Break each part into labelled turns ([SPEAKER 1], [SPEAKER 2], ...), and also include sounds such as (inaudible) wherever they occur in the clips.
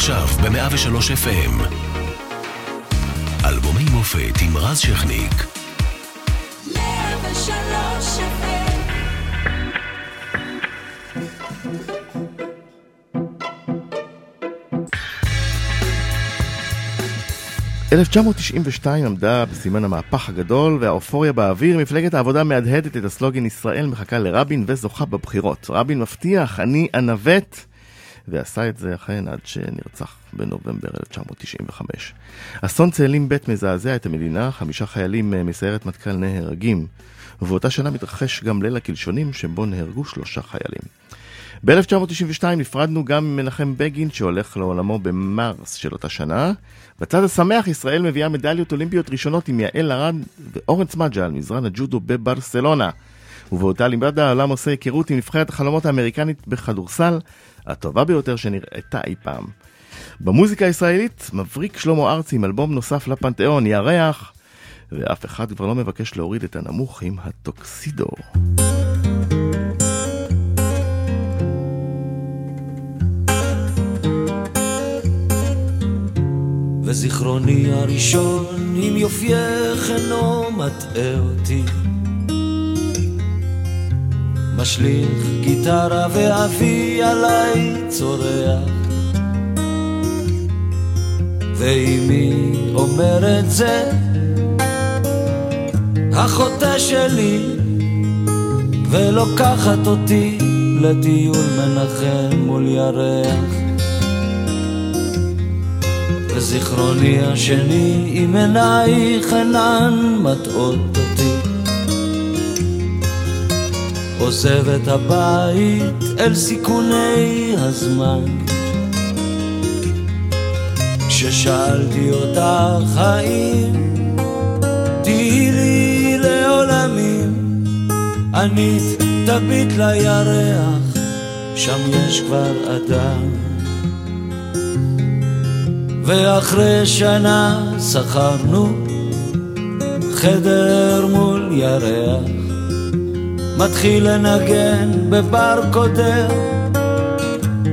[SPEAKER 1] עכשיו ב-103 FM. אלבומי מופת עם רז שכניק. 103 FM 1992 עמדה בסימן המהפך הגדול והאופוריה באוויר, מפלגת העבודה מהדהדת את הסלוגן ישראל מחכה לרבין וזוכה בבחירות. רבין מבטיח, אני אנווט, ועשה את זה אכן עד שנרצח בנובמבר 1995. אסון צאלים ב' מזעזע את המדינה, חמישה חיילים מסיירת מטכ"ל נהרגים, ובאותה שנה מתרחש גם ליל הקלשונים שבו נהרגו שלושה חיילים. ב-1992 נפרדנו גם ממנחם בגין שהולך לעולמו במרס של אותה שנה. בצד השמח ישראל מביאה מדליות אולימפיות ראשונות עם יעל ארד ואורנס מג'ה על מזרן הג'ודו בברסלונה. ובאותה לימד העולם עושה היכרות עם נבחרת החלומות האמריקנית בכדורסל, הטובה ביותר שנראתה אי פעם. במוזיקה הישראלית מבריק שלמה ארצי עם אלבום נוסף לפנתיאון, ירח, ואף אחד כבר לא מבקש להוריד את הנמוך עם הטוקסידו.
[SPEAKER 2] וזיכרוני הראשון עם יופייך אינו מטעה אותי משליך גיטרה ואבי עליי צורח. ואמי אומרת זה החוטא שלי ולוקחת אותי לטיול מנחם מול ירח. וזיכרוני השני עם עינייך אינן מטעות אותי עוזב את הבית אל סיכוני הזמן. כששאלתי אותך האם תהיי לי לעולמים ענית תביט לירח שם יש כבר אדם. ואחרי שנה שכרנו חדר מול ירח מתחיל לנגן בבר קודר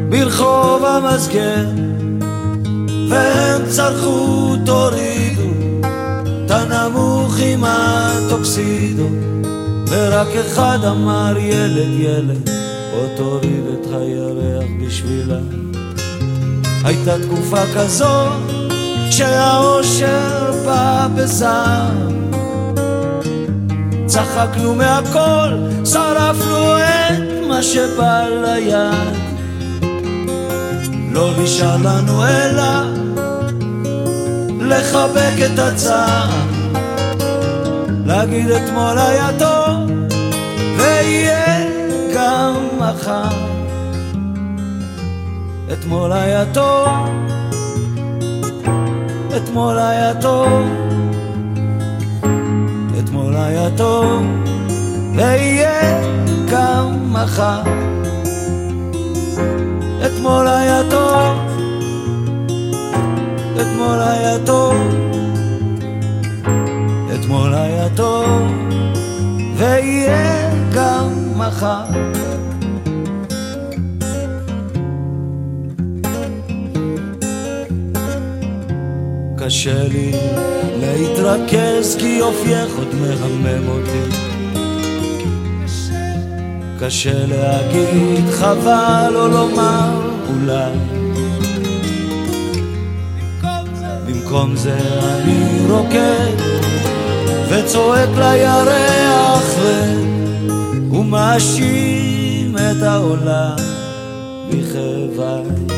[SPEAKER 2] ברחוב המסגר והם צרחו תורידו את הנמוך עם הטוקסידו ורק אחד אמר ילד ילד בוא תוריד את הירח בשבילה הייתה תקופה כזו שהאושר בא בזעם צחקנו מהכל, שרפנו את מה שבא ליד לא נשאר לנו אלא לחבק את הצער. להגיד אתמול היה טוב ויהיה גם מחר. אתמול היה טוב, אתמול היה טוב, אתמול היה טוב, ויהיה גם מחר. אתמול היה טוב, אתמול היה טוב, אתמול היה טוב, ויהיה גם מחר. קשה לי להתרכז כי יופייך עוד מהמם אותי. קשה להגיד חבל או לומר אולי. במקום זה אני רוקד וצועק לירח ומאשים את העולם בכאביי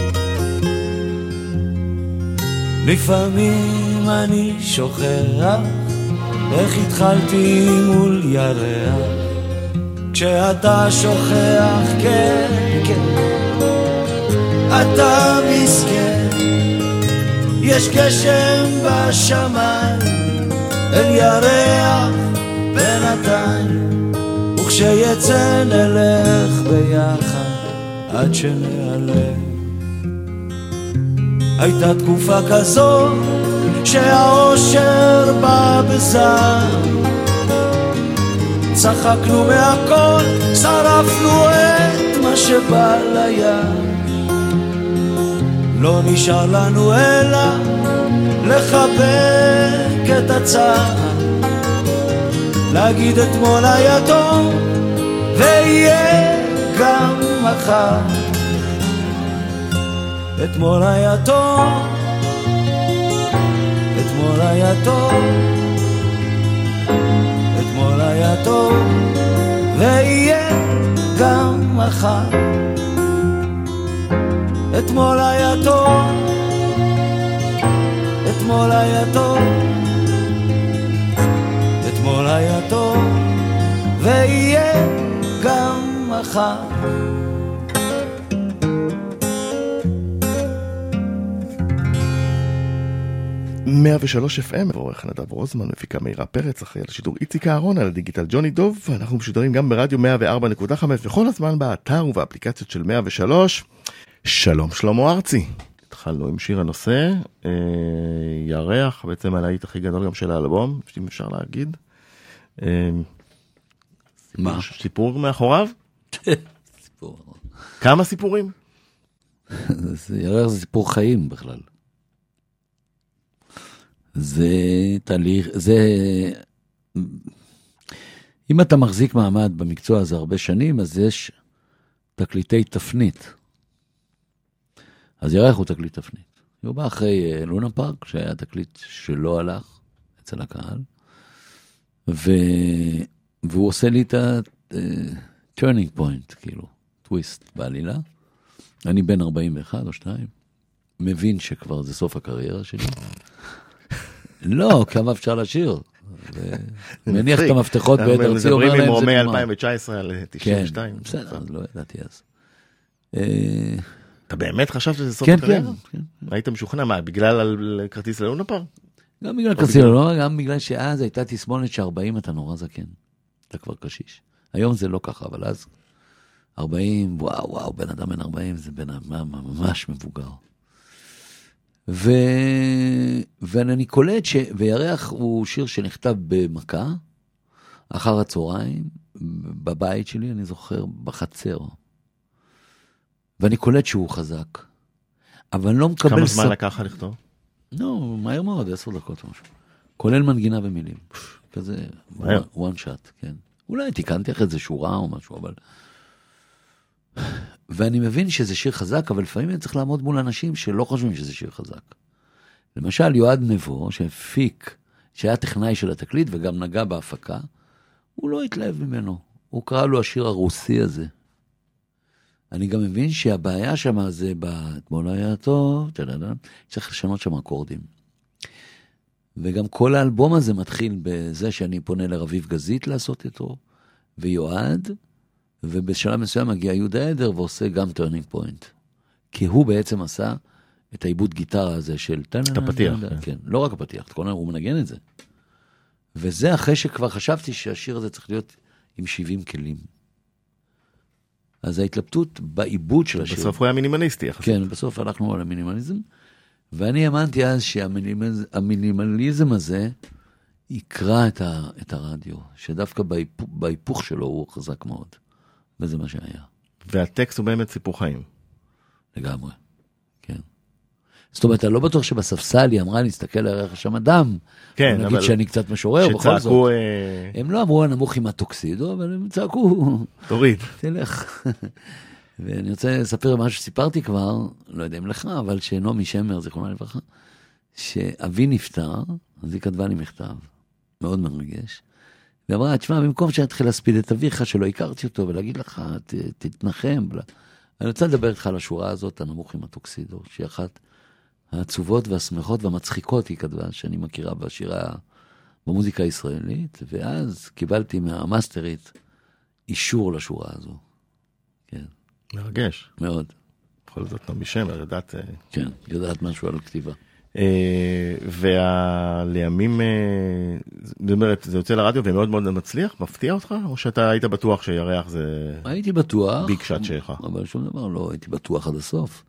[SPEAKER 2] לפעמים אני שוכח איך התחלתי מול ירח. כשאתה שוכח, כן, כן. אתה מסכן. יש גשם בשמיים אל ירח בינתיים. וכשיצא נלך ביחד עד שנעלם הייתה תקופה כזו שהאושר בא בזעם. צחקנו מהכל, שרפנו את מה שבא ליד
[SPEAKER 3] לא נשאר לנו אלא לחבק את הצער, להגיד אתמול היה טוב ויהיה גם מחר. אתמול היה טוב, אתמול היה טוב, אתמול היה טוב. ויהיה גם מחר. אתמול היה טוב, אתמול היה טוב, אתמול היה טוב, ויהיה גם מחר.
[SPEAKER 1] מאה ושלוש FM, עורך נדב רוזמן, מפיקה מאירה פרץ, אחראי על השידור איציק אהרון, על הדיגיטל ג'וני דוב, ואנחנו משודרים גם ברדיו 104.5 וכל הזמן באתר ובאפליקציות של 103. שלום שלמה ארצי. התחלנו עם שיר הנושא, אה, ירח, בעצם הלהיט הכי גדול גם של האלבום, אם אפשר להגיד. אה,
[SPEAKER 4] מה?
[SPEAKER 1] סיפור מאחוריו? (laughs)
[SPEAKER 4] סיפור.
[SPEAKER 1] כמה סיפורים?
[SPEAKER 4] ירח זה סיפור חיים בכלל. זה תהליך, זה... אם אתה מחזיק מעמד במקצוע הזה הרבה שנים, אז יש תקליטי תפנית. אז ירח הוא תקליט תפנית. הוא בא אחרי אה, לונה פארק, שהיה תקליט שלא הלך אצל הקהל, ו... והוא עושה לי את ה-turning point, כאילו, טוויסט בעלילה. אני בן 41 או 2, מבין שכבר זה סוף הקריירה שלי. לא, כמה אפשר לשיר? מניח את המפתחות בעת ארצי, אומר
[SPEAKER 1] מדברים עם
[SPEAKER 4] להם
[SPEAKER 1] רומי
[SPEAKER 4] זה נגמר.
[SPEAKER 1] 2019 על
[SPEAKER 4] כן,
[SPEAKER 1] 92.
[SPEAKER 4] בסדר, אז לא ידעתי אז. אה,
[SPEAKER 1] אתה באמת חשבת שזה סוף
[SPEAKER 4] כן, כן,
[SPEAKER 1] הקריירה?
[SPEAKER 4] כן.
[SPEAKER 1] היית משוכנע, מה, בגלל על- כרטיס ללונה פארק?
[SPEAKER 4] גם בגלל קסינו, לא, גם בגלל שאז הייתה תסמונת ש-40 אתה נורא זקן. אתה כבר קשיש. היום זה לא ככה, אבל אז 40, וואו, וואו, בן אדם בן 40 זה בן אדם ממש מבוגר. ו... ואני קולט ש... וירח הוא שיר שנכתב במכה, אחר הצהריים, בבית שלי, אני זוכר, בחצר. ואני קולט שהוא חזק. אבל אני לא מקבל...
[SPEAKER 1] כמה זמן
[SPEAKER 4] ספ-
[SPEAKER 1] לקח לך לכתוב?
[SPEAKER 4] לא, מהר מאוד, עשר דקות או משהו. כולל מנגינה ומילים. כזה,
[SPEAKER 1] מהר.
[SPEAKER 4] one shot, כן. אולי תיקנתי אחרי זה שורה או משהו, אבל... ואני מבין שזה שיר חזק, אבל לפעמים אני צריך לעמוד מול אנשים שלא חושבים שזה שיר חזק. למשל, יועד נבו, שהפיק, שהיה טכנאי של התקליט וגם נגע בהפקה, הוא לא התלהב ממנו. הוא קרא לו השיר הרוסי הזה. אני גם מבין שהבעיה שם זה באתמול היה טוב, טה-טה-טה, צריך לשנות שם אקורדים. וגם כל האלבום הזה מתחיל בזה שאני פונה לרביב גזית לעשות איתו, ויועד, ובשלב מסוים מגיע יהודה עדר ועושה גם turning point. כי הוא בעצם עשה את העיבוד גיטרה הזה של...
[SPEAKER 1] את הפתיח, כן.
[SPEAKER 4] כן, לא רק הפתיח, הוא מנגן את זה. וזה אחרי שכבר חשבתי שהשיר הזה צריך להיות עם 70 כלים. אז ההתלבטות בעיבוד של השיר.
[SPEAKER 1] בסוף הוא היה מינימליסטי יחסית.
[SPEAKER 4] כן, בסוף הלכנו על המינימליזם, ואני האמנתי אז שהמינימליזם הזה יקרא את, ה, את הרדיו, שדווקא בהיפ, בהיפוך שלו הוא חזק מאוד, וזה מה שהיה,
[SPEAKER 1] והטקסט הוא באמת סיפור חיים.
[SPEAKER 4] לגמרי, כן. זאת אומרת, אני לא בטוח שבספסל היא אמרה להסתכל על ערך שם אדם,
[SPEAKER 1] כן,
[SPEAKER 4] נגיד
[SPEAKER 1] אבל
[SPEAKER 4] שאני קצת משורר, בכל זאת.
[SPEAKER 1] שצעקו, אה,
[SPEAKER 4] הם לא אמרו הנמוך עם הטוקסידו, אבל הם צעקו,
[SPEAKER 1] תוריד.
[SPEAKER 4] תלך. (laughs) ואני רוצה לספר משהו שסיפרתי כבר, לא יודע אם לך, אבל שנעמי שמר, זיכרונה לברכה, שאבי נפטר, אז היא כתבה לי מכתב, מאוד מרגש, ואמרה, תשמע, במקום שאני אתחיל להספיד את אביך, שלא הכרתי אותו, ולהגיד לך, ת, תתנחם. אני רוצה לדבר איתך על השורה הזאת, הנמוך עם הטוקסידו, שהיא אחת העצובות והשמחות והמצחיקות, היא כתבה, שאני מכירה בשירה, במוזיקה הישראלית, ואז קיבלתי מהמאסטרית אישור לשורה הזו. כן,
[SPEAKER 1] מרגש.
[SPEAKER 4] מאוד.
[SPEAKER 1] בכל זאת נעמי שמר, יודעת.
[SPEAKER 4] כן, יודעת משהו על כתיבה.
[SPEAKER 1] אה, ולימים, אה, זאת אומרת, זה יוצא לרדיו ומאוד מאוד מצליח, מפתיע אותך? או שאתה היית בטוח שירח זה
[SPEAKER 4] הייתי בטוח,
[SPEAKER 1] ביג שאט שלך?
[SPEAKER 4] אבל שום דבר לא הייתי בטוח עד הסוף.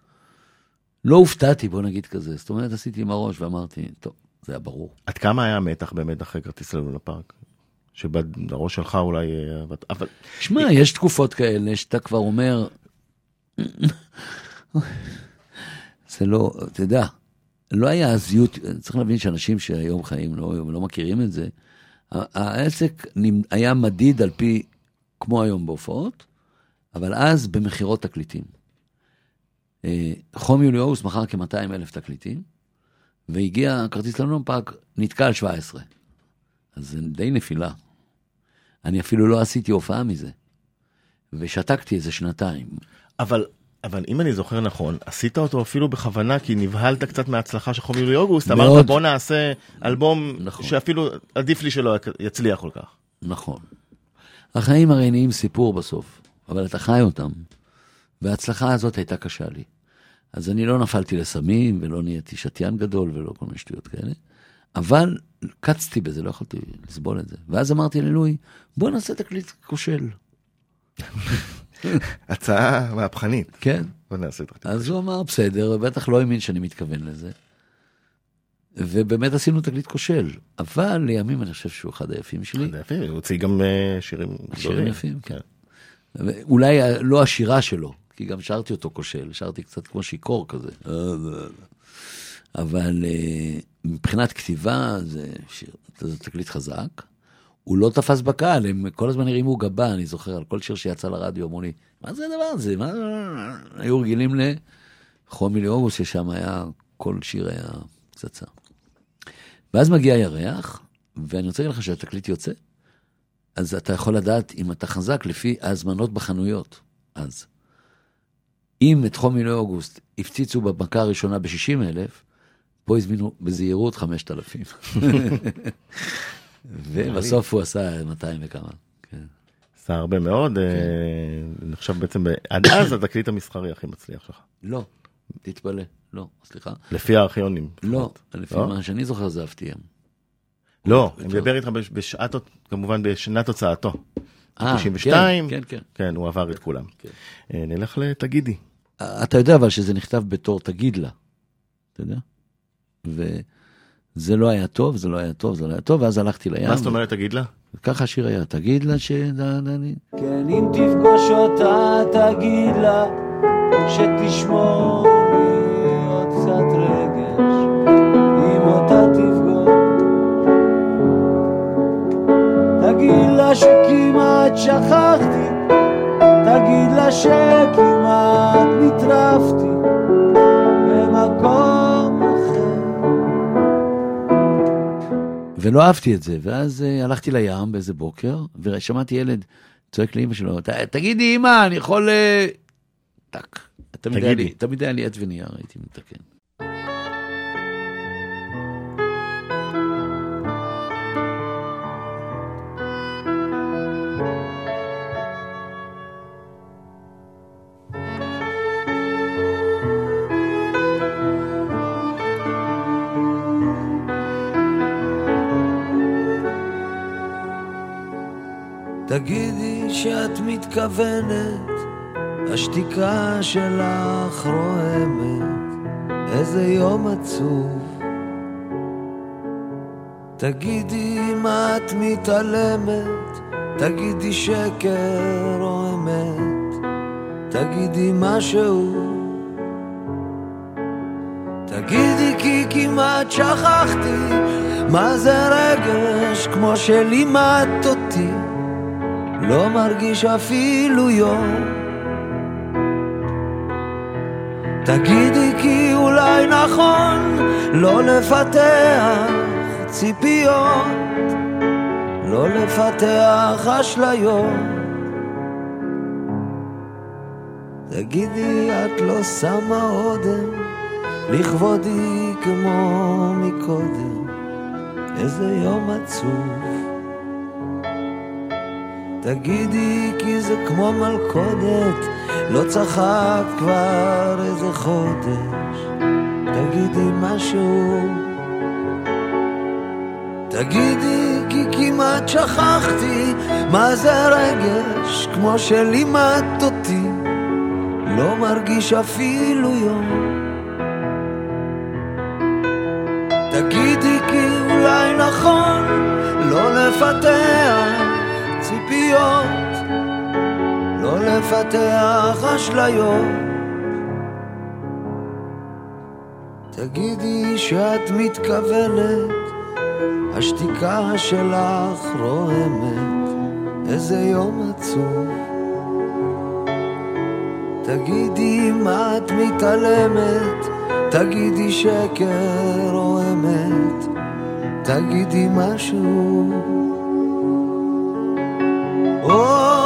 [SPEAKER 4] לא הופתעתי, בוא נגיד כזה. זאת אומרת, עשיתי עם הראש ואמרתי, טוב, זה היה ברור.
[SPEAKER 1] עד כמה היה מתח באמת אחרי כרטיס ללונה פארק? שבראש שלך אולי, אה, אבל-
[SPEAKER 4] שמע, יש תקופות כאלה שאתה כבר אומר, זה לא, אתה יודע, לא היה אז יוטיוב, צריך להבין שאנשים שהיום חיים לא, לא מכירים את זה, העסק היה מדיד על פי, כמו היום בהופעות, אבל אז במכירות תקליטים. אה, חום יולי אוגוסט מכר כ-200 אלף תקליטים, והגיע כרטיס ללונדון פארק, נתקע על 17. אז זה די נפילה. אני אפילו לא עשיתי הופעה מזה. ושתקתי איזה שנתיים.
[SPEAKER 1] אבל, אבל אם אני זוכר נכון, עשית אותו אפילו בכוונה, כי נבהלת קצת מההצלחה של חום יולי אוגוסט. אמרת בוא נעשה אלבום
[SPEAKER 4] נכון.
[SPEAKER 1] שאפילו עדיף לי שלא יצליח כל כך.
[SPEAKER 4] נכון. החיים הרי נהיים סיפור בסוף, אבל אתה חי אותם. וההצלחה הזאת הייתה קשה לי. אז אני לא נפלתי לסמים, ולא נהייתי שתיין גדול, ולא כל מיני שטויות כאלה. אבל קצתי בזה, לא יכולתי לסבול את זה. ואז אמרתי ללואי, בוא נעשה תקליט כושל. (laughs)
[SPEAKER 1] הצעה מהפכנית.
[SPEAKER 4] כן.
[SPEAKER 1] בוא נעשה את
[SPEAKER 4] אז הוא אמר, בסדר, בטח לא האמין שאני מתכוון לזה. ובאמת עשינו תקליט כושל, אבל לימים אני חושב שהוא אחד היפים שלי.
[SPEAKER 1] זה יפה, הוא הוציא גם אה, שירים
[SPEAKER 4] שירים
[SPEAKER 1] גדולים.
[SPEAKER 4] יפים, כן. אולי ה- לא השירה שלו, כי גם שרתי אותו כושל, שרתי קצת כמו שיכור כזה. אבל אה, מבחינת כתיבה זה, שיר, זה תקליט חזק. הוא לא תפס בקהל, הם כל הזמן הרימו גבה, אני זוכר, על כל שיר שיצא לרדיו, אמרו לי, מה זה הדבר הזה? מה... היו רגילים לחום מילי אוגוסט, ששם היה, כל שיר היה פצצה. ואז מגיע הירח, ואני רוצה להגיד לך שהתקליט יוצא, אז אתה יכול לדעת אם אתה חזק לפי ההזמנות בחנויות, אז. אם את חום מילי אוגוסט הפציצו במכה הראשונה ב-60 אלף, פה הזמינו בזהירות 5,000. (laughs) ובסוף הוא עשה 200 וכמה. כן.
[SPEAKER 1] עשה הרבה מאוד, אה, נחשב בעצם, ב- עד אז התקליט המסחרי הכי מצליח שלך.
[SPEAKER 4] לא, תתפלא, לא, סליחה.
[SPEAKER 1] לפי הארכיונים.
[SPEAKER 4] לא. לפי
[SPEAKER 1] לא?
[SPEAKER 4] מה שאני זוכר זה FTM.
[SPEAKER 1] לא, אני. מדבר איתך בש- בשעת, כמובן בשנת הוצאתו.
[SPEAKER 4] אה,
[SPEAKER 1] 92,
[SPEAKER 4] כן, כן, כן.
[SPEAKER 1] כן, הוא עבר את כולם.
[SPEAKER 4] כן.
[SPEAKER 1] אה, נלך לתגידי.
[SPEAKER 4] אתה יודע אבל שזה נכתב בתור תגיד לה, אתה יודע? וזה לא היה טוב, זה לא היה טוב, זה לא היה טוב, ואז הלכתי לים.
[SPEAKER 1] מה זאת אומרת תגיד לה?
[SPEAKER 4] ככה השיר היה, תגיד לה ש... אני...
[SPEAKER 2] כן, אם תפגוש אותה, תגיד לה שתשמור לי עוד קצת רגש, אם אותה תפגוש. תגיד לה שכמעט שכחתי, תגיד לה שכמעט נטרפתי במקום
[SPEAKER 4] ולא אהבתי את זה, ואז uh, הלכתי לים באיזה בוקר, ושמעתי ילד צועק לאמא שלו, "ת- תגידי אמא, אני יכול... אה, טק. תמיד היה. לי- תמיד היה לי עט ונייר, הייתי מתקן.
[SPEAKER 2] תגידי שאת מתכוונת, השתיקה שלך רועמת, איזה יום עצוב. תגידי אם את מתעלמת, תגידי שקר או אמת, תגידי משהו. תגידי כי כמעט שכחתי מה זה רגש כמו שלימדת אותי לא מרגיש אפילו יום. תגידי כי אולי נכון לא לפתח ציפיות לא לפתח אשליות. תגידי את לא שמה אודם לכבודי כמו מקודם. איזה יום עצוב תגידי כי זה כמו מלכודת לא צחק כבר איזה חודש. תגידי משהו. תגידי כי כמעט שכחתי מה זה רגש כמו שלימדת אותי. לא מרגיש אפילו יום. תגידי כי אולי נכון לא לפתח ציפיות, לא לפתח אשליות. תגידי שאת מתכוונת, השתיקה שלך רועמת, איזה יום עצוב. תגידי מה את מתעלמת, תגידי שקר או אמת, תגידי משהו. או,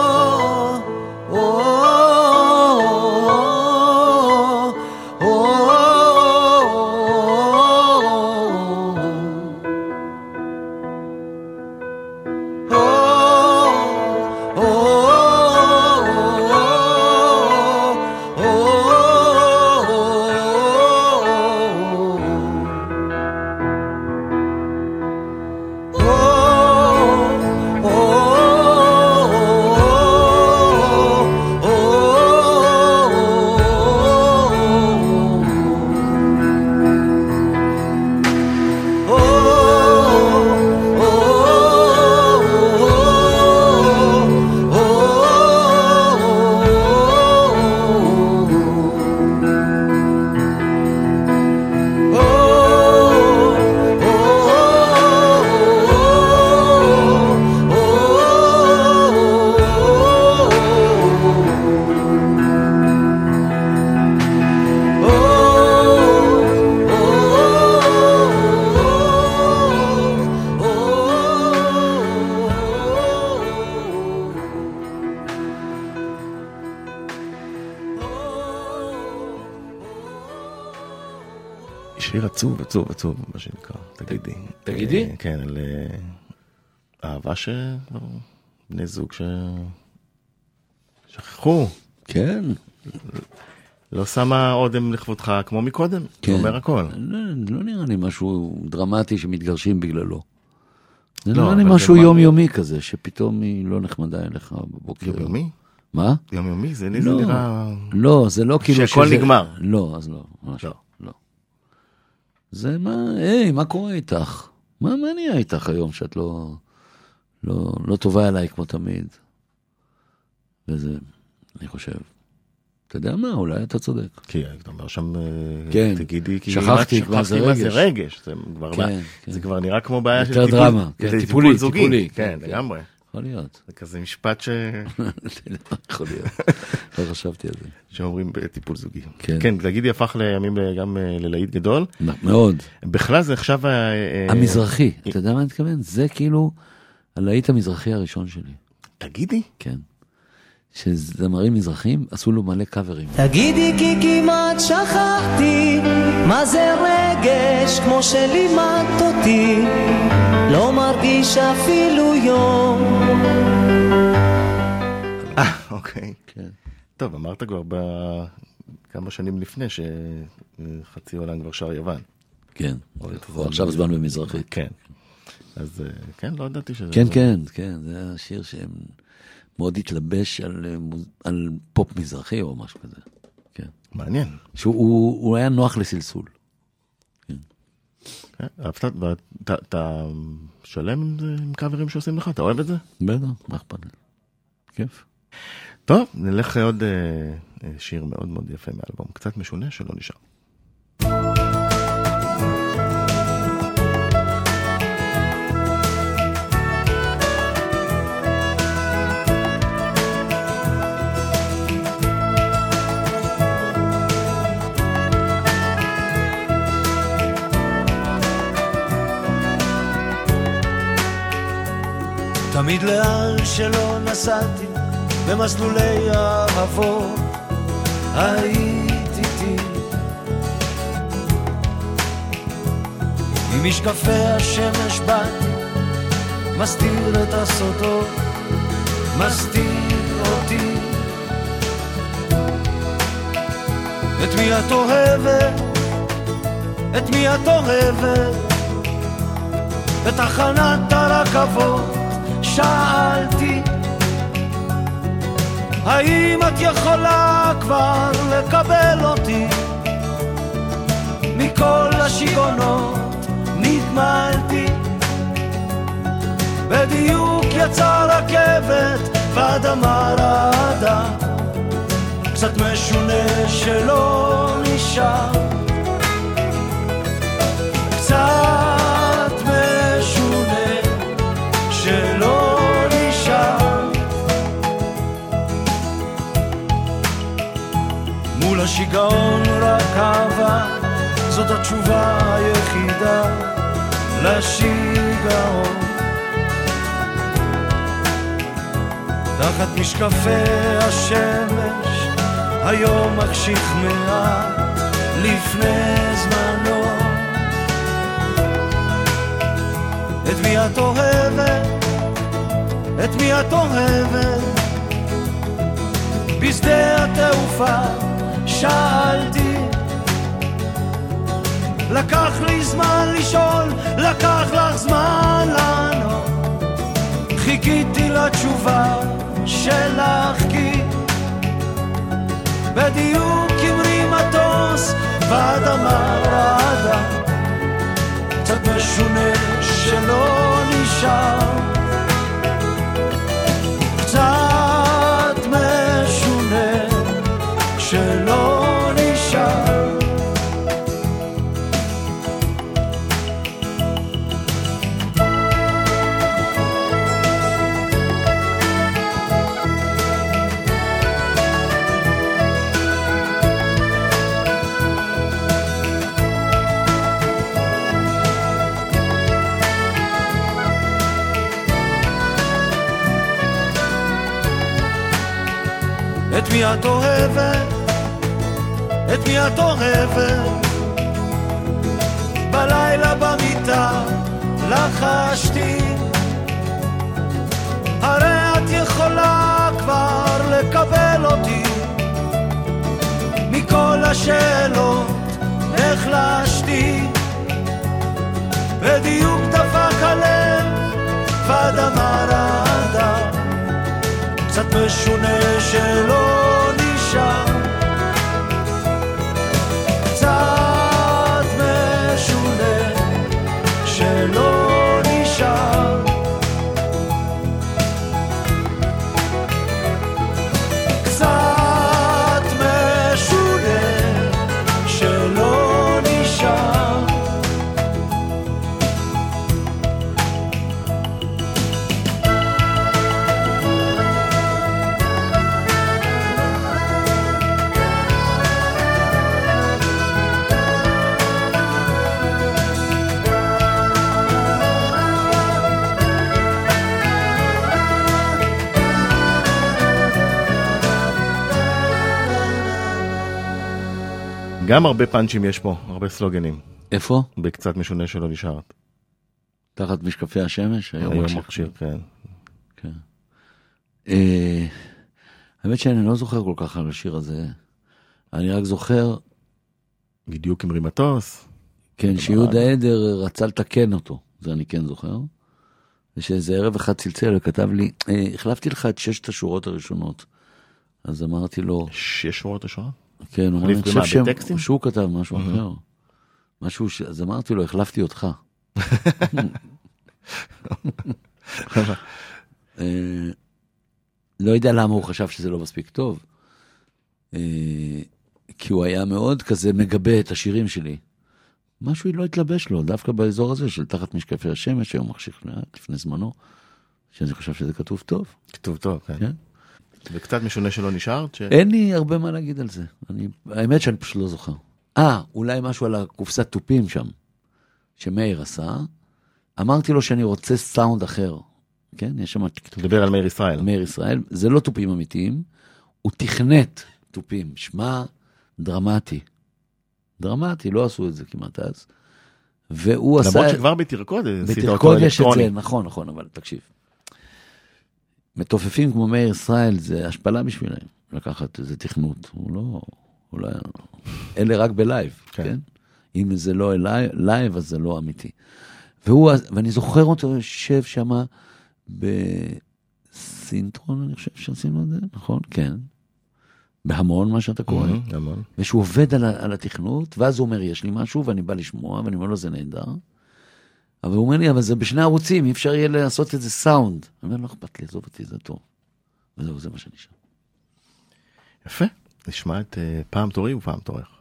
[SPEAKER 1] עצוב, עצוב, מה שנקרא, תגידי.
[SPEAKER 4] תגידי?
[SPEAKER 1] אה, כן, על אה, אהבה שכבר בני זוג ש... שכחו,
[SPEAKER 4] כן.
[SPEAKER 1] לא שמה אודם לכבודך כמו מקודם, זה
[SPEAKER 4] כן.
[SPEAKER 1] אומר הכל.
[SPEAKER 4] לא, לא נראה לי משהו דרמטי שמתגרשים בגללו. זה
[SPEAKER 1] לא,
[SPEAKER 4] נראה לי
[SPEAKER 1] זה
[SPEAKER 4] משהו יומיומי כזה, שפתאום היא לא נחמדה אליך בבוקר.
[SPEAKER 1] יומיומי?
[SPEAKER 4] מה?
[SPEAKER 1] יומיומי? זה זה
[SPEAKER 4] לא.
[SPEAKER 1] נראה...
[SPEAKER 4] לא, זה לא כאילו
[SPEAKER 1] שהכל נגמר.
[SPEAKER 4] לא, אז לא, ממש
[SPEAKER 1] לא.
[SPEAKER 4] זה מה, היי, מה קורה איתך? מה, מה נהיה איתך היום שאת לא, לא, לא טובה אליי כמו תמיד? וזה, אני חושב, אתה יודע מה, אולי אתה צודק.
[SPEAKER 1] כי אתה אומר שם, אה,
[SPEAKER 4] כן,
[SPEAKER 1] תגידי, כי
[SPEAKER 4] שכחתי מה זה
[SPEAKER 1] מה זה
[SPEAKER 4] רגש.
[SPEAKER 1] רגש, זה כבר
[SPEAKER 4] כן, כן.
[SPEAKER 1] זה כבר נראה כמו בעיה של טיפול,
[SPEAKER 4] דרמה, כן,
[SPEAKER 1] זה
[SPEAKER 4] טיפולי,
[SPEAKER 1] טיפול זוגי,
[SPEAKER 4] טיפולי,
[SPEAKER 1] כן,
[SPEAKER 4] כן,
[SPEAKER 1] לגמרי,
[SPEAKER 4] יכול להיות.
[SPEAKER 1] זה כזה משפט ש- (laughs)
[SPEAKER 4] יכול להיות. לא חשבתי על זה.
[SPEAKER 1] שאומרים בטיפול זוגי.
[SPEAKER 4] כן.
[SPEAKER 1] כן, תגידי הפך לימים גם אה, ללהיט גדול,
[SPEAKER 4] מאוד.
[SPEAKER 1] בכלל זה עכשיו, אה, אה,
[SPEAKER 4] המזרחי, אתה יודע מה אני מתכוון? זה כאילו הלהיט המזרחי הראשון שלי,
[SPEAKER 1] תגידי,
[SPEAKER 4] כן. שזמרים מזרחים עשו לו מלא קאברים.
[SPEAKER 5] תגידי כי כמעט שכחתי מה זה רגש כמו שלימדת אותי לא מרגיש אפילו יום
[SPEAKER 1] אה, אוקיי.
[SPEAKER 4] כן.
[SPEAKER 1] טוב, אמרת כבר ב- כמה שנים לפני שחצי עולם כבר שר יוון.
[SPEAKER 4] כן, עכשיו זמן במזרחית.
[SPEAKER 1] כן. אז אה, כן, לא ידעתי שזה...
[SPEAKER 4] כן, כן, כן, זה השיר שהם מאוד התלבש על, אה, על פופ מזרחי או משהו כזה. כן.
[SPEAKER 1] מעניין.
[SPEAKER 4] שהוא הוא- הוא היה נוח לסלסול.
[SPEAKER 1] כן, אהבת, ואתה- אתה שלם עם קאברים שעושים לך? אתה אוהב את זה?
[SPEAKER 4] בטח, מה אכפת לי? כיף.
[SPEAKER 1] טוב, נלך עוד אה, אה, שיר מאוד מאוד יפה מאלבום, קצת משונה שלא נשאר.
[SPEAKER 2] תמיד לאן שלא נסעתי במסלולי אהבות היית איתי עם משקפי השמש באתי מסתיר את הסודות מסתיר אותי את מי את אוהבת? את מי את אוהבת? בתחנת הרכבות שאלתי האם את יכולה כבר לקבל אותי? מכל השיגעונות נגמלתי בדיוק יצאה רכבת ואדמה רעדה קצת משונה שלא נשאר שיגעון רק אהבה, זאת התשובה היחידה לשיגעון. תחת משקפי השמש, היום מחשיך מעט לפני זמנו. את מי את אוהבת? את מי את אוהבת? בשדה התעופה שאלתי לקח לי זמן לשאול, לקח לך זמן לענות? חיכיתי לתשובה שלך כי בדיוק המריא מטוס באדמה רעדה קצת משונה שלא נשאר מי את אוהבת? את מי את אוהבת? בלילה במיטה לחשתי הרי את יכולה כבר לקבל אותי מכל השאלות נחלשתי בדיוק דפק הלב ואדמה רעדה קצת משונה שלא נשאר. קצת משונה שלא
[SPEAKER 1] גם הרבה פאנצ'ים יש פה, הרבה סלוגנים.
[SPEAKER 4] איפה?
[SPEAKER 1] בקצת משונה שלא נשארת.
[SPEAKER 4] תחת משקפי השמש? היום מכשיר.
[SPEAKER 1] כן.
[SPEAKER 4] כן. אה, האמת שאני לא זוכר כל כך על השיר הזה. אני רק זוכר,
[SPEAKER 1] בדיוק עם רימטוס.
[SPEAKER 4] כן, שיהודה עדר רצה לתקן אותו, זה אני כן זוכר. ושאיזה ערב אחד צלצל וכתב לי, אה, החלפתי לך את ששת השורות הראשונות. אז אמרתי לו,
[SPEAKER 1] שש שורות ראשונות?
[SPEAKER 4] כן, הוא אמר,
[SPEAKER 1] החליף
[SPEAKER 4] אני חושב שהם-? שהוא כתב משהו אחר. משהו ש... אז אמרתי לו, החלפתי אותך. (laughs) אה, לא יודע למה הוא חשב שזה לא מספיק טוב. אה, כי הוא היה מאוד כזה מגבה את השירים שלי. משהו לא התלבש לו, דווקא באזור הזה של תחת משקפי השמש, היום מחשיך לפני זמנו, שאני חושב שזה כתוב טוב.
[SPEAKER 1] כתוב טוב, כן. וקצת משונה שלא נשארת? ש-
[SPEAKER 4] אין לי הרבה מה להגיד על זה. אני, האמת שאני פשוט לא זוכר. אה, אולי משהו על הקופסת תופים שם, שמאיר עשה. אמרתי לו שאני רוצה סאונד אחר. כן, יש שם
[SPEAKER 1] אתה מדבר על מאיר ישראל.
[SPEAKER 4] מאיר ישראל, זה לא תופים אמיתיים, הוא תכנת תופים, שמע דרמטי. דרמטי, לא עשו את זה כמעט אז. והוא עשה...
[SPEAKER 1] למרות שכבר בתרכוד עשית אותו
[SPEAKER 4] בתרכוד יש את. זה, נכון, נכון, אבל תקשיב. מתופפים כמו מאיר ישראל זה השפלה בשבילם, לקחת איזה תכנות, הוא לא, הוא לא אלה רק בלייב,
[SPEAKER 1] כן.
[SPEAKER 4] כן? אם זה לא אליי, לייב אז זה לא אמיתי. והוא, ואני זוכר אותו יושב שם בסינטרון, אני חושב שעשינו את זה, נכון? כן. בהמון מה שאתה קורא.
[SPEAKER 1] מהמם, המון.
[SPEAKER 4] ושהוא עובד על, על התכנות, ואז הוא אומר, יש לי משהו, ואני בא לשמוע, ואני אומר לו, זה נהדר. אבל הוא אומר לי, אבל זה בשני ערוצים, אי אפשר יהיה לעשות איזה סאונד. אני אומר, לא אכפת לי, עזוב אותי, זה טוב. וזהו, זה מה שנשאר.
[SPEAKER 1] יפה. נשמע את אה, פעם תורי ופעם תורך.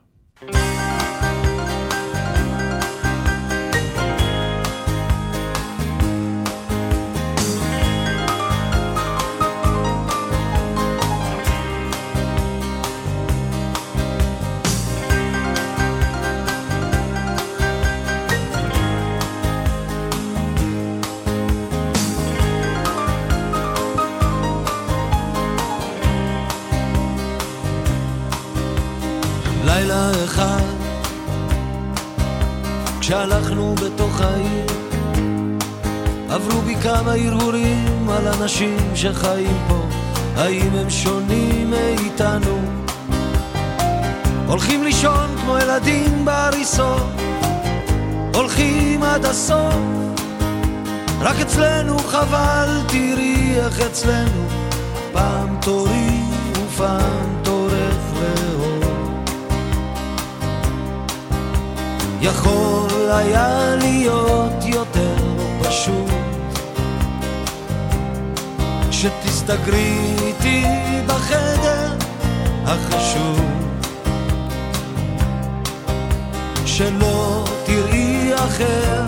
[SPEAKER 2] העיר, עברו בי כמה הרהורים על אנשים שחיים פה, האם הם שונים מאיתנו? הולכים לישון כמו ילדים בהריסות, הולכים עד הסוף, רק אצלנו חבל, תראי איך אצלנו, פעם תורי ופעם תורך לאור. יכול היה להיות יותר פשוט, שתסתגרי איתי בחדר החשוב. שלא תראי אחר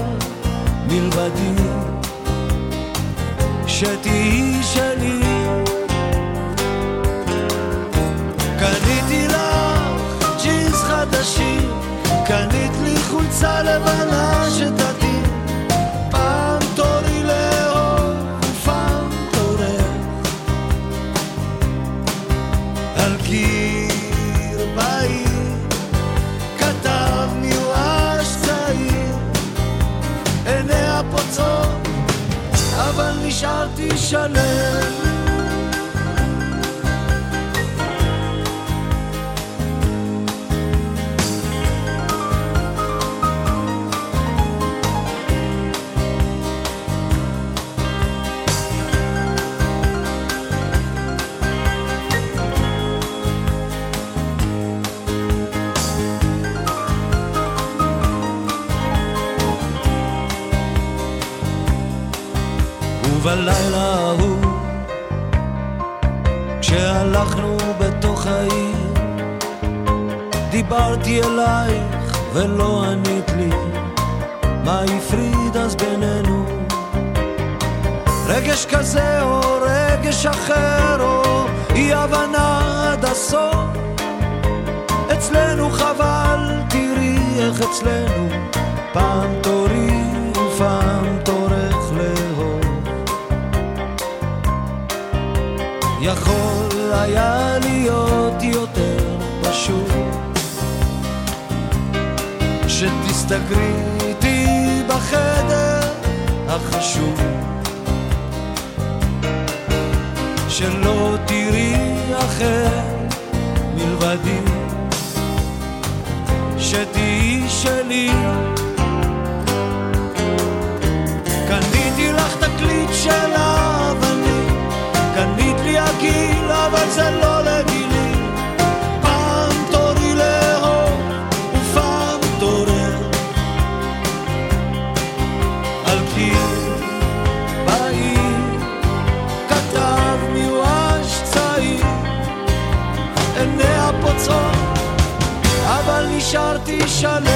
[SPEAKER 2] מלבדי, שתהיי שלי. קניתי לך ג'ינס חדשים, קנית לי חולצה לבנה שתתאים, פעם תורי לאהוב ופעם תורך. על קיר בעיר כתב מיואש צעיר, עיניה פוצעות, אבל נשארתי שלם. ובלילה ההוא, כשהלכנו בתוך העיר, דיברתי אלייך ולא ענית לי, מה הפריד אז בינינו? רגש כזה או רגש אחר או אי הבנה עד הסוף אצלנו חבל, תראי איך אצלנו פעם תורי יכול היה להיות יותר פשוט. שתסתגרי איתי בחדר החשוב שלא תראי אחר מלבדי. שתהיי שלי. קניתי לך תקליט של נשארתי שלם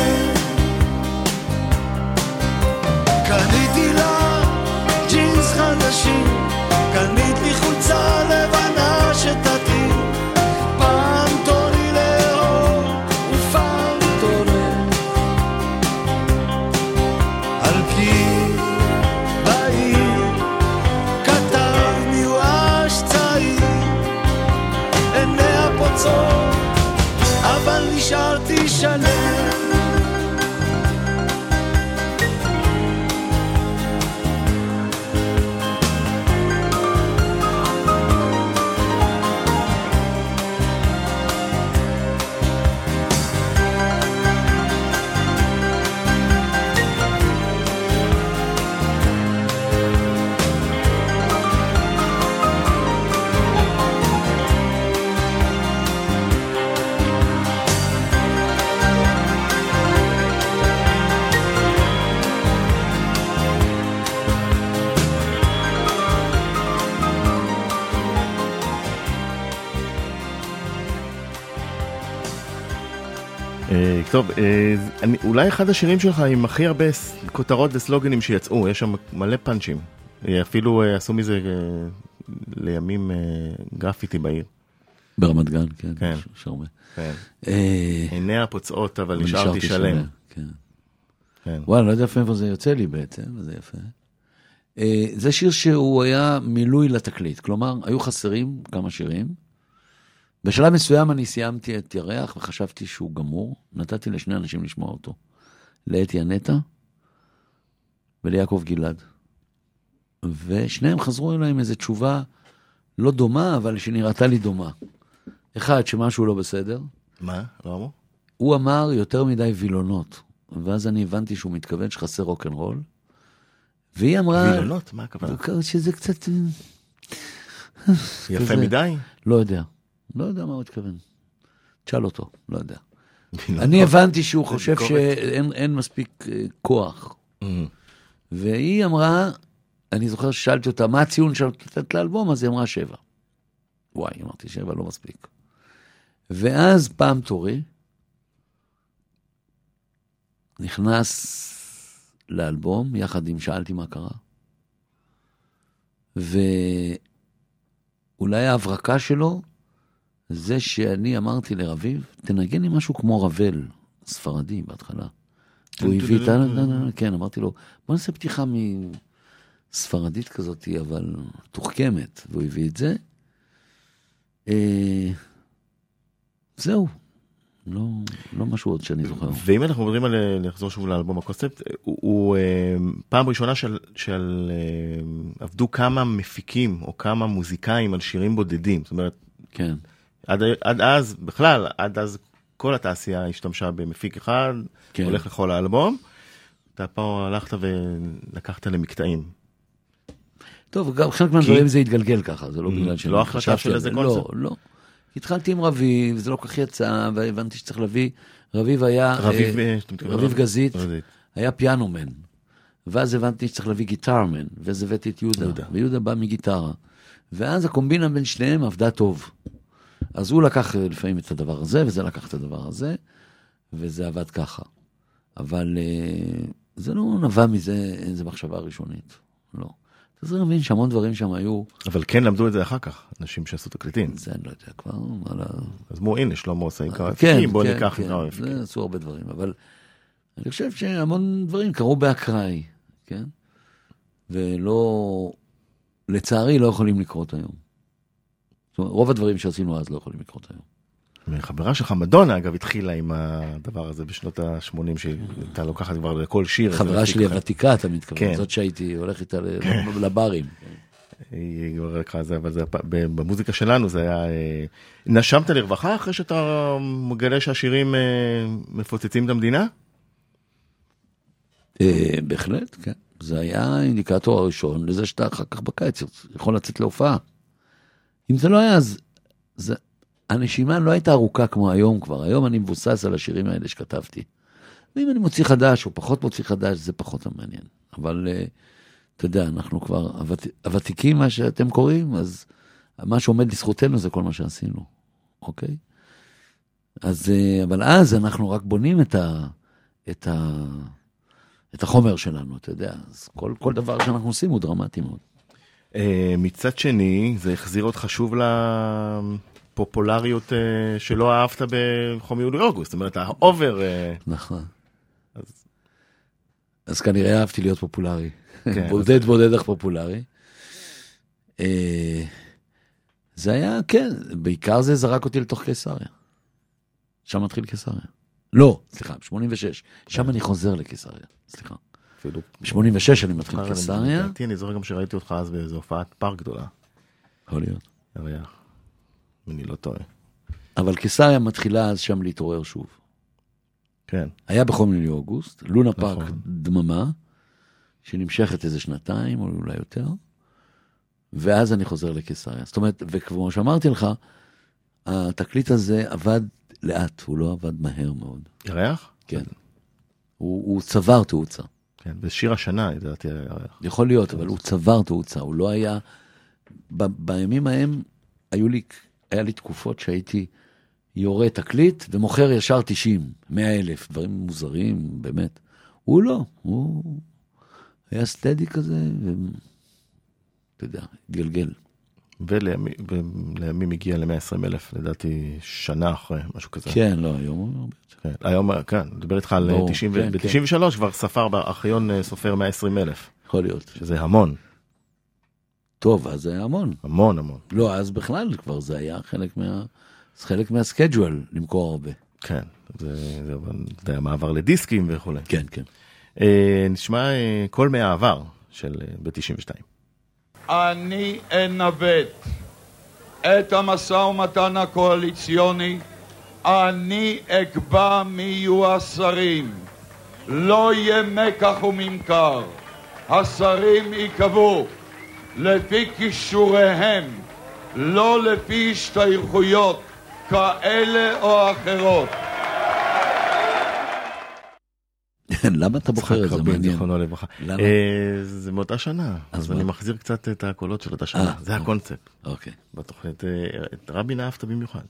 [SPEAKER 1] אני, אולי אחד השירים שלך עם הכי הרבה כותרות וסלוגנים שיצאו, יש שם מלא פאנצ'ים. אה, אפילו אה, עשו מזה אה, לימים גרפיטי בעיר.
[SPEAKER 4] ברמת גן, כן.
[SPEAKER 1] כן.
[SPEAKER 4] יש הרבה.
[SPEAKER 1] כן.
[SPEAKER 4] אה,
[SPEAKER 1] עיניה פוצעות, אבל נשארתי שלם.
[SPEAKER 4] כן.
[SPEAKER 1] כן.
[SPEAKER 4] וואלה, לא יודע איפה זה יוצא לי בעצם, זה יפה. אה, זה שיר שהוא היה מילוי לתקליט, כלומר, היו חסרים כמה שירים. בשלב מסוים אני סיימתי את ירח וחשבתי שהוא גמור, נתתי לשני אנשים לשמוע אותו. לאתי הנטע וליעקב גלעד. ושניהם חזרו אליי עם איזו תשובה לא דומה, אבל שנראתה לי דומה. אחד, שמשהו לא בסדר.
[SPEAKER 1] מה? לא אמרו?
[SPEAKER 4] הוא אמר יותר מדי וילונות. ואז אני הבנתי שהוא מתכוון שחסר רוקנרול. והיא אמרה...
[SPEAKER 1] וילונות? מה הכוונה?
[SPEAKER 4] שזה קצת...
[SPEAKER 1] יפה
[SPEAKER 4] כזה.
[SPEAKER 1] מדי?
[SPEAKER 4] לא יודע. לא יודע מה הוא התכוון. תשאל אותו, לא יודע.
[SPEAKER 1] וילונות.
[SPEAKER 4] אני הבנתי שהוא חושב. שאין אין מספיק אה, כוח.
[SPEAKER 1] אמ,
[SPEAKER 4] והיא אמרה, אני זוכר ששאלתי אותה, מה הציון שאת נותנת לאלבום? אז היא אמרה שבע. וואי, אמרתי שבע לא מספיק. ואז פעם תורי, נכנס לאלבום, יחד עם שאלתי מה קרה. ואולי ההברקה שלו, זה שאני אמרתי לרביב, תנגן לי משהו כמו רבל, ספרדי בהתחלה. הוא הביא את ה... כן, אמרתי לו, בוא נעשה פתיחה מספרדית כזאת, אבל תוחכמת, והוא הביא את זה. זהו, לא, לא משהו עוד שאני זוכר.
[SPEAKER 1] ואם אנחנו מדברים על לחזור שוב לאלבום הקונספט, הוא, הוא פעם ראשונה של, של עבדו כמה מפיקים או כמה מוזיקאים על שירים בודדים. זאת אומרת,
[SPEAKER 4] כן,
[SPEAKER 1] עד, עד אז, בכלל, עד אז כל התעשייה השתמשה במפיק אחד,
[SPEAKER 4] כן.
[SPEAKER 1] הולך לכל האלבום. אתה פה הלכת ולקחת למקטעים.
[SPEAKER 4] טוב, גם חלק מהדברים זה התגלגל ככה, זה לא
[SPEAKER 1] Mm,
[SPEAKER 4] בגלל שאני
[SPEAKER 1] לא החלטה של איזה
[SPEAKER 4] זה.
[SPEAKER 1] קונספט?
[SPEAKER 4] לא, לא. התחלתי עם רביב, זה לא כל כך יצא, והבנתי שצריך להביא, רביב היה,
[SPEAKER 1] רביב,
[SPEAKER 4] אה,
[SPEAKER 1] אה,
[SPEAKER 4] רביב? גזית,
[SPEAKER 1] גזית.
[SPEAKER 4] היה פיאנומן. ואז הבנתי שצריך להביא גיטרמן, ואז הבאתי את יהודה,
[SPEAKER 1] יהודה.
[SPEAKER 4] ויהודה בא מגיטרה. ואז הקומבינה בין שניהם עבדה טוב. אז הוא לקח אה, לפעמים את הדבר הזה, וזה לקח את הדבר הזה, וזה עבד ככה. אבל אה, זה לא נבע מזה איזה מחשבה ראשונית, לא. אתה צריך להבין שהמון דברים שם היו,
[SPEAKER 1] אבל כן למדו את זה אחר כך, אנשים שעשו תקליטים.
[SPEAKER 4] זה אני לא יודע כבר, ה...
[SPEAKER 1] אז אמרו, הנה, שלמה עושה עם כמה
[SPEAKER 4] כן,
[SPEAKER 1] מפיקים, בוא
[SPEAKER 4] כן,
[SPEAKER 1] ניקח
[SPEAKER 4] כן,
[SPEAKER 1] כמה מפיקים.
[SPEAKER 4] זה עשו הרבה דברים, אבל אני חושב שהמון דברים קרו באקראי, כן? ולא, לצערי, לא יכולים לקרות היום. זאת אומרת, רוב הדברים שעשינו אז לא יכולים לקרות היום.
[SPEAKER 1] חברה שלך, מדונה, אגב, התחילה עם הדבר הזה בשנות ה-80, שהייתה לוקחת כבר לכל שיר.
[SPEAKER 4] חברה שלי. הוותיקה, אתה מתכוון,
[SPEAKER 1] כן.
[SPEAKER 4] זאת שהייתי הולך איתה ל- לברים.
[SPEAKER 1] היא כבר לקחה זה, אבל זה, ב- במוזיקה שלנו זה היה... אה, נשמת לרווחה אחרי שאתה מגלה שהשירים אה, מפוצצים את המדינה?
[SPEAKER 4] אה, בהחלט, כן. זה היה האינדיקטור הראשון לזה שאתה אחר כך בקיץ יכול לצאת להופעה. אם זה לא היה, אז זה, הנשימה לא הייתה ארוכה כמו היום כבר. היום אני מבוסס על השירים האלה שכתבתי. ואם אני מוציא חדש או פחות מוציא חדש, זה פחות המעניין. אבל אה, אתה יודע, אנחנו כבר הוות, הוותיקים, מה שאתם קוראים, אז מה שעומד לזכותנו זה כל מה שעשינו, אוקיי? אז, אה, אבל אז אנחנו רק בונים את ה... את ה... את החומר שלנו, אתה יודע, אז כל, כל דבר שאנחנו עושים הוא דרמטי מאוד.
[SPEAKER 1] אה, מצד שני, זה החזיר אותך שוב לפופולריות אה, שלא אהבת בחום יולי-אוגוסט. זאת אומרת, האובר... אה,
[SPEAKER 4] נכון.
[SPEAKER 1] אז-
[SPEAKER 4] אז כנראה אהבתי להיות פופולרי.
[SPEAKER 1] כן,
[SPEAKER 4] בודד בודד אך פופולרי. זה היה, כן, בעיקר זה זרק אותי לתוך קיסריה. שם מתחיל קיסריה. לא, סליחה, ב-86. שם אני חוזר לקיסריה, סליחה.
[SPEAKER 1] אפילו...
[SPEAKER 4] ב-86 אני מתחיל קיסריה.
[SPEAKER 1] לדעתי, אני זוכר גם שראיתי אותך אז באיזו הופעת פארק גדולה.
[SPEAKER 4] יכול להיות.
[SPEAKER 1] אם אני לא טועה.
[SPEAKER 4] אבל קיסריה מתחילה אז שם להתעורר שוב.
[SPEAKER 1] כן.
[SPEAKER 4] היה בחום יולי אוגוסט, לונה
[SPEAKER 1] נכון.
[SPEAKER 4] פארק דממה, שנמשכת איזה שנתיים או אולי יותר, ואז אני חוזר לקיסריה. זאת אומרת, וכמו שאמרתי לך, התקליט הזה עבד לאט, הוא לא עבד מהר מאוד.
[SPEAKER 1] ירח?
[SPEAKER 4] כן. הוא, הוא צבר תאוצה.
[SPEAKER 1] כן, בשיר השנה, לדעתי, היה.
[SPEAKER 4] יכול להיות, אבל הוא צבר תאוצה, הוא לא היה... ב, בימים ההם היו לי, היה לי תקופות שהייתי יורה תקליט ומוכר ישר 90, 100 אלף, דברים מוזרים, באמת. הוא לא, הוא היה סטדי כזה, ואתה יודע, התגלגל.
[SPEAKER 1] ולימים הגיע ל-120 אלף, לדעתי, שנה אחרי, משהו כזה.
[SPEAKER 4] כן, לא, היום הרבה יותר.
[SPEAKER 1] כן. היום, כן, אני מדבר איתך על
[SPEAKER 4] ברור,
[SPEAKER 1] 90,
[SPEAKER 4] כן,
[SPEAKER 1] ב-93 כבר ספר בארכיון אה, סופר 120 אלף,
[SPEAKER 4] יכול להיות.
[SPEAKER 1] שזה המון,
[SPEAKER 4] טוב, אז זה היה המון.
[SPEAKER 1] המון המון.
[SPEAKER 4] לא, אז בכלל כבר זה היה חלק מה... זה חלק מהסקייג'ואל למכור הרבה.
[SPEAKER 1] כן, זה, זה, זה המעבר לדיסקים וכולי.
[SPEAKER 4] כן, כן.
[SPEAKER 1] אה, נשמע אה, קול מהעבר של אה, ב-92.
[SPEAKER 6] אני אנווט את המשא ומתן הקואליציוני, אני אקבע מי יהיו השרים. לא יהיה מקח וממכר. השרים ייקבעו לפי כישוריהם, לא לפי השתייכויות כאלה או אחרות.
[SPEAKER 4] למה אתה בוחר את זה?
[SPEAKER 1] רבין,
[SPEAKER 4] מעניין.
[SPEAKER 1] זיכרונו לברכה. אה, זה מאותה שנה,
[SPEAKER 4] אז?
[SPEAKER 1] אני מחזיר קצת את הקולות של אותה שנה,
[SPEAKER 4] אה,
[SPEAKER 1] זה
[SPEAKER 4] אה.
[SPEAKER 1] הקונספט
[SPEAKER 4] אוקיי,
[SPEAKER 1] בתוכנית. אה, את רבין אהבת במיוחד.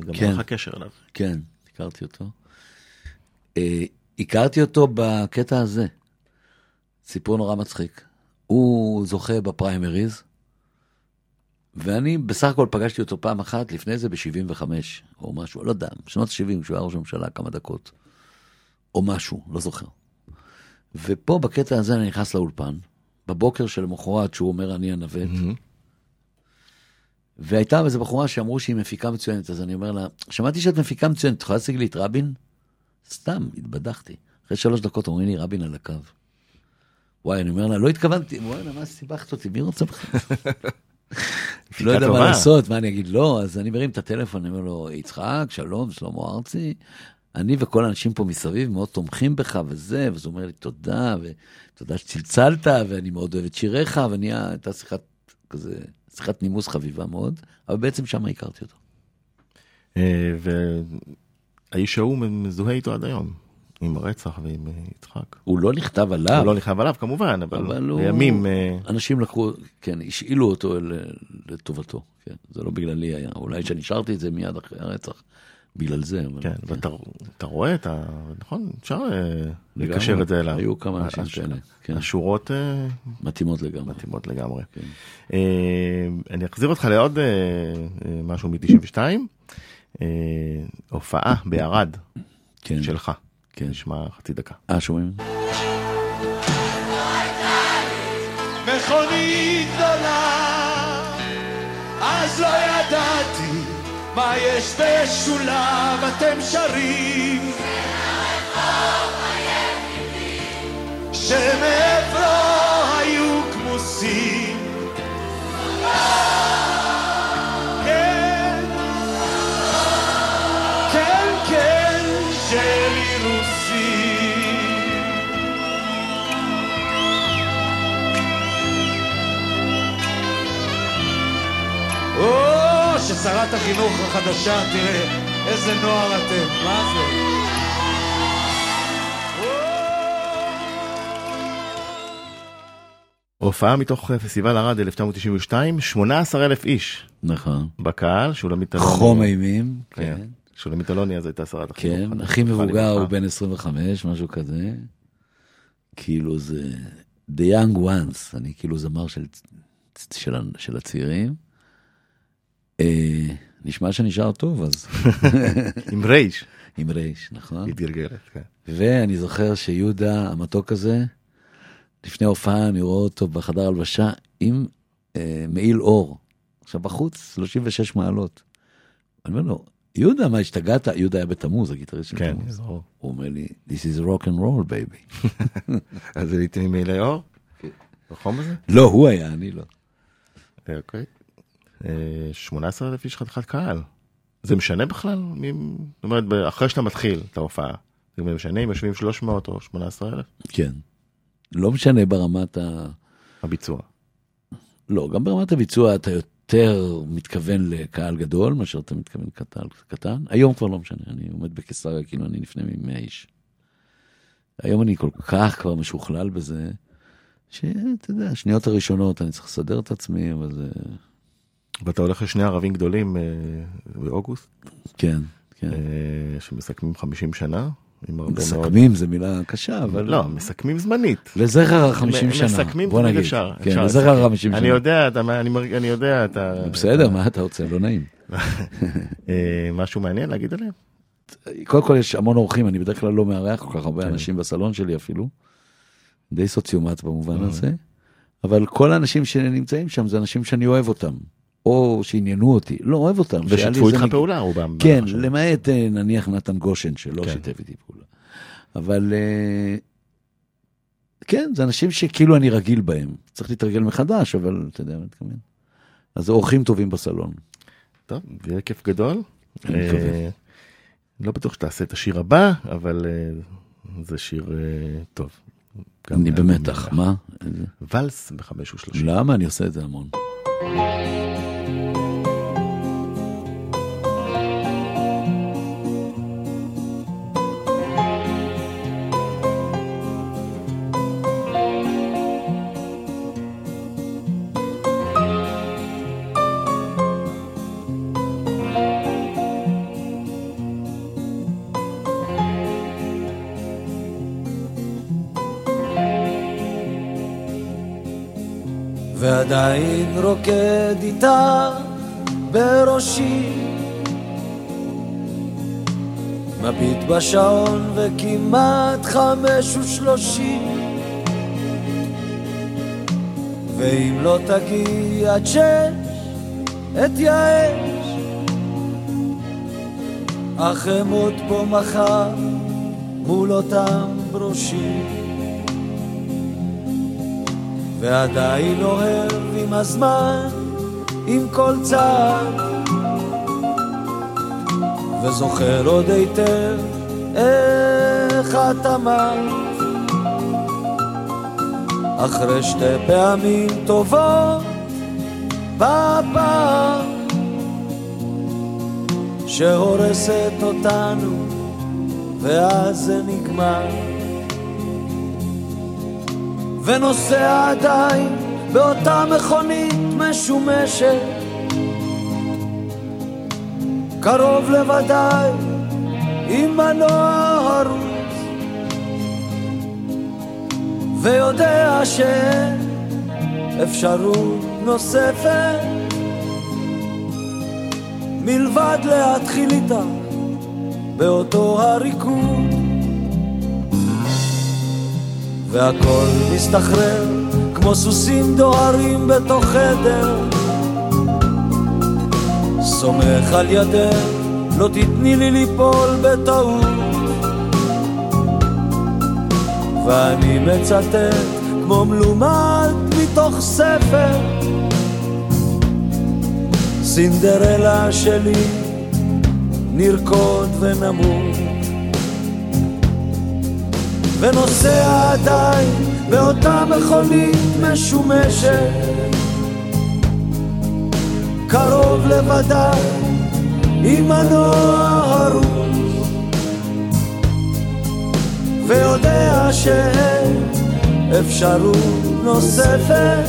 [SPEAKER 1] גם
[SPEAKER 4] כן.
[SPEAKER 1] היה לך קשר אליו.
[SPEAKER 4] כן, הכרתי אותו. הכרתי אותו בקטע הזה. סיפור נורא מצחיק. הוא זוכה בפריימריז, ואני בסך הכל פגשתי אותו פעם אחת, לפני זה ב-75, או משהו, לא יודע, בשנות ה-70, כשהוא היה ראש הממשלה, כמה דקות, או משהו, לא זוכר. ופה, בקטע הזה, אני נכנס לאולפן, בבוקר שלמחרת, שהוא אומר, אני אנווט, והייתה איזו בחורה שאמרו שהיא מפיקה מצוינת, אז אני אומר לה, שמעתי שאת מפיקה מצוינת, את יכולה להשיג לי את רבין? סתם, התבדחתי. אחרי שלוש דקות אומרים לי, רבין על הקו. וואי, אני אומר לה, לא התכוונתי, וואי, מה סיבכת אותי, מי רוצה בכלל? (laughs) לא יודע מה. לעשות, מה אני אגיד, לא, אז אני מרים את הטלפון, אני אומר לו, יצחק, שלום, שלמה ארצי, אני וכל האנשים פה מסביב מאוד תומכים בך וזה, ואז הוא אומר לי, תודה, ותודה שצלצלת, ואני מאוד אוהב את שיריך, ונהיה, הייתה שיחת כזה, שיחת נימוס חביבה מאוד, אבל בעצם שם הכרתי אותו.
[SPEAKER 1] אה, והאיש ההוא מזוהה איתו עד היום, עם הרצח ועם אה, יצחק.
[SPEAKER 4] הוא לא נכתב עליו,
[SPEAKER 1] הוא לא נכתב עליו כמובן,
[SPEAKER 4] אבל
[SPEAKER 1] אבל
[SPEAKER 4] הוא-
[SPEAKER 1] לימים, אה,
[SPEAKER 4] אנשים לקחו, כן, השאילו אותו לטובתו, כן, זה לא בגללי היה, אולי שנשארתי את זה מיד אחרי הרצח, בגלל זה, אבל...
[SPEAKER 1] כן, ואתה אתה רואה את ה... נכון, אפשר אה. לקשר את זה אליו.
[SPEAKER 4] היו כמה אנשים
[SPEAKER 1] הש-
[SPEAKER 4] כאלה, כן.
[SPEAKER 1] השורות אה,
[SPEAKER 4] מתאימות לגמרי.
[SPEAKER 1] מתאימות לגמרי.
[SPEAKER 4] כן.
[SPEAKER 1] אה, אני אחזיר אותך לעוד אה, אה, משהו מ-92, הופעה בערד
[SPEAKER 4] כן,
[SPEAKER 1] שלך.
[SPEAKER 4] כן.
[SPEAKER 1] נשמע חצי דקה.
[SPEAKER 4] אה, שומעים?
[SPEAKER 3] מכונית גדולה, יש בשולב, אתם שרים. שמעברו או, ששרת החינוך החדשה, תראה, איזה נוער אתם, מה זה?
[SPEAKER 1] הופעה מתוך אה, פסטיבל ערד 1992, 18 אלף איש
[SPEAKER 4] נכון.
[SPEAKER 1] בקהל, שולמית אלוני.
[SPEAKER 4] חום אימים,
[SPEAKER 1] כן.
[SPEAKER 4] כן.
[SPEAKER 1] שולמית אלוני אז הייתה שרת החינוך.
[SPEAKER 4] כן, הכי מבוגר הוא
[SPEAKER 1] לברכה.
[SPEAKER 4] בן 25, משהו כזה. כאילו זה The Young Ones, אני כאילו זמר של, של, של הצעירים. אה, נשמע שנשאר טוב, אז (laughs)
[SPEAKER 1] עם רייש,
[SPEAKER 4] עם רייש, נכון?
[SPEAKER 1] התגלגלת, כן.
[SPEAKER 4] ואני זוכר שיהודה, המתוק הזה, לפני הופעה אני רואה אותו בחדר הלבשה עם אה, מעיל אור. עכשיו בחוץ 36 מעלות. אני אומר לו, יהודה, מה השתגעת? יהודה היה בתמוז, הגיטריסט של
[SPEAKER 1] כן,
[SPEAKER 4] תמוז.
[SPEAKER 1] זהו.
[SPEAKER 4] הוא אומר לי, This is rock and roll, baby. (laughs)
[SPEAKER 1] אז זה לעיתים עם מעילי אור? בחום הזה?
[SPEAKER 4] לא, הוא היה, אני לא.
[SPEAKER 1] אה, אוקיי. אה, 18 אלף איש חתיכת קהל. זה משנה בכלל? מי- זאת אומרת, אחרי שאתה מתחיל את ההופעה, זה משנה אם יושבים 300 או 18 אלף?
[SPEAKER 4] כן. לא משנה ברמת ה...
[SPEAKER 1] הביצוע.
[SPEAKER 4] לא, גם ברמת הביצוע אתה יותר מתכוון לקהל גדול מאשר אתה מתכוון לקהל קטן. היום כבר לא משנה, אני עומד בקיסריה כאילו אני לפני מ-100 איש. היום אני כל כך כבר משוכלל בזה, שאתה יודע, השניות הראשונות אני צריך לסדר את עצמי, אבל זה...
[SPEAKER 1] ואתה הולך לשני ערבים גדולים אה, באוגוסט,
[SPEAKER 4] כן, כן.
[SPEAKER 1] אה, שמסכמים 50 שנה, עם הרבה מאוד...
[SPEAKER 4] מסכמים זה מילה קשה, אבל...
[SPEAKER 1] לא, מסכמים זמנית.
[SPEAKER 4] לזכר ה-50
[SPEAKER 1] מ-
[SPEAKER 4] שנה.
[SPEAKER 1] מסכמים
[SPEAKER 4] בוא נגיד.
[SPEAKER 1] אפשר.
[SPEAKER 4] כן,
[SPEAKER 1] אפשר
[SPEAKER 4] לזכר
[SPEAKER 1] לסכם.
[SPEAKER 4] ה-50 שנה.
[SPEAKER 1] אני יודע, אתה, אני, מרג- אני יודע, אתה...
[SPEAKER 4] בסדר, מה אתה רוצה? לא נעים. (laughs)
[SPEAKER 1] אה, משהו מעניין להגיד עליהם?
[SPEAKER 4] קודם כל יש המון אורחים, אני בדרך כלל לא מארח כל כך הרבה
[SPEAKER 1] כן.
[SPEAKER 4] אנשים בסלון שלי אפילו. די סוציומט במובן
[SPEAKER 1] אוקיי.
[SPEAKER 4] הזה. אבל כל האנשים שנמצאים שם זה אנשים שאני אוהב אותם. או שעניינו אותי, לא אוהב אותם.
[SPEAKER 1] ושיתפו איתך. פעולה רובם.
[SPEAKER 4] כן, למעט אה, נניח נתן גושן שלא
[SPEAKER 1] כן.
[SPEAKER 4] שיתף איתי פעולה. אבל אה, כן, זה אנשים שכאילו אני רגיל בהם. צריך להתרגל מחדש, אבל אתה יודע מה מתכוון. אז אורחים טובים בסלון.
[SPEAKER 1] טוב, זה יהיה כיף גדול. אה. לא בטוח שתעשה את השיר הבא, אבל זה שיר טוב.
[SPEAKER 4] אני במתח. מה?
[SPEAKER 1] ואלס בחמש ושלושים.
[SPEAKER 4] למה אני עושה את זה המון? Thank you.
[SPEAKER 2] ועדיין רוקד איתה בראשי. מביט בשעון וכמעט חמש ושלושים. ואם לא תגיע עד שש אתייאש אך אמות פה מחר מול אותם ברושים ועדיין אוהב עם הזמן, עם כל צעד וזוכר עוד היטב איך את אמרת. אחרי שתי פעמים טובות בפעם שהורסת אותנו ואז זה נגמר ונוסע עדיין באותה מכונית משומשת. קרוב לוודאי עם מנוע הרוס ויודע שאין אפשרות נוספת. מלבד להתחיל איתה באותו הריקוד והכל מסתחרר כמו סוסים דוהרים בתוך חדר. סומך על ידך, לא תתני לי ליפול בטעות. ואני מצטט כמו מלומד מתוך ספר. סינדרלה שלי, נרקוד ונמות ונוסע עדיין באותה מכונית משומשת. קרוב לוודאי עם מנוע הרוס ויודע שאין אפשרות נוספת.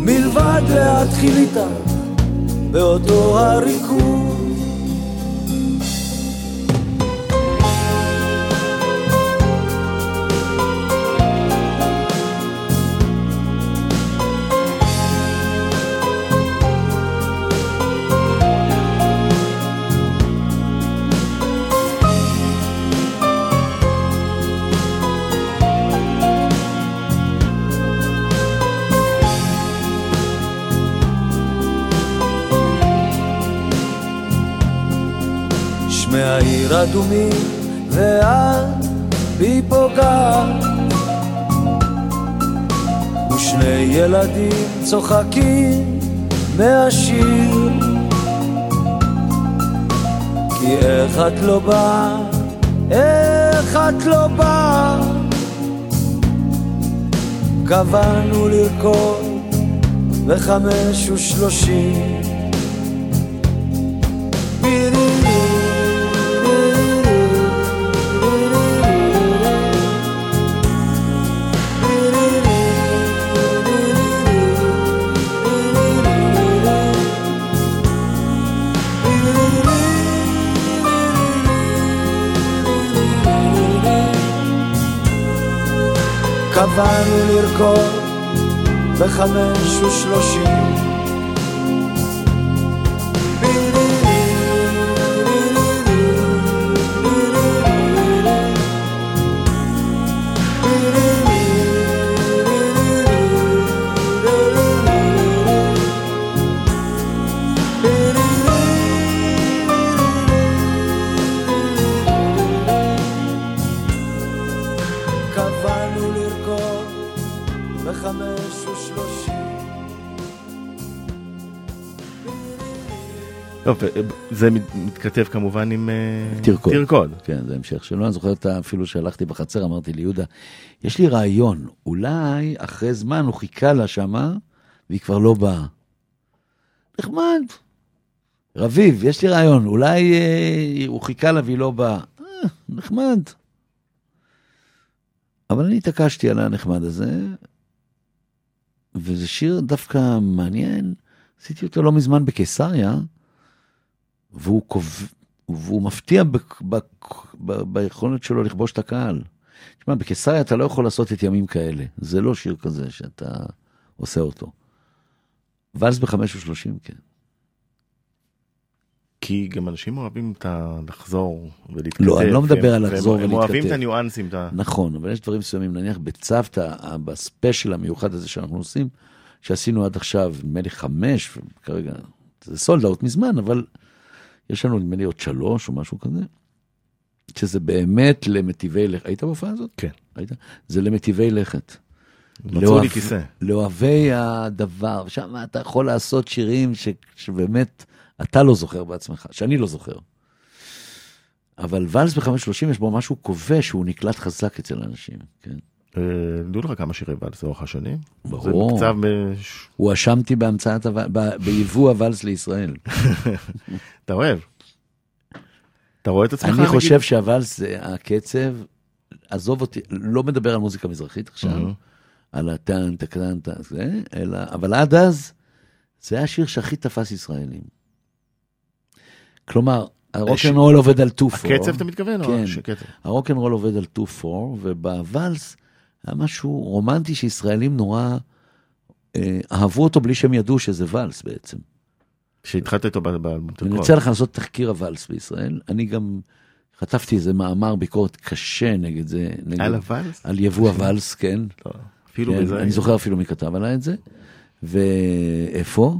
[SPEAKER 2] מלבד להתחיל איתה באותו הריקוד העיר אדומים ואת בי פוגעת ושני ילדים צוחקים מהשיר. כי איך את לא באה, איך את לא באה? קבענו לרקוד בחמש ושלושים קבענו לרקוד בחמש ושלושים
[SPEAKER 1] זה מתכתב כמובן עם אה,
[SPEAKER 4] תרקוד.
[SPEAKER 1] תרקוד.
[SPEAKER 4] כן, זה המשך שלו. אני זוכר אפילו שהלכתי בחצר, אמרתי ליהודה, יש לי רעיון, אולי אחרי זמן הוא חיכה לה שמה, והיא כבר לא באה. נחמד. רביב, יש לי רעיון, אולי אה, הוא חיכה לה והיא לא באה. אה, נחמד. אבל אני התעקשתי על הנחמד הזה, וזה שיר דווקא מעניין. עשיתי אותו לא מזמן בקיסריה, והוא, קוב... והוא מפתיע ב... ב... ב... ביכולת שלו לכבוש את הקהל. תשמע, בקיסריה אתה לא יכול לעשות את ימים כאלה. זה לא שיר כזה שאתה עושה אותו. ואלס בחמש ושלושים, כן.
[SPEAKER 1] כי גם אנשים אוהבים את ה... לחזור ולהתכתב.
[SPEAKER 4] לא, אני לא מדבר על לחזור ולהתכתב.
[SPEAKER 1] הם אוהבים את הניואנסים.
[SPEAKER 4] נכון, אבל יש דברים מסוימים, נניח בצוותא, בספיישל המיוחד הזה שאנחנו עושים, שעשינו עד עכשיו, נדמה לי חמש, כרגע, זה סולד אאוט מזמן, אבל יש לנו נדמה לי עוד שלוש או משהו כזה, שזה באמת למטיבי לכת. היית בהופעה הזאת?
[SPEAKER 1] כן.
[SPEAKER 4] היית? זה למטיבי לכת.
[SPEAKER 1] מצאו לי כיסא.
[SPEAKER 4] לאוהבי הדבר, שם אתה יכול לעשות שירים ש, שבאמת אתה לא זוכר בעצמך, שאני לא זוכר. אבל ואלס ב-530 יש בו משהו כובש, שהוא נקלט חזק אצל אנשים, כן.
[SPEAKER 1] ידעו לך כמה שירי ואלס לאורך השנים?
[SPEAKER 4] ברור.
[SPEAKER 1] זה מוקצב ב...
[SPEAKER 4] הואשמתי בהמצאת, ביבוא הוואלס לישראל. (laughs)
[SPEAKER 1] אתה אוהב. אתה רואה את עצמך?
[SPEAKER 4] אני חושב שהוואלס זה הקצב, עזוב אותי, לא מדבר על מוזיקה מזרחית עכשיו, על הטן, טקטן, זה, אלא, אבל עד אז, זה היה השיר שהכי תפס ישראלים. כלומר, הרוקנרול עובד על 2-4.
[SPEAKER 1] הקצב אתה מתכוון?
[SPEAKER 4] כן, הרוקנרול עובד על 2-4, ובוואלס היה משהו רומנטי שישראלים נורא אה, אהבו אותו בלי שהם ידעו שזה ואלס בעצם.
[SPEAKER 1] שהתחלת איתו באלבום
[SPEAKER 4] אני רוצה לך לעשות תחקיר הוואלס בישראל. אני גם חטפתי איזה מאמר ביקורת קשה נגד זה. נגד,
[SPEAKER 1] על הוואלס?
[SPEAKER 4] על יבוא הוואלס, כן.
[SPEAKER 1] לא, אפילו
[SPEAKER 4] כן,
[SPEAKER 1] בזה.
[SPEAKER 4] אני זוכר אפילו מי כתב עליי את זה. ואיפה?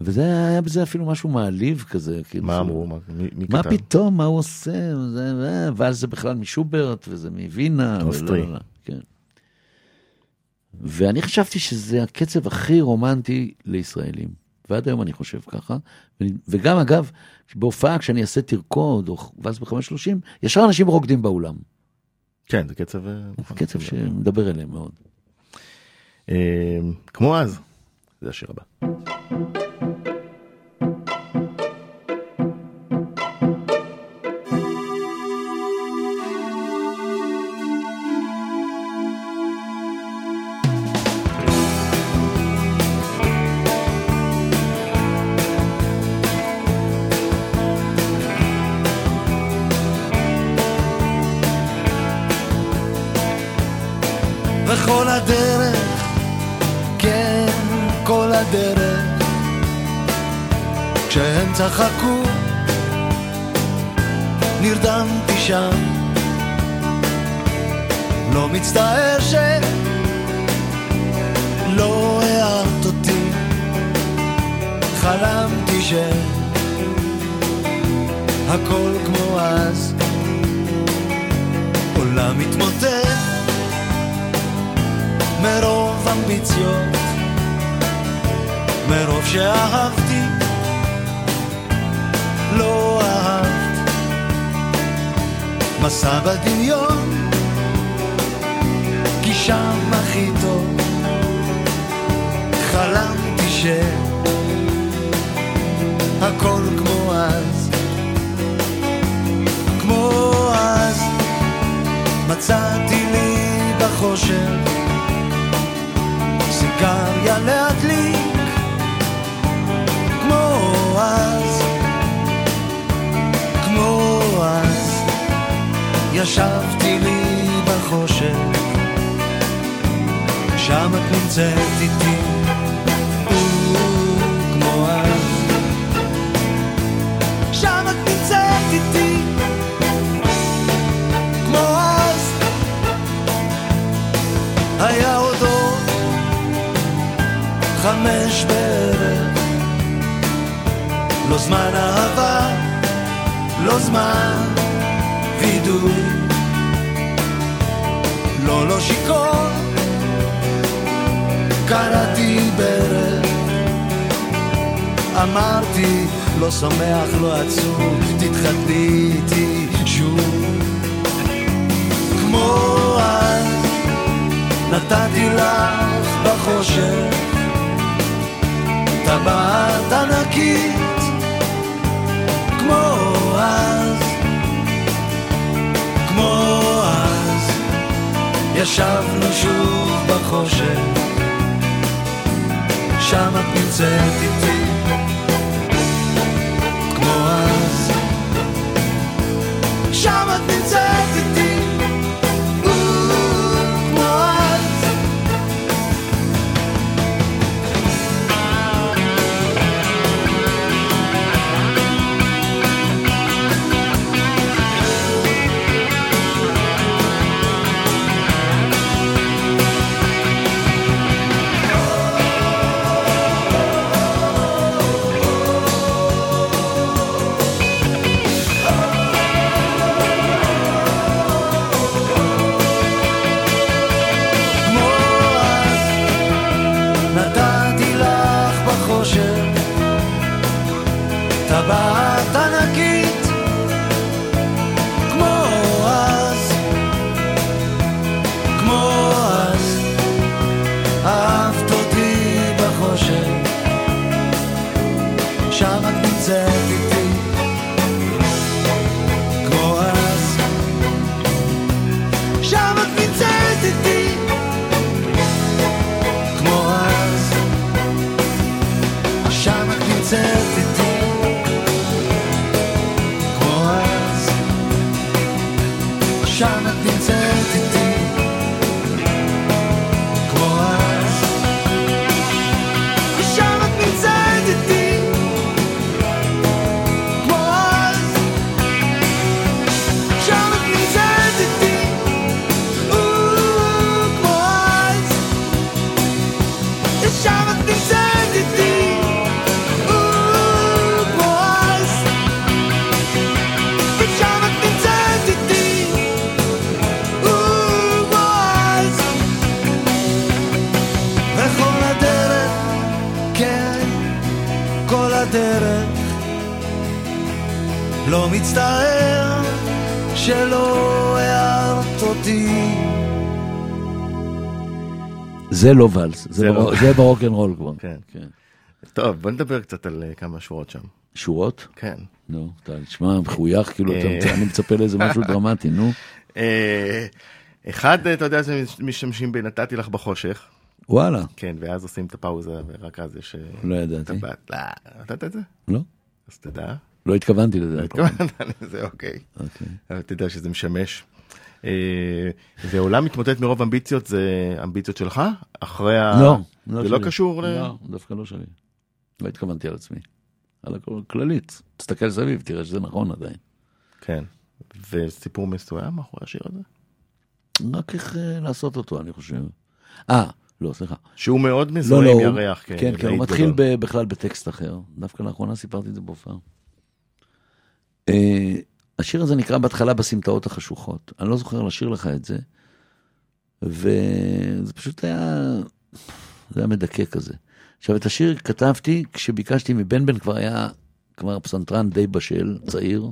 [SPEAKER 4] וזה היה בזה אפילו משהו מעליב כזה. כאילו
[SPEAKER 1] מה. אמרו? מה, מי, מי
[SPEAKER 4] מה
[SPEAKER 1] כתב?
[SPEAKER 4] פתאום, מה הוא עושה? זה, ואז זה בכלל משוברט, וזה מווינה.
[SPEAKER 1] אוסטרי.
[SPEAKER 4] ולא, לא. ואני חשבתי שזה הקצב הכי רומנטי לישראלים. ועד היום אני חושב ככה. וגם, אגב, בהופעה, כשאני אעשה תרקוד, או ואז ב-530, ישר אנשים רוקדים באולם.
[SPEAKER 1] כן, זה קצב... אה, נכון.
[SPEAKER 4] קצב שמדבר אליהם מאוד.
[SPEAKER 1] אה, כמו אז, זה השיר הבא.
[SPEAKER 2] צחקו, נרדמתי שם. לא מצטער שלא הערת אותי, חלמתי שהכל כמו אז, עולם מתמוטט. מרוב אמביציות, מרוב שאהבתי, לא אהבת. מסע בדמיון, כי שם הכי טוב, חלמתי שהכל כמו אז, כמו אז, מצאתי לי בחושך סיגריה להדליק כמו אז, כמו אז, ישבתי לי בחושך, שם את נמצאת איתי, כמו אז, שם את נמצאת איתי, כמו אז, היה עוד חמש בערב לא זמן אהבה, לא זמן וידוי. לא, לא שיכור. קראתי בערב אמרתי לא שמח, לא עצוב, תתחתני איתי שוב. כמו אז, נתתי לך בחושך, טבעת ענקית, כמו ישבנו שוב בחושך, שם את נמצאת איתי. כמו אז. שם את נמצאת איתי,
[SPEAKER 4] זה לא ואלס, זה
[SPEAKER 1] זה לא.
[SPEAKER 4] בר- זה ברוקנרול כבר.
[SPEAKER 1] כן.
[SPEAKER 4] כן.
[SPEAKER 1] טוב, בוא נדבר קצת על אה, כמה שורות שם.
[SPEAKER 4] שורות?
[SPEAKER 1] כן.
[SPEAKER 4] נו, אתה נשמע מחוייך, כאילו,
[SPEAKER 1] אה.
[SPEAKER 4] אני מצפה לאיזה משהו דרמטי, נו. (laughs)
[SPEAKER 1] אה, אחד, אתה יודע, זה משתמשים בנתתי לך בחושך,
[SPEAKER 4] וואלה,
[SPEAKER 1] כן, ואז עושים את הפאוזה, ורק אז יש...
[SPEAKER 4] לא ידעתי.
[SPEAKER 1] לא, נתת את זה?
[SPEAKER 4] לא?
[SPEAKER 1] אז תדע.
[SPEAKER 4] לא התכוונתי לזה.
[SPEAKER 1] לא התכוונת לזה, אוקיי.
[SPEAKER 4] אוקיי.
[SPEAKER 1] אבל תדע שזה משמש. אה, ועולם מתמוטט מרוב אמביציות זה אמביציות שלך? אחרי ה...
[SPEAKER 4] לא,
[SPEAKER 1] זה לא
[SPEAKER 4] שלי.
[SPEAKER 1] קשור ל...
[SPEAKER 4] לא, דווקא לא שלי. לא התכוונתי על עצמי. על הכל כללית. תסתכל סביב, תראה שזה נכון עדיין.
[SPEAKER 1] כן. וסיפור מסוים מאחורי השיר הזה?
[SPEAKER 4] רק איך אה, לעשות אותו, אני חושב. אה, לא, סליחה.
[SPEAKER 1] שהוא מאוד
[SPEAKER 4] לא,
[SPEAKER 1] מזוהה
[SPEAKER 4] לא,
[SPEAKER 1] עם
[SPEAKER 4] הוא-
[SPEAKER 1] ירח.
[SPEAKER 4] כן, כן, הוא
[SPEAKER 1] כלהיט
[SPEAKER 4] מתחיל בכלל בטקסט אחר. דווקא לאחרונה סיפרתי את זה בהופעה. השיר הזה נקרא בהתחלה בסמטאות החשוכות. אני לא זוכר לשיר לך את זה, וזה פשוט היה, זה היה מדכא כזה. עכשיו, את השיר כתבתי כשביקשתי מבן בן, כבר היה, כבר פסנתרן די בשל, צעיר.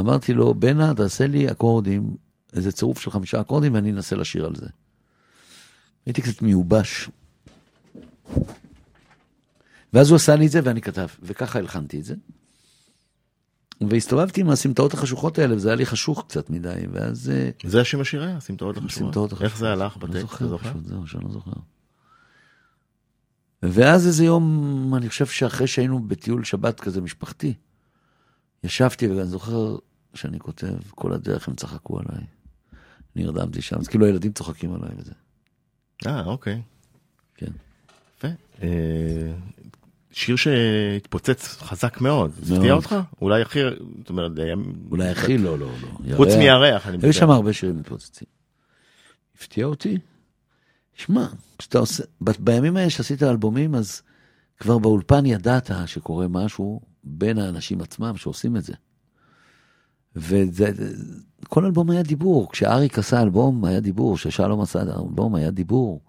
[SPEAKER 4] אמרתי לו, בנה, תעשה לי אקורדים, איזה צירוף של חמישה אקורדים, ואני אנסה לשיר על זה. הייתי קצת מיובש. ואז הוא עשה לי את זה ואני כתב, וככה הלחנתי את זה. והסתובבתי עם הסמטאות החשוכות האלה, וזה היה לי חשוך קצת מדי, ואז... אה,
[SPEAKER 1] זה השם השיר היה? הסמטאות החשוכות?
[SPEAKER 4] הסמטאות החשוכות.
[SPEAKER 1] איך זה הלך
[SPEAKER 4] לא
[SPEAKER 1] בטקסט?
[SPEAKER 4] זוכר? פשוט, זהו, שאני לא זוכר. ואז איזה יום, אני חושב שאחרי שהיינו בטיול שבת כזה משפחתי, ישבתי ואני זוכר שאני כותב, כל הדרך הם צחקו עליי. נרדמתי שם, אז כאילו הילדים צוחקים עליי וזה.
[SPEAKER 1] אה, אוקיי.
[SPEAKER 4] כן.
[SPEAKER 1] יפה. שיר שהתפוצץ חזק מאוד. הפתיע אותך? אולי הכי... זאת אומרת,
[SPEAKER 4] אולי הכי לא, לא, לא.
[SPEAKER 1] חוץ
[SPEAKER 4] ירח.
[SPEAKER 1] מירח, אני
[SPEAKER 4] היו שם הרבה שירים מתפוצצים. הפתיע אותי. שמע, כשאתה עושה, בימים האלה שעשית אלבומים, אז כבר באולפן ידעת שקורה משהו בין האנשים עצמם שעושים את זה. וזה, כל אלבום היה דיבור. כשאריק עשה אלבום, היה דיבור. כששלום עשה אלבום, היה דיבור.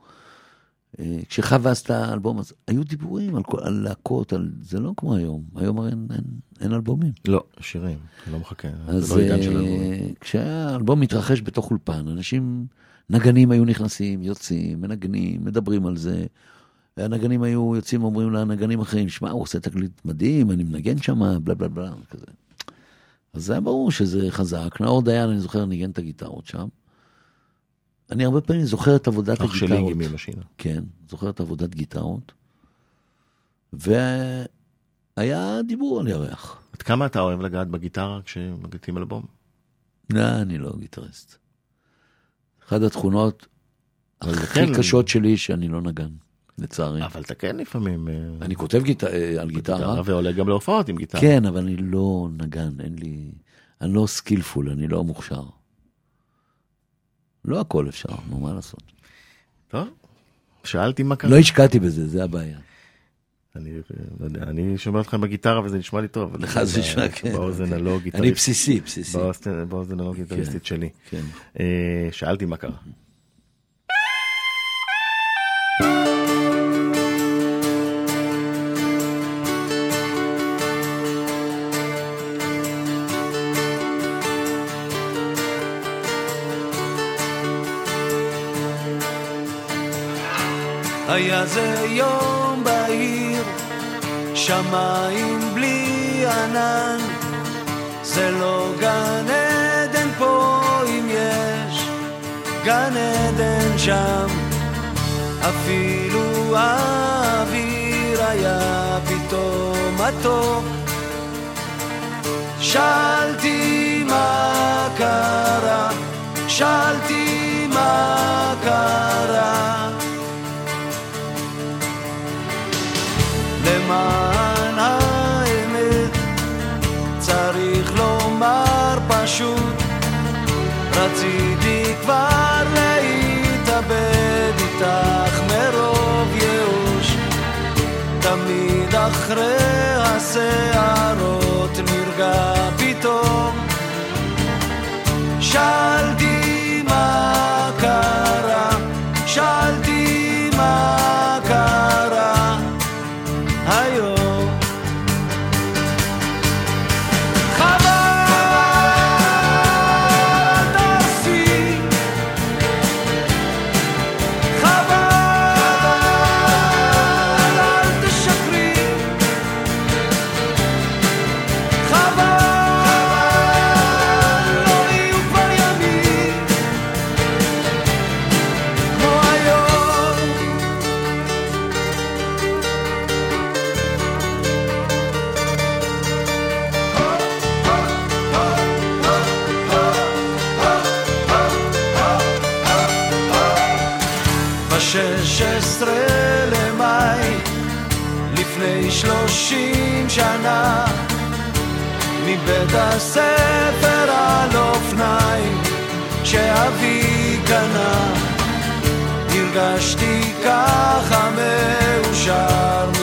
[SPEAKER 4] אה, כשחווה עשתה אלבום, אז היו דיבורים על, להקות, על... זה לא כמו היום, היום הרי אין, אין, אין אלבומים.
[SPEAKER 1] לא, שירים, לא מחכה,
[SPEAKER 4] אז
[SPEAKER 1] זה לא עידן של
[SPEAKER 4] אה,
[SPEAKER 1] אלבומים.
[SPEAKER 4] כשהאלבום מתרחש בתוך אולפן, אנשים, נגנים היו נכנסים, יוצאים, מנגנים, מדברים על זה. והנגנים היו יוצאים ואומרים לנגנים אחרים, שמע, הוא עושה תקליט מדהים, אני מנגן שם, בלה בלה בלה, כזה. אז זה היה ברור שזה חזק. נאור דיין, אני זוכר, ניגן את הגיטרות שם. אני הרבה פעמים זוכר את עבודת
[SPEAKER 1] אח שלי
[SPEAKER 4] הגיטרות.
[SPEAKER 1] הגימי משינה.
[SPEAKER 4] כן, זוכר את עבודת גיטרות. והיה דיבור על ירח.
[SPEAKER 1] עד כמה אתה אוהב לגעת בגיטרה כשמקליטים אלבום?
[SPEAKER 4] לא, אני לא גיטריסט. אחת התכונות הכי
[SPEAKER 1] כן.
[SPEAKER 4] קשות שלי שאני לא נגן, לצערי.
[SPEAKER 1] אבל אתה כן לפעמים... אה,
[SPEAKER 4] אני כותב. אה, על גיטרה,
[SPEAKER 1] ועולה גם להופעות עם גיטרה.
[SPEAKER 4] כן, אבל אני לא נגן, אין לי... אני לא skillful, אני לא מוכשר. לא הכל אפשר, נו, מה לעשות?
[SPEAKER 1] טוב, שאלתי מה קרה.
[SPEAKER 4] לא השקעתי בזה, זה הבעיה.
[SPEAKER 1] אני לא יודע, אני שומע אותך בגיטרה וזה נשמע לי טוב.
[SPEAKER 4] לך זה נשמע, כן.
[SPEAKER 1] באוזן הלא גיטריסט.
[SPEAKER 4] בסיסי, בסיסי.
[SPEAKER 1] באוזן- הלא גיטריסטית שלי.
[SPEAKER 4] כן.
[SPEAKER 1] אה, שאלתי מה קרה.
[SPEAKER 2] היה זה יום בהיר, שמיים בלי ענן, זה לא גן עדן פה אם יש גן עדן שם, אפילו האוויר היה פתאום מתוק. שאלתי מה קרה, שאלתי למען האמת צריך לומר פשוט רציתי כבר להתאבד איתך מרוב ייאוש. תמיד אחרי השערות נרגע פתאום. שאלתי מבית הספר על אופניים, שאבי קנה, הרגשתי ככה מאושר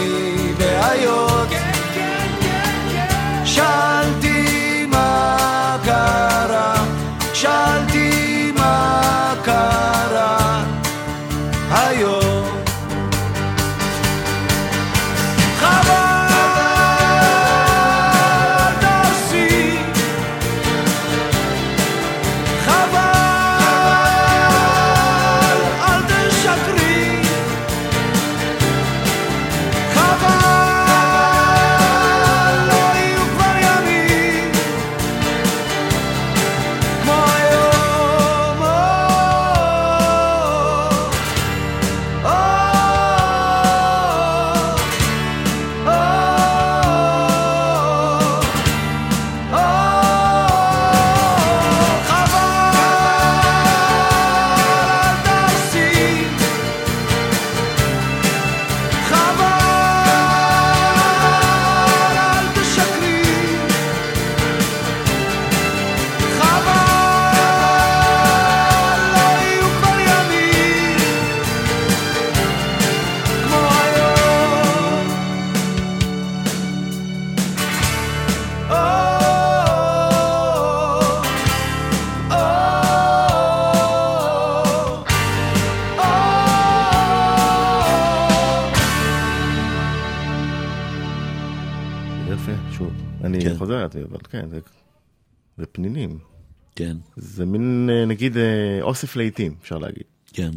[SPEAKER 1] אוסף לעיתים, אפשר להגיד.
[SPEAKER 4] כן.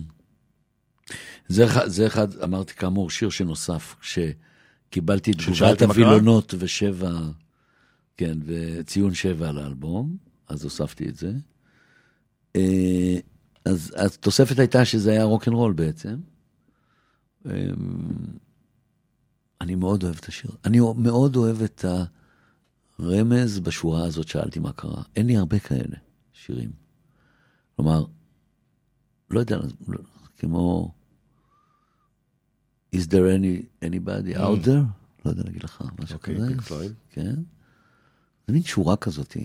[SPEAKER 4] זה אחד, זה אחד, אמרתי כאמור, שיר שנוסף, כשקיבלתי תגובת? הווילונות ושבע, כן, וציון שבע על האלבום, אז הוספתי את זה. אה, אז התוספת הייתה שזה היה רוקנרול בעצם. אה, אני מאוד אוהב את השיר. אני מאוד אוהב את הרמז בשורה הזאת, שאלתי מה קרה. אין לי הרבה כאלה שירים. כלומר, לא יודע, לא- כמו Is there any, anybody out there? לא יודע להגיד לך, משהו
[SPEAKER 1] אוקיי,
[SPEAKER 4] כזה.
[SPEAKER 1] פינק פלויד.
[SPEAKER 4] כן. זה מין שורה כזאת.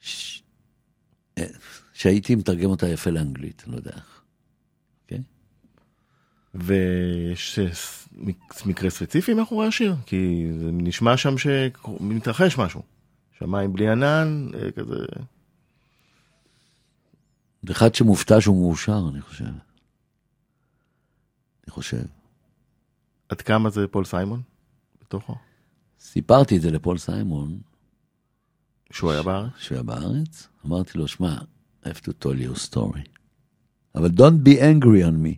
[SPEAKER 4] ש... שהייתי מתרגם אותה יפה לאנגלית, לא יודע איך. אוקיי?
[SPEAKER 1] ויש אה, מקרה ספציפי מאחורי השיר? כי זה נשמע שם שמתרחש משהו. שמיים בלי ענן, אה, כזה...
[SPEAKER 4] אחד שמופתע שהוא מאושר, אני חושב. אני חושב.
[SPEAKER 1] עד כמה זה פול סיימון? בתוכו?
[SPEAKER 4] סיפרתי את זה לפול סיימון,
[SPEAKER 1] שהוא היה בארץ?
[SPEAKER 4] שהוא היה בארץ, אמרתי לו, שמע, I have to tell you a story. אבל don't be angry on me.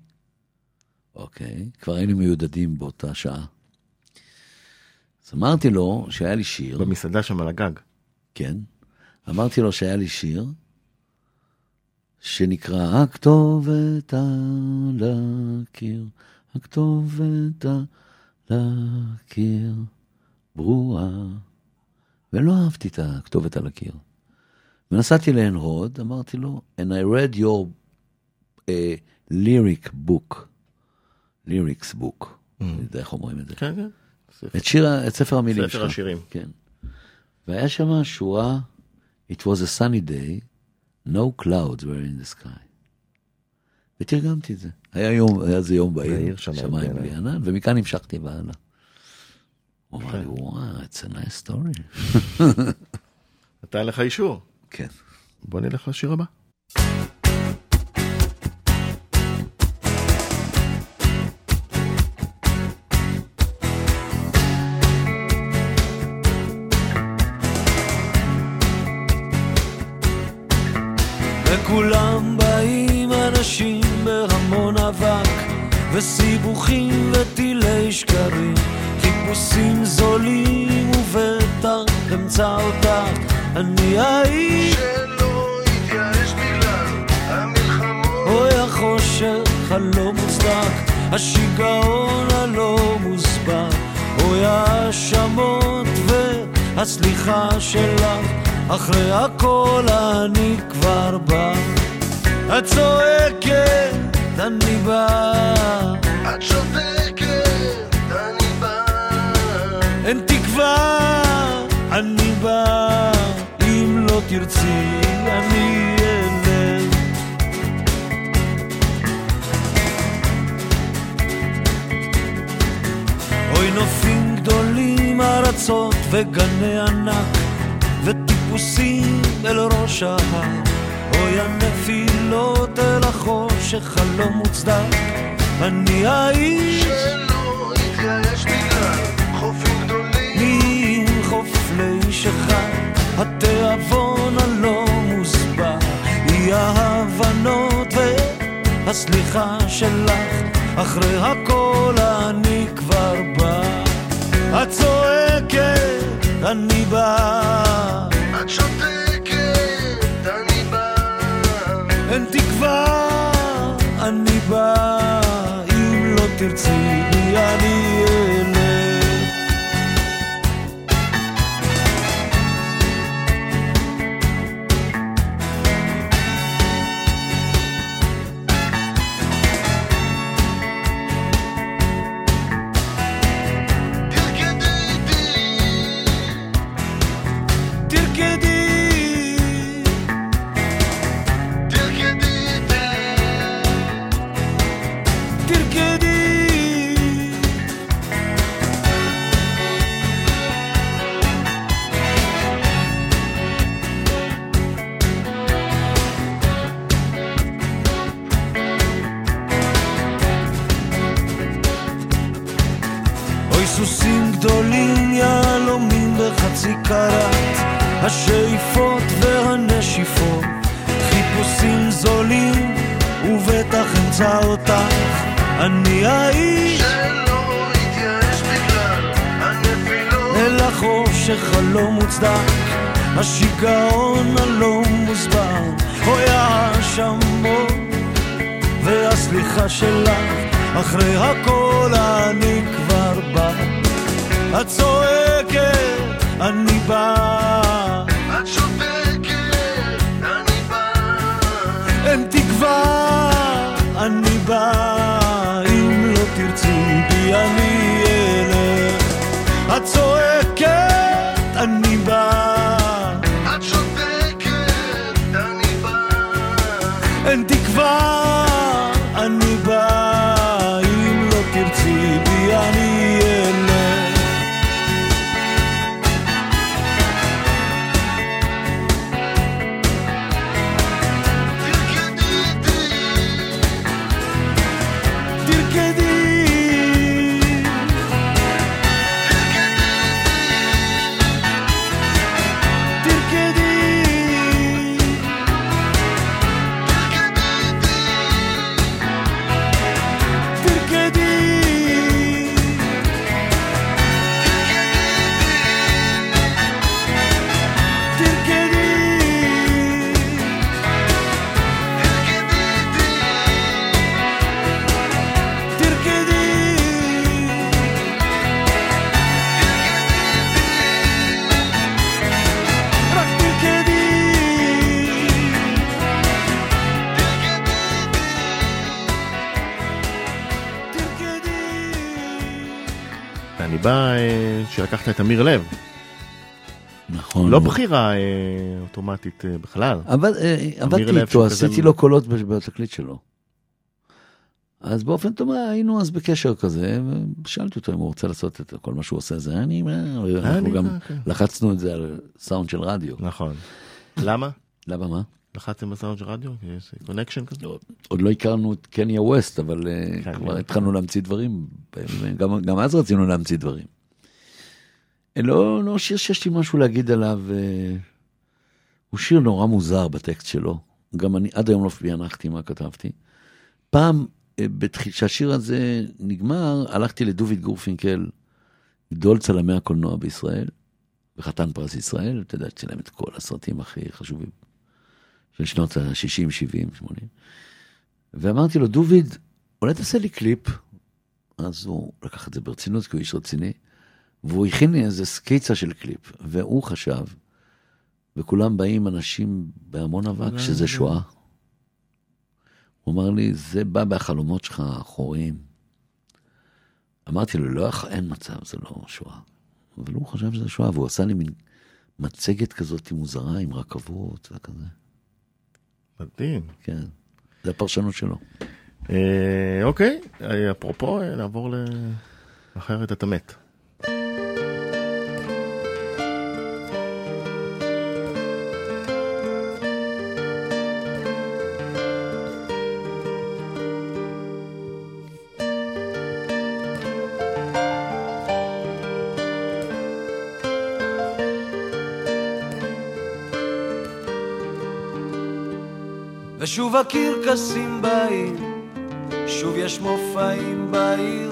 [SPEAKER 4] אוקיי, כבר היינו מיודדים באותה שעה. אז אמרתי לו שהיה לי שיר,
[SPEAKER 1] במסעדה שם על הגג.
[SPEAKER 4] כן, אמרתי לו שהיה לי שיר, שנקרא הכתובת על הקיר, הכתובת על הקיר, ברורה. ולא אהבתי את הכתובת על הקיר. ונסעתי לעין הוד, אמרתי לו, and I read your uh, lyric book, lyrics book, אני יודע איך אומרים את זה.
[SPEAKER 1] כן, כן.
[SPEAKER 4] את שיר, את ספר המילים
[SPEAKER 1] ספר
[SPEAKER 4] שלך.
[SPEAKER 1] השירים.
[SPEAKER 4] כן. והיה שם שורה, It was a sunny day, no clouds were in the sky. ותרגמתי את זה. היה יום, היה זה יום בעיר,
[SPEAKER 1] שמיים
[SPEAKER 4] שמיים
[SPEAKER 1] בלי
[SPEAKER 4] ענן, ומכאן המשכתי והלאה. הוא אמר לי, וואו, it's a nice story.
[SPEAKER 1] נתן לך אישור.
[SPEAKER 4] כן.
[SPEAKER 1] בוא נלך לשיר הבא.
[SPEAKER 2] וסיבוכים וטילי שקרים חיפושים זולים ובטח אמצא אותך אני האיש
[SPEAKER 7] שלא יתייאש בגלל המלחמות.
[SPEAKER 2] אוי החושך הלא מוצדק השיגעון הלא מוסבר. אוי ההאשמות והסליחה שלך אחרי הכל אני כבר בא. את צועקת אני בא.
[SPEAKER 7] את שותקת, אני בא.
[SPEAKER 2] אין תקווה אני בא. אם לא תרצי אני אלך אוי נופים גדולים ארצות וגני ענק וטיפוסים אל ראש ההר אוי הנפילות אל החושך הלא מוצדק. אני האיש
[SPEAKER 7] שלא יתייאש בגלל חופים גדולים
[SPEAKER 2] עם חופלי שחר, התיאבון הלא מוסבר, אי ההבנות והסליחה שלך, אחרי הכל אני כבר בא. את צועקת, אני בא, לא סיכרת השאיפות והנשיפות חיפושים זולים ובטח אמצא אותך. אני האיש
[SPEAKER 7] שלא התייאש בגלל הנפילות.
[SPEAKER 2] אל החושך הלא מוצדק השיגעון הלא מוסבר. אוי האשמות והסליחה שלך אחרי הכל אני כבר בא. אני בא.
[SPEAKER 7] את שותקת, אני בא.
[SPEAKER 2] אין תקווה אני בא. אם לא תרצי בי אני את
[SPEAKER 1] אמיר לב,
[SPEAKER 4] נכון.
[SPEAKER 1] לא בחירה אה, אוטומטית אה, בכלל.
[SPEAKER 4] אבל אה, עבדתי איתו, עשיתי
[SPEAKER 1] כזה-
[SPEAKER 4] לו קולות בתקליט שלו. אז באופן טובה היינו אז בקשר כזה, ושאלתי אותו אם הוא רוצה לעשות את כל מה שהוא עושה, זה אני, מה, אנחנו גם
[SPEAKER 1] מה, כן.
[SPEAKER 4] לחצנו את זה על סאונד של רדיו.
[SPEAKER 1] נכון. למה?
[SPEAKER 4] למה מה?
[SPEAKER 1] לחצתם בסאונד של רדיו? יש connection כזה?
[SPEAKER 4] עוד לא הכרנו את קניה ווסט, אבל אה, כבר. התחלנו להמציא דברים, גם אז רצינו להמציא דברים. אה, לא, לא שיר שיש לי משהו להגיד עליו, אה, הוא שיר נורא מוזר בטקסט שלו, גם אני עד היום לא פענחתי מה כתבתי. פעם, אה, כשהשיר הזה נגמר, הלכתי לדוביד גורפינקל, גדול צלמי הקולנוע בישראל, וחתן פרס ישראל, אתה יודע, צילם את כל הסרטים הכי חשובים של שנות ה-60, 70, 80. ואמרתי לו, דוביד, אולי תעשה לי קליפ? אז הוא לקח את זה ברצינות, כי הוא איש רציני, והוא הכין לי איזה סקיצה של קליפ, והוא חשב, וכולם באים אנשים בהמון אבק, שזה שואה. הוא אמר לי, זה בא בחלומות שלך האחוריים. אמרתי לו, לא, אין מצב, זה לא שואה. אבל הוא חשב שזה שואה, והוא עשה לי מין מצגת כזאת מוזרה עם רכבות וכזה.
[SPEAKER 1] מדהים.
[SPEAKER 4] כן, זה הפרשנות שלו.
[SPEAKER 1] אה, אוקיי, אה, אפרופו, אה, נעבור ל... אחרת אתה מת.
[SPEAKER 2] ושוב הקרקסים באים, שוב יש מופעים בעיר,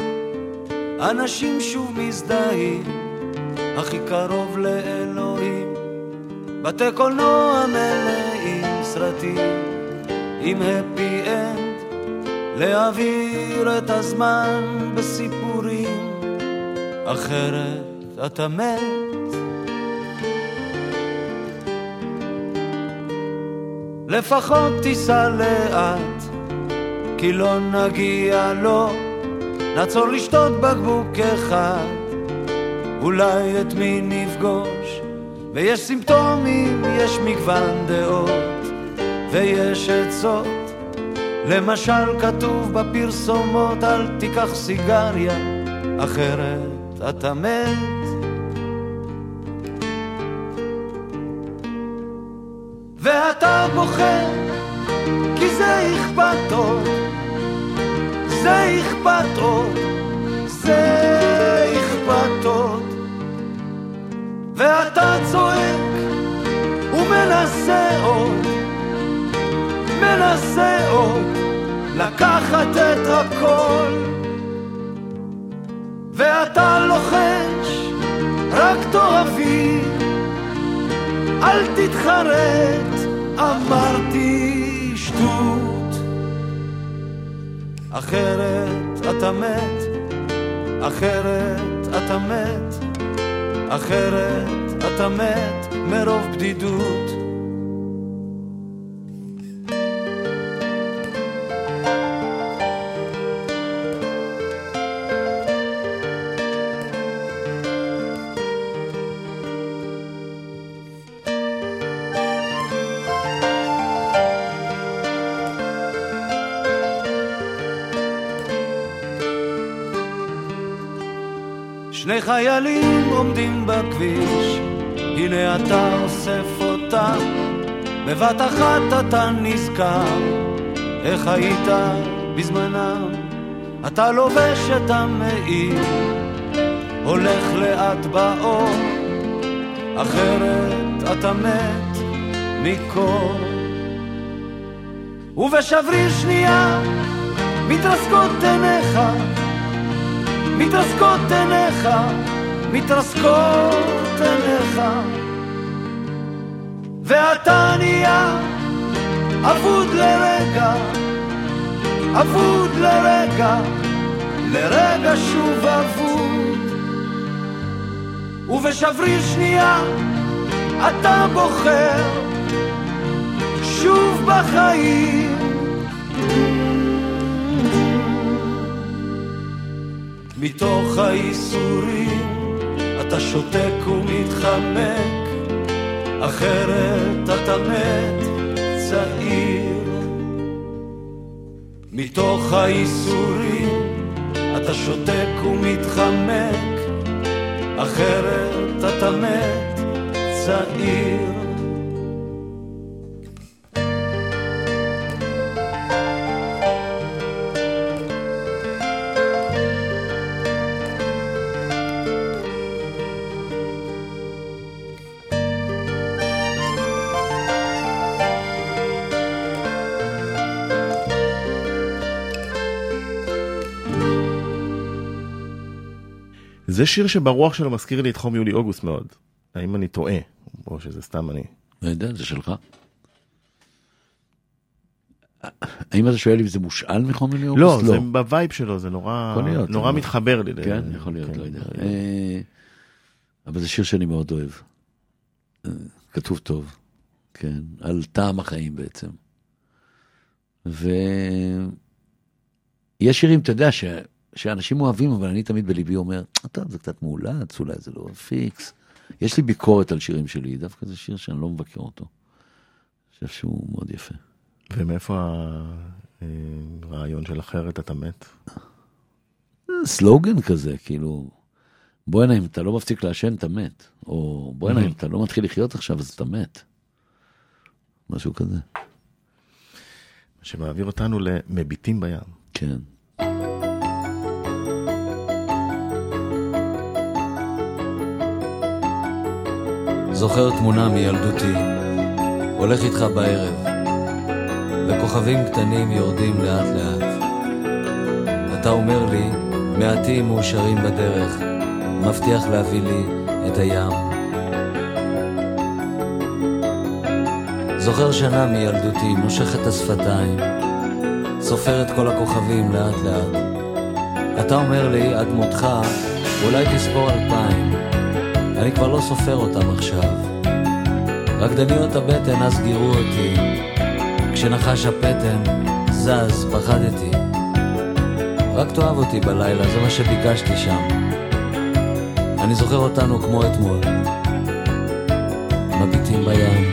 [SPEAKER 2] אנשים שוב מזדהים, הכי קרוב לאלוהים. בתי קולנוע מלאים סרטים, עם הפי אנד, להעביר את הזמן בסיפורים, אחרת אתה מת. לפחות תיסע לאט, כי לא נגיע לו, נעצור לשתות בקבוק אחד, אולי את מי נפגוש, ויש סימפטומים, יש מגוון דעות, ויש עצות, למשל כתוב בפרסומות, אל תיקח סיגריה, אחרת אתה מת. בוחר, כי זה אכפת עוד, זה אכפת עוד, זה אכפת עוד, ואתה צועק ומנסה עוד, מנסה עוד לקחת את הכל. ואתה לוחש, רק תאהבי, אל תתחרט, אמרתי שטות. אחרת אתה מת, אחרת אתה מת, אחרת אתה מת מרוב בדידות. חיילים עומדים בכביש, הנה אתה אוסף אותם, בבת אחת אתה נזכר, איך היית בזמנם. אתה לובש את המעיל, הולך לאט באור, אחרת אתה מת מקור. ובשבריר שנייה מתרסקות עיניך מתרסקות עיניך, מתרסקות עיניך. ואתה נהיה אבוד לרגע, אבוד לרגע, לרגע שוב אבוד. ובשבריר שנייה אתה בוחר שוב בחיים מתוך הייסורים אתה שותק ומתחמק, אחרת אתה מת צעיר. מתוך הייסורים אתה שותק ומתחמק, אחרת אתה מת צעיר.
[SPEAKER 1] זה שיר שברוח שלו מזכיר לי את חום יולי-אוגוסט מאוד. האם אני טועה? או שזה סתם אני.
[SPEAKER 4] לא יודע, זה שלך. האם אתה שואל אם זה מושאל מחום יולי
[SPEAKER 1] לא,
[SPEAKER 4] אוגוסט?
[SPEAKER 1] זה ב vibe שלו, זה נורא
[SPEAKER 4] להיות,
[SPEAKER 1] נורא
[SPEAKER 4] אבל-
[SPEAKER 1] מתחבר לי. ל-
[SPEAKER 4] כן, יכול להיות,
[SPEAKER 1] כן,
[SPEAKER 4] לא יודע. אה, אבל זה שיר שאני מאוד אוהב. אה, כתוב טוב, כן, על טעם החיים בעצם. ויש שירים, אתה יודע, ש... שאנשים אוהבים, אבל אני תמיד בליבי אומר, טוב, זה קצת מאולץ, אולי זה לא פיקס. יש לי ביקורת על שירים שלי, דווקא זה שיר שאני לא מבקר אותו. אני חושב שהוא מאוד יפה.
[SPEAKER 1] ומאיפה הרעיון של אחרת אתה מת?
[SPEAKER 4] סלוגן כזה, כאילו, בואנה, אם אתה לא מפסיק לעשן, אתה מת. או בואנה, אם (laughs) אתה לא מתחיל לחיות עכשיו, אז אתה מת. משהו כזה.
[SPEAKER 1] שמעביר אותנו למביטים בים.
[SPEAKER 4] כן.
[SPEAKER 2] זוכר תמונה מילדותי, הולך איתך בערב, וכוכבים קטנים יורדים לאט לאט. אתה אומר לי, מעטים מאושרים בדרך, מבטיח להביא לי את הים. זוכר שנה מילדותי, נושך את השפתיים, סופר את כל הכוכבים לאט לאט. אתה אומר לי, עד מותך, אולי תספור אלפיים. אני כבר לא סופר אותם עכשיו. רקדניות הבטן אז גירו אותי, כשנחש הפטן זז, פחדתי. רק תאהב אותי בלילה, זה מה שביקשתי שם. אני זוכר אותנו כמו אתמול, מביטים בים.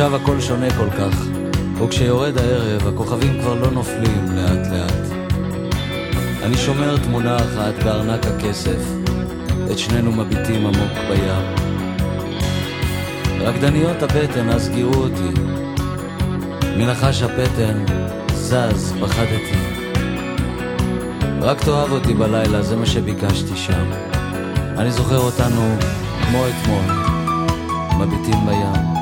[SPEAKER 3] עכשיו הכל שונה כל כך, וכשיורד הערב הכוכבים כבר לא נופלים לאט לאט. אני שומר תמונה אחת בארנק הכסף, את שנינו מביטים עמוק בים. רקדניות הבטן אז גירו אותי, מנחש הפטן זז, פחדתי. רק תאהב אותי בלילה, זה מה שביקשתי שם. אני זוכר אותנו כמו אתמול, מביטים בים.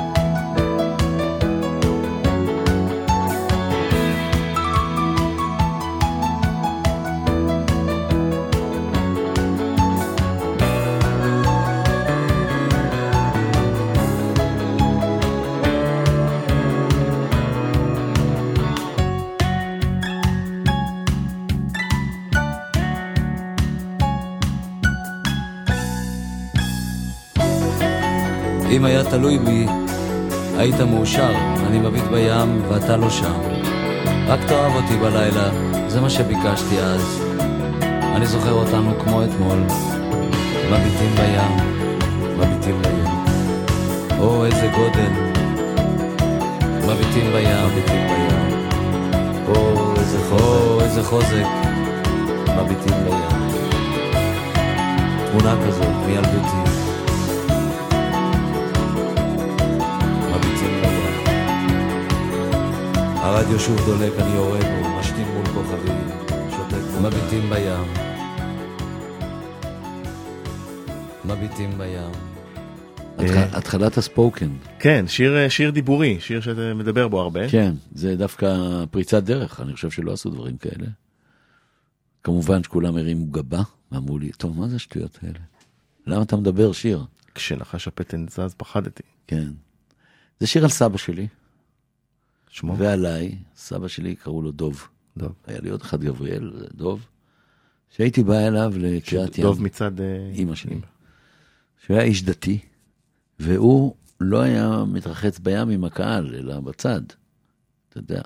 [SPEAKER 3] היה תלוי בי, היית מאושר, אני מביט בים ואתה לא שם. רק תאהב אותי בלילה, זה מה שביקשתי אז. אני זוכר אותנו כמו אתמול, מביטים בים, מביטים בים. או איזה גודל, מביטים בים, מביטים בים. או איזה או איזה חוזק, מביטים בים. תמונה כזאת מילדותי. הרדיו שוב דולק, אני יורד בו, משתין מול כוכבים, שותק מביטים בים. מביטים בים.
[SPEAKER 4] התח- התחלת הספוקן.
[SPEAKER 1] כן, שיר, אה, שיר דיבורי, שיר שאתה מדבר בו הרבה.
[SPEAKER 4] כן, זה דווקא פריצת דרך, אני חושב שלא עשו דברים כאלה. כמובן שכולם הרימו גבה, ואמרו לי, טוב, מה זה השטויות האלה? למה אתה מדבר שיר?
[SPEAKER 1] כשנחש הפטן זז פחדתי.
[SPEAKER 4] כן. זה שיר על סבא שלי,
[SPEAKER 1] שמו?
[SPEAKER 4] ועליי, סבא שלי קראו לו דוב.
[SPEAKER 1] דוב.
[SPEAKER 4] היה לי עוד אחד גבריאל, דוב, שהייתי בא אליו לקריאת ים,
[SPEAKER 1] דוב מצד אה,
[SPEAKER 4] אימא שלי, שהוא היה איש דתי, והוא לא היה מתרחץ בים עם הקהל, אלא בצד, אתה יודע.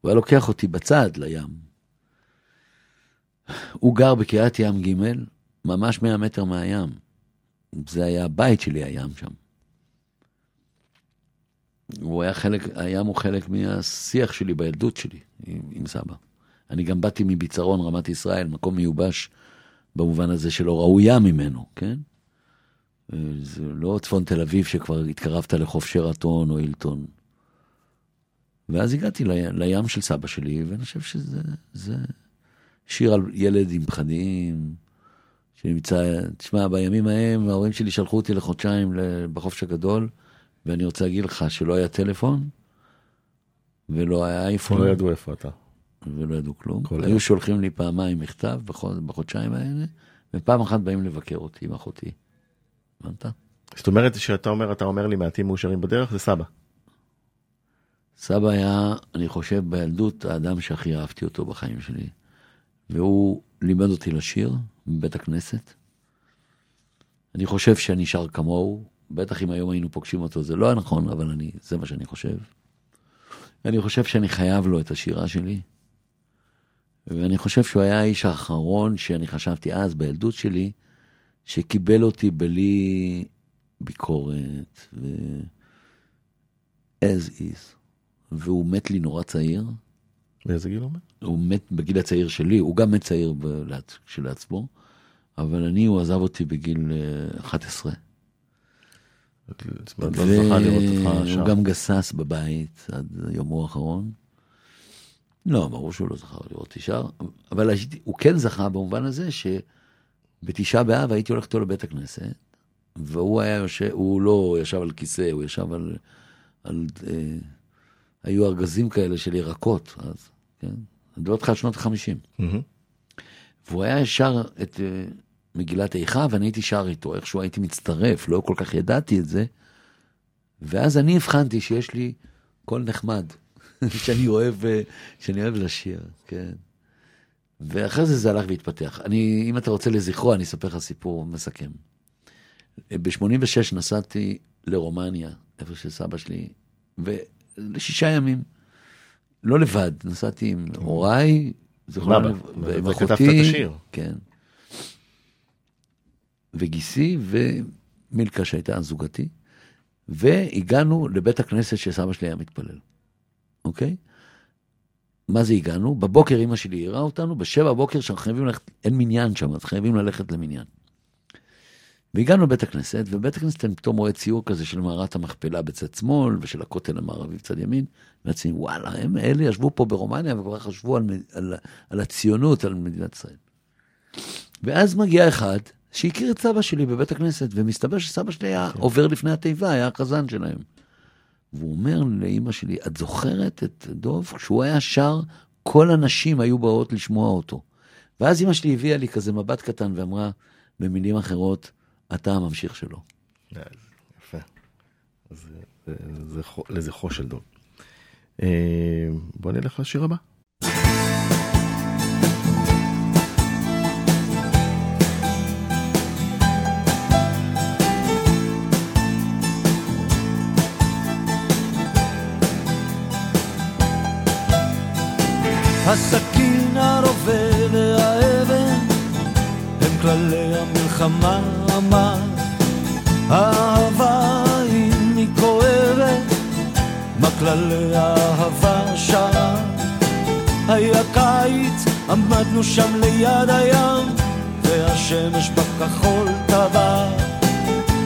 [SPEAKER 4] הוא היה לוקח אותי בצד לים. הוא גר בקריית ים ג', ממש 100 מטר מהים. זה היה הבית שלי, הים שם. הוא היה חלק, הים הוא חלק מהשיח שלי בילדות שלי עם, עם סבא. אני גם באתי מביצרון, רמת ישראל, מקום מיובש במובן הזה שלא ראו ים ממנו, כן? זה לא צפון תל אביב שכבר התקרבת לחוף שרתון או הילטון. ואז הגעתי לים, לים של סבא שלי, ואני חושב שזה זה שיר על ילד עם פחדים, שנמצא, תשמע, בימים ההם ההורים שלי שלחו אותי לחודשיים ל- בחופש הגדול, ואני רוצה להגיד לך שלא היה טלפון, ולא היה אייפון,
[SPEAKER 1] לא ידעו איפה אתה.
[SPEAKER 4] ולא ידעו כלום.
[SPEAKER 1] כל
[SPEAKER 4] היו שולחים לי פעמיים מכתב בחוד- בחודשיים האלה, ופעם אחת באים לבקר אותי עם אחותי. הבנת?
[SPEAKER 1] זאת אומרת שאתה אומר, אתה אומר לי מעטים מאושרים בדרך, זה סבא.
[SPEAKER 4] סבא היה, אני חושב, בילדות האדם שהכי אהבתי אותו בחיים שלי. והוא לימד אותי לשיר בבית הכנסת. אני חושב שאני שר כמוהו, בטח אם היום היינו פוגשים אותו זה לא היה נכון, אבל אני, זה מה שאני חושב. אני חושב שאני חייב לו את השירה שלי. ואני חושב שהוא היה האיש האחרון שאני חשבתי אז, בילדות שלי, שקיבל אותי בלי ביקורת, ו... as is. והוא מת לי נורא צעיר,
[SPEAKER 1] באיזה גיל הוא אומר?
[SPEAKER 4] הוא מת בגיל הצעיר שלי, הוא גם מת צעיר כשלעצמו, אבל אני, הוא עזב אותי בגיל אה, 11.
[SPEAKER 1] זאת אומרת, לא זכה לראות אותך שם.
[SPEAKER 4] והוא גם גסס בבית עד יומו האחרון. לא, ברור שהוא לא זכה לראות שר, אבל הוא כן זכה במובן הזה שבתשעה באב הייתי הולך איתו לבית הכנסת, והוא היה יושב, הוא לא ישב על כיסא, הוא ישב על... על אה, היו ארגזים כאלה של ירקות אז, כן? אני מדבר איתך על שנות ה-50.
[SPEAKER 1] מהמם.
[SPEAKER 4] והוא היה שר את אה, מגילת איכה, ואני הייתי שר איתו, איכשהו הייתי מצטרף, לא כל כך ידעתי את זה. ואז אני הבחנתי שיש לי קול נחמד, (laughs) שאני אוהב, אה, שאני אוהב לשיר, כן. ואחרי זה זה הלך והתפתח. אני, אם אתה רוצה לזכרו, אני אספר לך סיפור מסכם. ב-86 נסעתי לרומניה, איפה שסבא שלי, ולשישה ימים. לא לבד, נסעתי עם הוריי, זיכרונם ועם אחותי.
[SPEAKER 1] את השיר.
[SPEAKER 4] כן. וגיסי ומילקה שהייתה אז זוגתי. והגענו לבית הכנסת שסבא שלי היה מתפלל, אוקיי? מה זה הגענו? בבוקר אימא שלי העירה אותנו, בשבע בבוקר שאנחנו חייבים ללכת, אין מניין שם, אז חייבים ללכת למניין. והגענו לבית הכנסת, ובבית הכנסת אני פתאום רואה ציור כזה של מערת המכפלה בצד שמאל, ושל הכותל המערבי בצד ימין, ועצמי, וואלה, הם אלה ישבו פה ברומניה וכבר חשבו על, על, על הציונות, על מדינת ישראל. ואז מגיע אחד שהכיר את סבא שלי בבית הכנסת, ומסתבר שסבא שלי היה עובר לפני התיבה, היה החזן שלהם. והוא אומר לאימא שלי, את זוכרת את דוב? כשהוא היה שר, כל הנשים היו באות לשמוע אותו. ואז אימא שלי הביאה לי כזה מבט קטן ואמרה, במילים אחרות, אתה הממשיך שלו.
[SPEAKER 1] אה, יפה. לזכרו של דוב. אה, בוא נלך לשיר הבא.
[SPEAKER 2] הסכין, הרובה והאבן הם כללי המלחמה, אמר האהבה אם היא כואבת, מה כללי האהבה שרה? היה קיץ, עמדנו שם ליד הים, והשמש בכחול טבע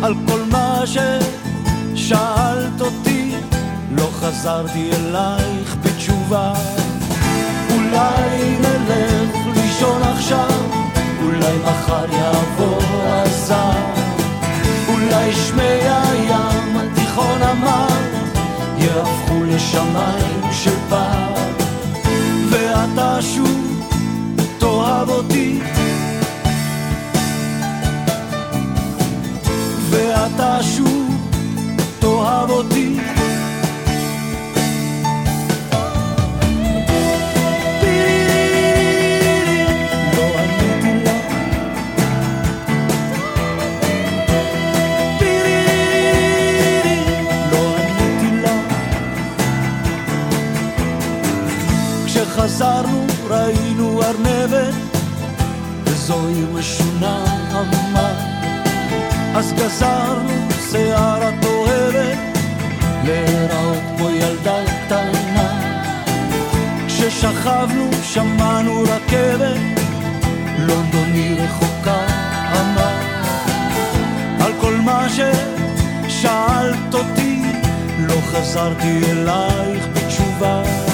[SPEAKER 2] על כל מה ששאלת אותי, לא חזרתי אלייך בתשובה. אולי נלך לישון עכשיו, אולי מחר יעבור הזעם, אולי שמי הים התיכון אמר, יהפכו לשמיים של פעם, ואתה שוב תאהב אותי, ואתה שוב תאהב אותי. כשחזרנו ראינו ארנבת, וזו עיר משונה אמר. אז גזרנו שיער אוהבת, להיראות כמו ילדה קטנה. כששכבנו שמענו רכבת, לונדוני רחוקה אמר. על כל מה ששאלת אותי, לא חזרתי אלייך בתשובה.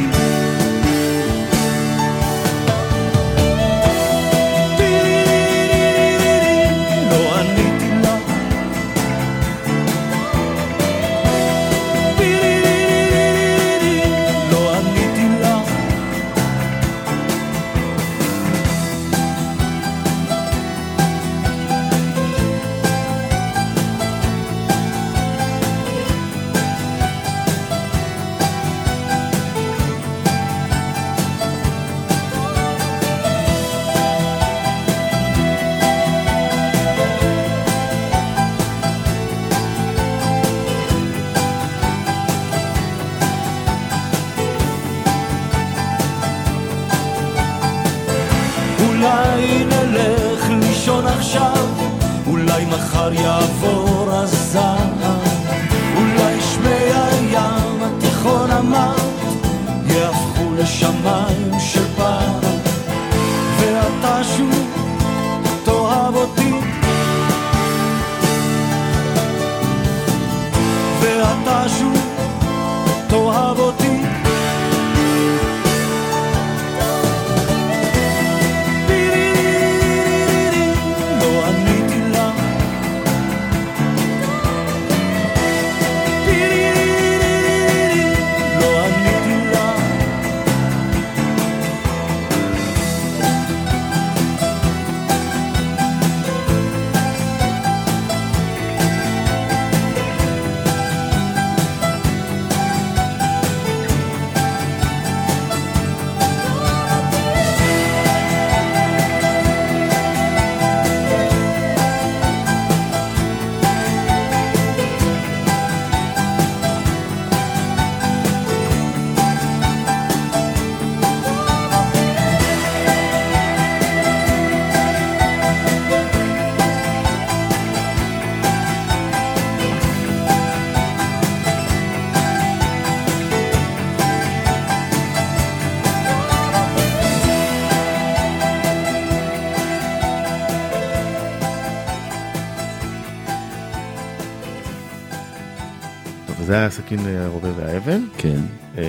[SPEAKER 1] היה הסכין אה, הרובה והאבן.
[SPEAKER 4] כן.
[SPEAKER 1] אה,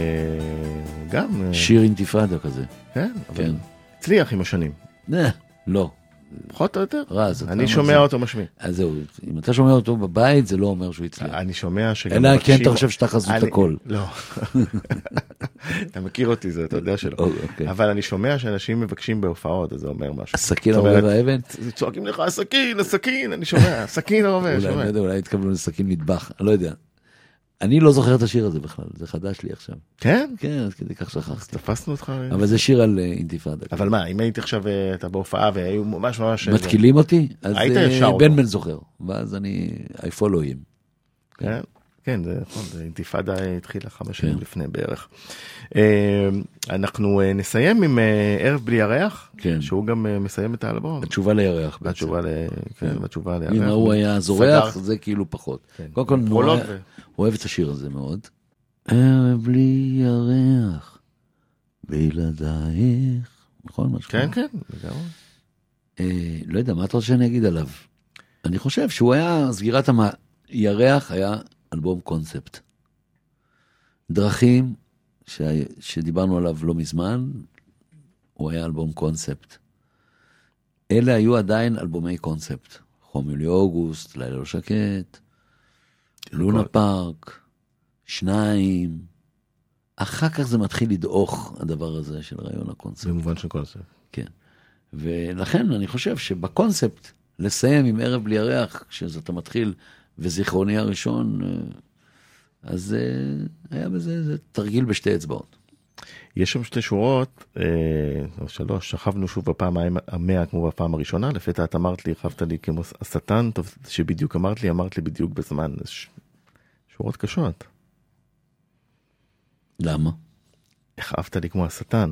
[SPEAKER 1] גם, אה,
[SPEAKER 4] שיר אינתיפאדה כזה.
[SPEAKER 1] כן, אבל
[SPEAKER 4] כן.
[SPEAKER 1] הצליח עם השנים.
[SPEAKER 4] אה, לא.
[SPEAKER 1] פחות או יותר.
[SPEAKER 4] רז,
[SPEAKER 1] אני שומע
[SPEAKER 4] זה-
[SPEAKER 1] אותו משמיע.
[SPEAKER 4] אז זהו, אם אתה שומע אותו בבית, זה לא אומר שהוא הצליח.
[SPEAKER 1] אני שומע שגם...
[SPEAKER 4] אלא כן אתה חושב שאתה חזות
[SPEAKER 1] אני-
[SPEAKER 4] הכל.
[SPEAKER 1] לא. (laughs) אתה מכיר אותי, זה אתה יודע שלא.
[SPEAKER 4] או, אוקיי.
[SPEAKER 1] אבל אני שומע שאנשים מבקשים בהופעות, אז זה אומר משהו.
[SPEAKER 4] הסכין הרובה והאבן?
[SPEAKER 1] צועקים לך, הסכין, הסכין, אני שומע, הסכין הרובה, שומע.
[SPEAKER 4] לא יודע, אולי התכוונו לסכין מטבח, אני לא יודע. אני לא זוכר את השיר הזה בכלל, זה חדש לי עכשיו.
[SPEAKER 1] כן?
[SPEAKER 4] כן, עד כדי כך שכחתי.
[SPEAKER 1] תפסנו אותך.
[SPEAKER 4] אבל זה שיר על אה, אינתיפאדה.
[SPEAKER 1] אבל מה, אם הייתי עכשיו, אה, אתה בהופעה והיו ממש ממש...
[SPEAKER 4] מתקילים אותי, אז
[SPEAKER 1] היית
[SPEAKER 4] אה,
[SPEAKER 1] שר אותו.
[SPEAKER 4] בן בן זוכר, ואז אני, I follow him.
[SPEAKER 1] כן, כן, זה נכון, אינתיפאדה התחילה חמש שנים
[SPEAKER 4] כן.
[SPEAKER 1] לפני בערך. אה, אנחנו אה, נסיים עם אה, ערב בלי ירח,
[SPEAKER 4] כן.
[SPEAKER 1] שהוא גם מסיים את האלבום.
[SPEAKER 4] התשובה לירח בעצם.
[SPEAKER 1] התשובה ל... כן, התשובה לירח.
[SPEAKER 4] אם ההוא היה זורח. זה כאילו פחות.
[SPEAKER 1] כן.
[SPEAKER 4] קודם כל,
[SPEAKER 1] ו-
[SPEAKER 4] אוהב את השיר הזה מאוד. ערב בלי ירח, בלעדייך, נכון? משהו
[SPEAKER 1] כן,
[SPEAKER 4] כזה?
[SPEAKER 1] כן, לגמרי.
[SPEAKER 4] לא יודע, מה אתה רוצה שאני אגיד עליו? אני חושב שהוא היה, סגירת. ירח היה אלבום קונספט. דרכים, ש... שדיברנו עליו לא מזמן, הוא היה אלבום קונספט. אלה היו עדיין אלבומי קונספט. חום יולי אוגוסט, לילה לא שקט, לונה פארק, שניים. אחר כך זה מתחיל לדעוך, הדבר הזה של רעיון הקונספט.
[SPEAKER 1] במובן של זה.
[SPEAKER 4] כן. ולכן אני חושב שבקונספט, לסיים עם ערב בלי ירח, כשאתה מתחיל וזיכרוני הראשון, אה, אז אה, היה בזה תרגיל בשתי אצבעות.
[SPEAKER 1] יש שם שתי שורות, אה, או שלוש, שכבנו שוב בפעם המאה כמו בפעם הראשונה, לפתע את אמרת לי, הכאבת לי כמו השטן, טוב שבדיוק אמרת לי, אמרת לי בדיוק בזמן. ש... שורות קשות.
[SPEAKER 4] למה?
[SPEAKER 1] הכאבת לי כמו השטן.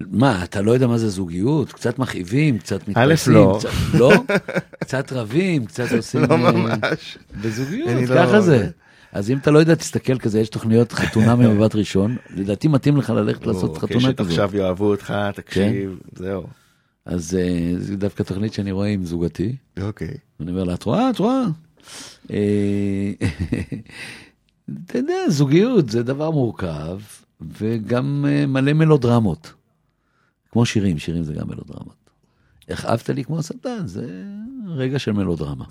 [SPEAKER 4] מה, אתה לא יודע מה זה זוגיות? קצת מכאיבים, קצת מתפרסים,
[SPEAKER 1] לא.
[SPEAKER 4] קצת, לא? (laughs) קצת רבים, קצת עושים...
[SPEAKER 1] לא ממש.
[SPEAKER 4] בזוגיות,
[SPEAKER 1] לא-
[SPEAKER 4] ככה זה. אז אם אתה לא יודע, תסתכל כזה, יש תוכניות חתונה (laughs) ממבט ראשון, לדעתי מתאים לך ללכת לעשות חתונה כזאת.
[SPEAKER 1] עכשיו יאהבו אותך, תקשיב, זהו.
[SPEAKER 4] אז אה, זו דווקא תוכנית שאני רואה עם זוגתי.
[SPEAKER 1] אוקיי.
[SPEAKER 4] אני אומר לה, את רואה? את רואה? אה, אתה יודע, זוגיות זה דבר מורכב, וגם מלא מלודרמות. כמו שירים, שירים זה גם מלודרמות. איך אהבת לי כמו השטן, זה רגע של מלודרמה.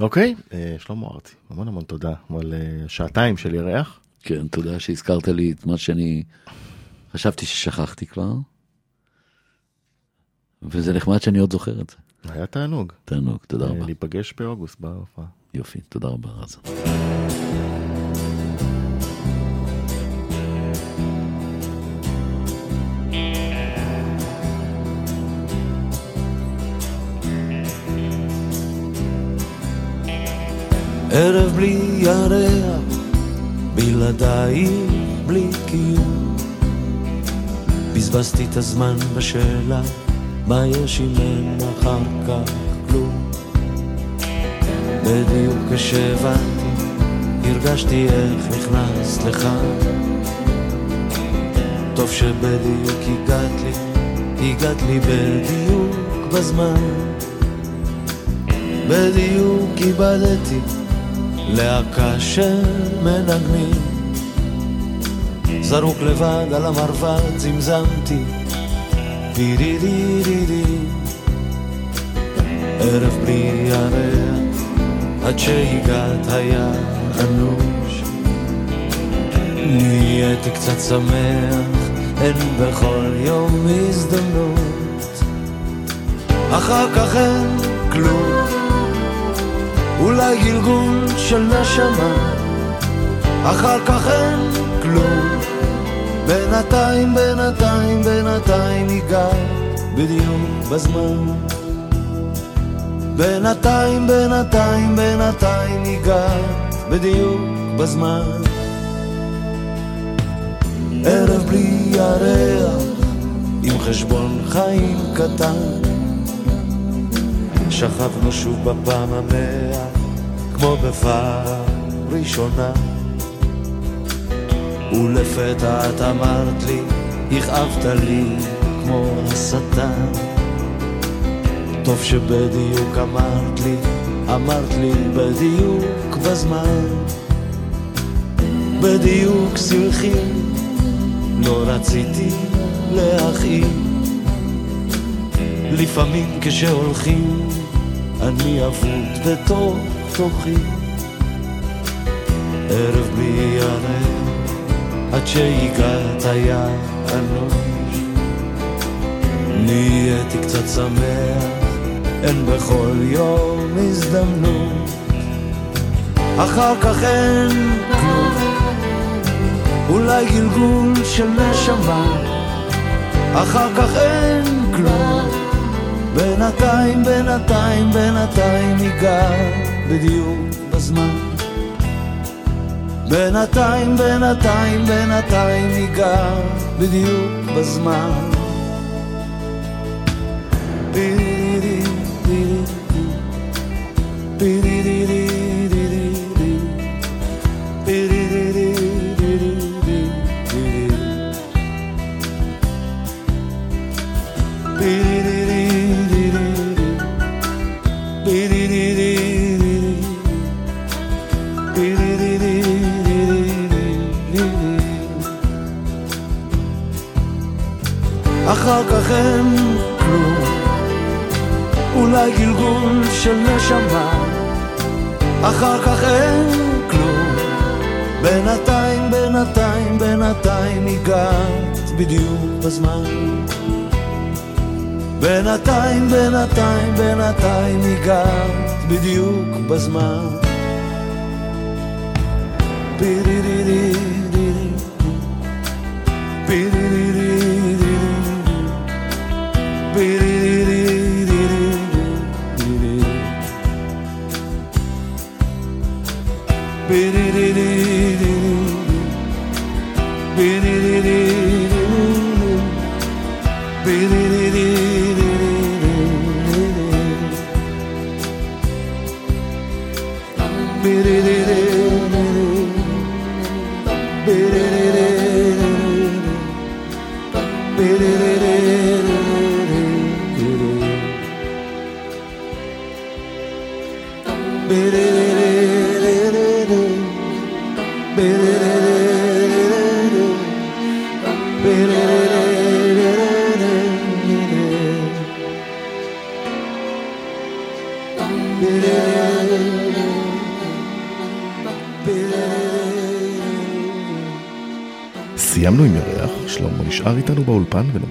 [SPEAKER 1] אוקיי, אה, שלמה ארצי, המון המון תודה על אה, שעתיים של ירח.
[SPEAKER 4] כן, תודה שהזכרת לי את מה שאני חשבתי ששכחתי כבר. וזה נחמד שאני עוד זוכר את זה.
[SPEAKER 1] היה תענוג.
[SPEAKER 4] תענוג, תודה
[SPEAKER 1] אה,
[SPEAKER 4] רבה.
[SPEAKER 1] להיפגש באוגוסט בהופעה.
[SPEAKER 4] יופי, תודה רבה, רז.
[SPEAKER 2] ערב בלי ירח, בלעדייך בלי קיום. בזבזתי את הזמן בשאלה, מה יש אם אין אחר כך כלום. בדיוק כשהבנתי, הרגשתי איך נכנסת לך. טוב שבדיוק הגעת לי, הגעת לי בדיוק בזמן. בדיוק איבדתי להקה של מנגנים זרוק לבד על המרבד זמזמתי. פידידידידי ערב בלי ירח עד שהגעת היה אנוש. נהייתי קצת שמח אין בכל יום הזדמנות. אחר כך אין כלום אולי גלגול של נשמה, אחר כך אין כלום. בינתיים, בינתיים, בינתיים ניגע בדיוק בזמן. בינתיים, בינתיים, בינתיים ניגע בדיוק בזמן. ערב בלי ירח, עם חשבון חיים קטן. שכבנו שוב בפעם המאה, כמו בפעם ראשונה. ולפתע את אמרת לי, הכאבת לי כמו השטן. טוב שבדיוק אמרת לי, אמרת לי בדיוק בזמן, בדיוק סלחי, לא רציתי להכאיב. לפעמים כשהולכים, אני אבוד בתוך תוכי. ערב בלי ערב, עד שהגעת היה אנוש. נהייתי קצת שמח, אין בכל יום הזדמנות. אחר כך אין כלום, אולי גלגול של נשמה. אחר כך אין כלום, בינתיים, בינתיים, בינתיים הגעת בדיוק בזמן. בינתיים, בינתיים, בינתיים הגעת בדיוק בזמן. אחר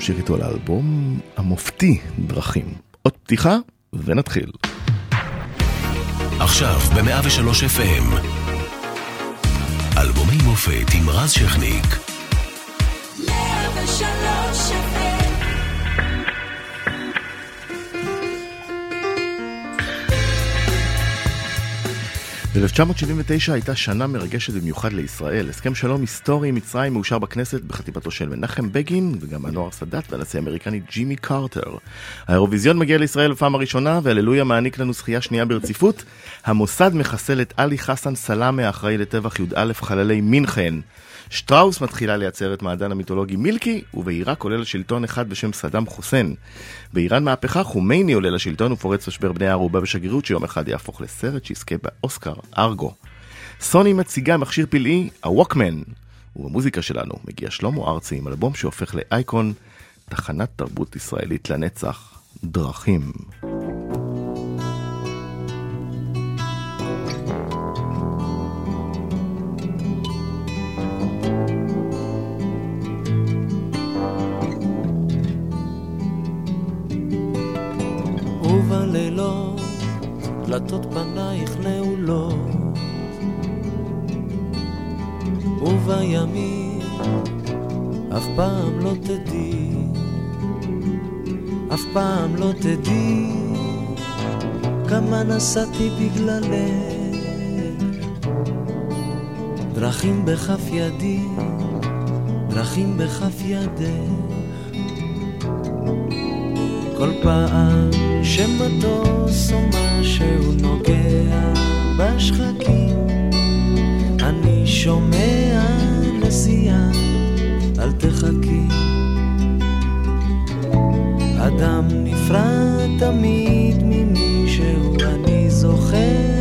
[SPEAKER 1] ונמשיך איתו לאלבום המופתי דרכים. עוד פתיחה ונתחיל.
[SPEAKER 8] עכשיו ב-103 FM. אלבומי מופת עם רז שכניק.
[SPEAKER 1] ב-1979 הייתה שנה מרגשת במיוחד לישראל. הסכם שלום היסטורי עם מצרים מאושר בכנסת בחטיבתו של מנחם בגין וגם אנואר סאדאת והנשיא האמריקני ג'ימי קרטר. האירוויזיון מגיע לישראל בפעם הראשונה והללויה מעניק לנו זכייה שנייה ברציפות. המוסד מחסל את עלי חסן סלאמה האחראי לטבח י"א חללי מינכן. שטראוס מתחילה לייצר את מעדן המיתולוגי מילקי, ובעיראק עולה לשלטון אחד בשם סדאם חוסיין. באיראן מהפכה, חומייני עולה לשלטון ופורץ משבר בני הערובה בשגרירות שיום אחד יהפוך לסרט שיזכה באוסקר, ארגו. סוני מציגה מכשיר פלאי, הווקמן. ובמוזיקה שלנו מגיע שלמה ארצי עם אלבום שהופך לאייקון, תחנת תרבות ישראלית לנצח, דרכים.
[SPEAKER 2] ובלילות דלתות פנייך נעולות. ובימים אף פעם לא תדעי אף פעם לא תדעי כמה נסעתי בגללך. דרכים בכף ידי דרכים בכף ידך. כל פעם שמטוס או משהו נוגע בשחקים. אני שומע נסיעה, אל תחכי. אדם נפרד תמיד ממישהו אני זוכר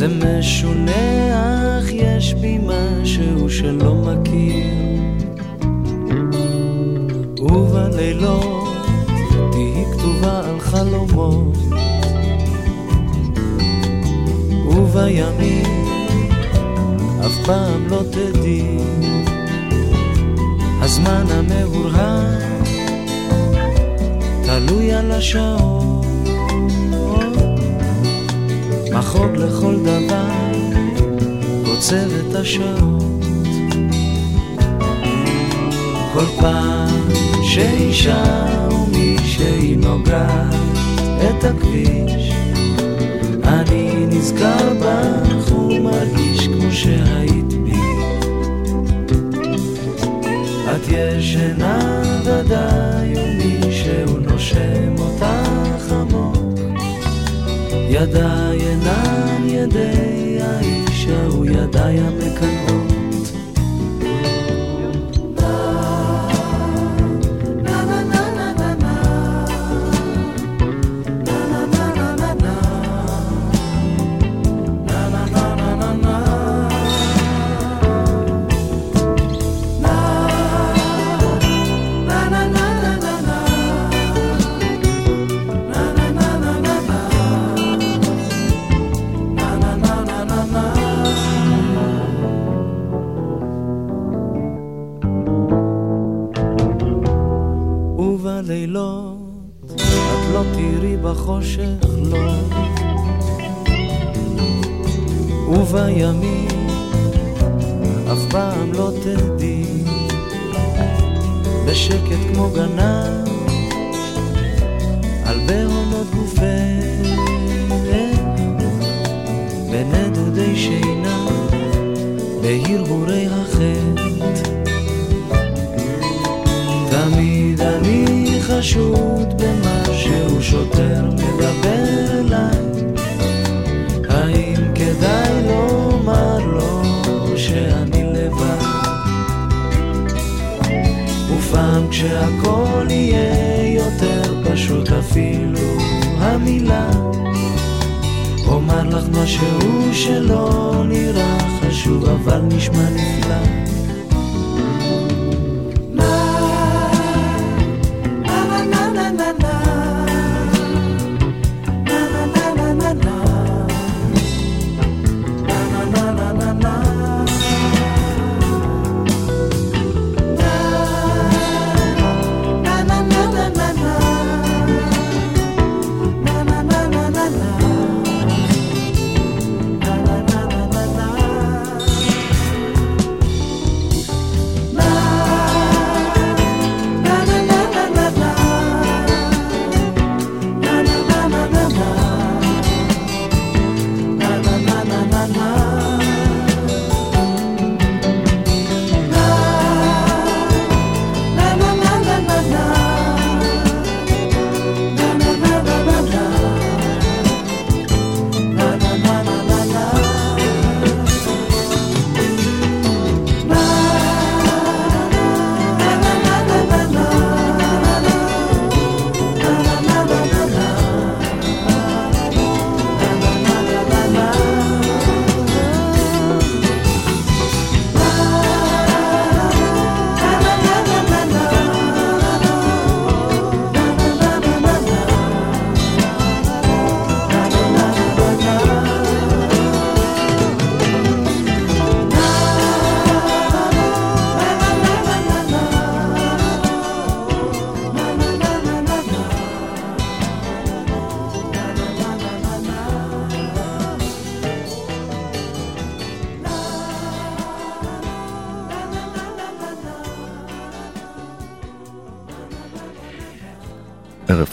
[SPEAKER 2] זה משונה, אך יש בי משהו שלא מכיר. ובלילות כתובה על חלומות, ובימים אף פעם לא תדעי. הזמן המהורהר תלוי על השעון, מחוג לכל דבר קוצר את השעות. כל פעם שאישה ומישהי נוגעת את הכביש, אני נזכר בך ומרגיש כמו שהיית בי. את ישנה ודאי ומישהו נושם אותך עמוק. ידיי אינן ידי האיש ההוא ידיי המקנאות.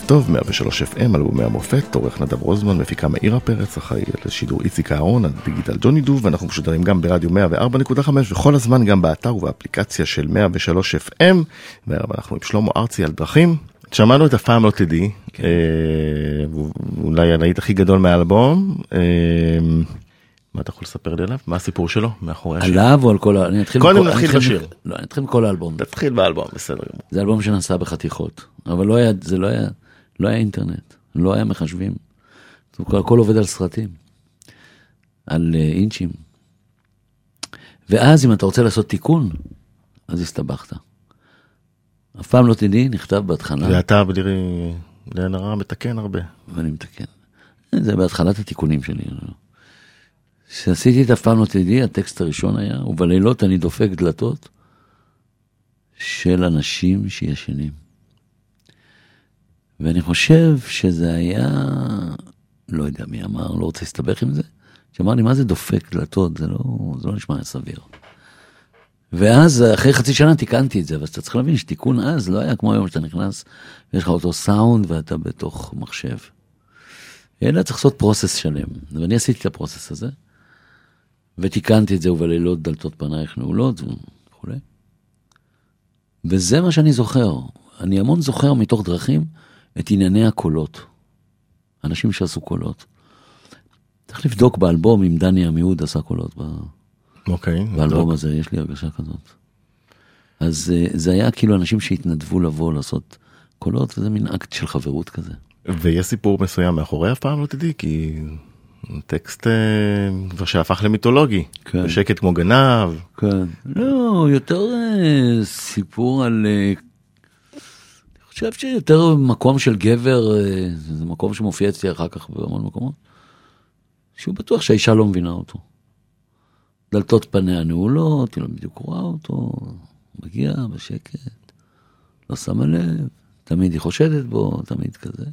[SPEAKER 1] טוב, 103 FM, אלבומי המופת, עורך נדב רוזמן, מפיקה מאירה פרץ, אחראי לשידור איציק אהרון, הדיגיטל ג'וני דוב, ואנחנו משודרים גם ברדיו 104.5 וכל הזמן גם באתר ובאפליקציה של 103 FM, והערב אנחנו עם שלמה ארצי על דרכים. שמענו את הפעם לא תדעי,
[SPEAKER 4] כן.
[SPEAKER 1] אה, אולי הלהיט הכי גדול מהאלבום. אה, מה אתה יכול לספר לי עליו? מה הסיפור שלו מאחורי השיר?
[SPEAKER 4] עליו או על כל ה... אני אתחיל
[SPEAKER 1] קודם נתחיל בשיר.
[SPEAKER 4] לא, אני אתחיל מכל האלבום.
[SPEAKER 1] תתחיל באלבום, בסדר גמור.
[SPEAKER 4] זה אלבום שנעשה בחתיכות, אבל לא היה, זה לא היה, לא היה אינטרנט, לא היה מחשבים. הכל- עובד על סרטים. על אה, אינצ'ים. ואז אם אתה רוצה לעשות תיקון, אז הסתבכת. אף פעם לא תדעי, נכתב בהתחלה,
[SPEAKER 1] ואתה בלי לעין הרע מתקן הרבה.
[SPEAKER 4] ואני מתקן. זה בהתחלת התיקונים שלי. כשעשיתי את אף פעם לא תדעי, הטקסט הראשון היה, ובלילות אני דופק דלתות של אנשים שישנים. ואני חושב שזה היה, לא יודע מי אמר, לא רוצה להסתבך עם זה, שאמר לי, מה זה דופק דלתות? זה לא, זה לא נשמע סביר. ואז אחרי חצי שנה תיקנתי את זה, אבל אתה צריך להבין שתיקון אז לא היה כמו היום שאתה נכנס ויש לך אותו סאונד ואתה בתוך מחשב. אלא צריך לעשות פרוסס שלם, ואני עשיתי את הפרוסס הזה, ותיקנתי את זה ובלילות דלתות פנייך נעולות וכולי. וזה מה שאני זוכר, אני המון זוכר מתוך דרכים את ענייני הקולות. אנשים שעשו קולות. צריך לבדוק באלבום אם דני עמיהוד עשה קולות. ב...
[SPEAKER 1] אוקיי.
[SPEAKER 4] באלבום הזה, יש לי הרגשה כזאת. אז אה, זה היה כאילו אנשים שהתנדבו לבוא לעשות קולות, וזה מין אקט של חברות כזה.
[SPEAKER 1] ויש סיפור מסוים מאחורי אף פעם לא תדעי, כי טקסט אה, כבר שהפך למיתולוגי.
[SPEAKER 4] כן.
[SPEAKER 1] בשקט כמו גנב.
[SPEAKER 4] כן. לא, יותר אה, סיפור על... חושב שיותר מקום של גבר, אה, זה מקום שמופיע אצלי אחר כך בהמון מקומות, שהוא בטוח שהאישה לא מבינה אותו. דלתות פניה נעולות, היא לא בדיוק רואה אותו, מגיע בשקט, לא שמה לב, תמיד היא חושדת בו, תמיד כזה.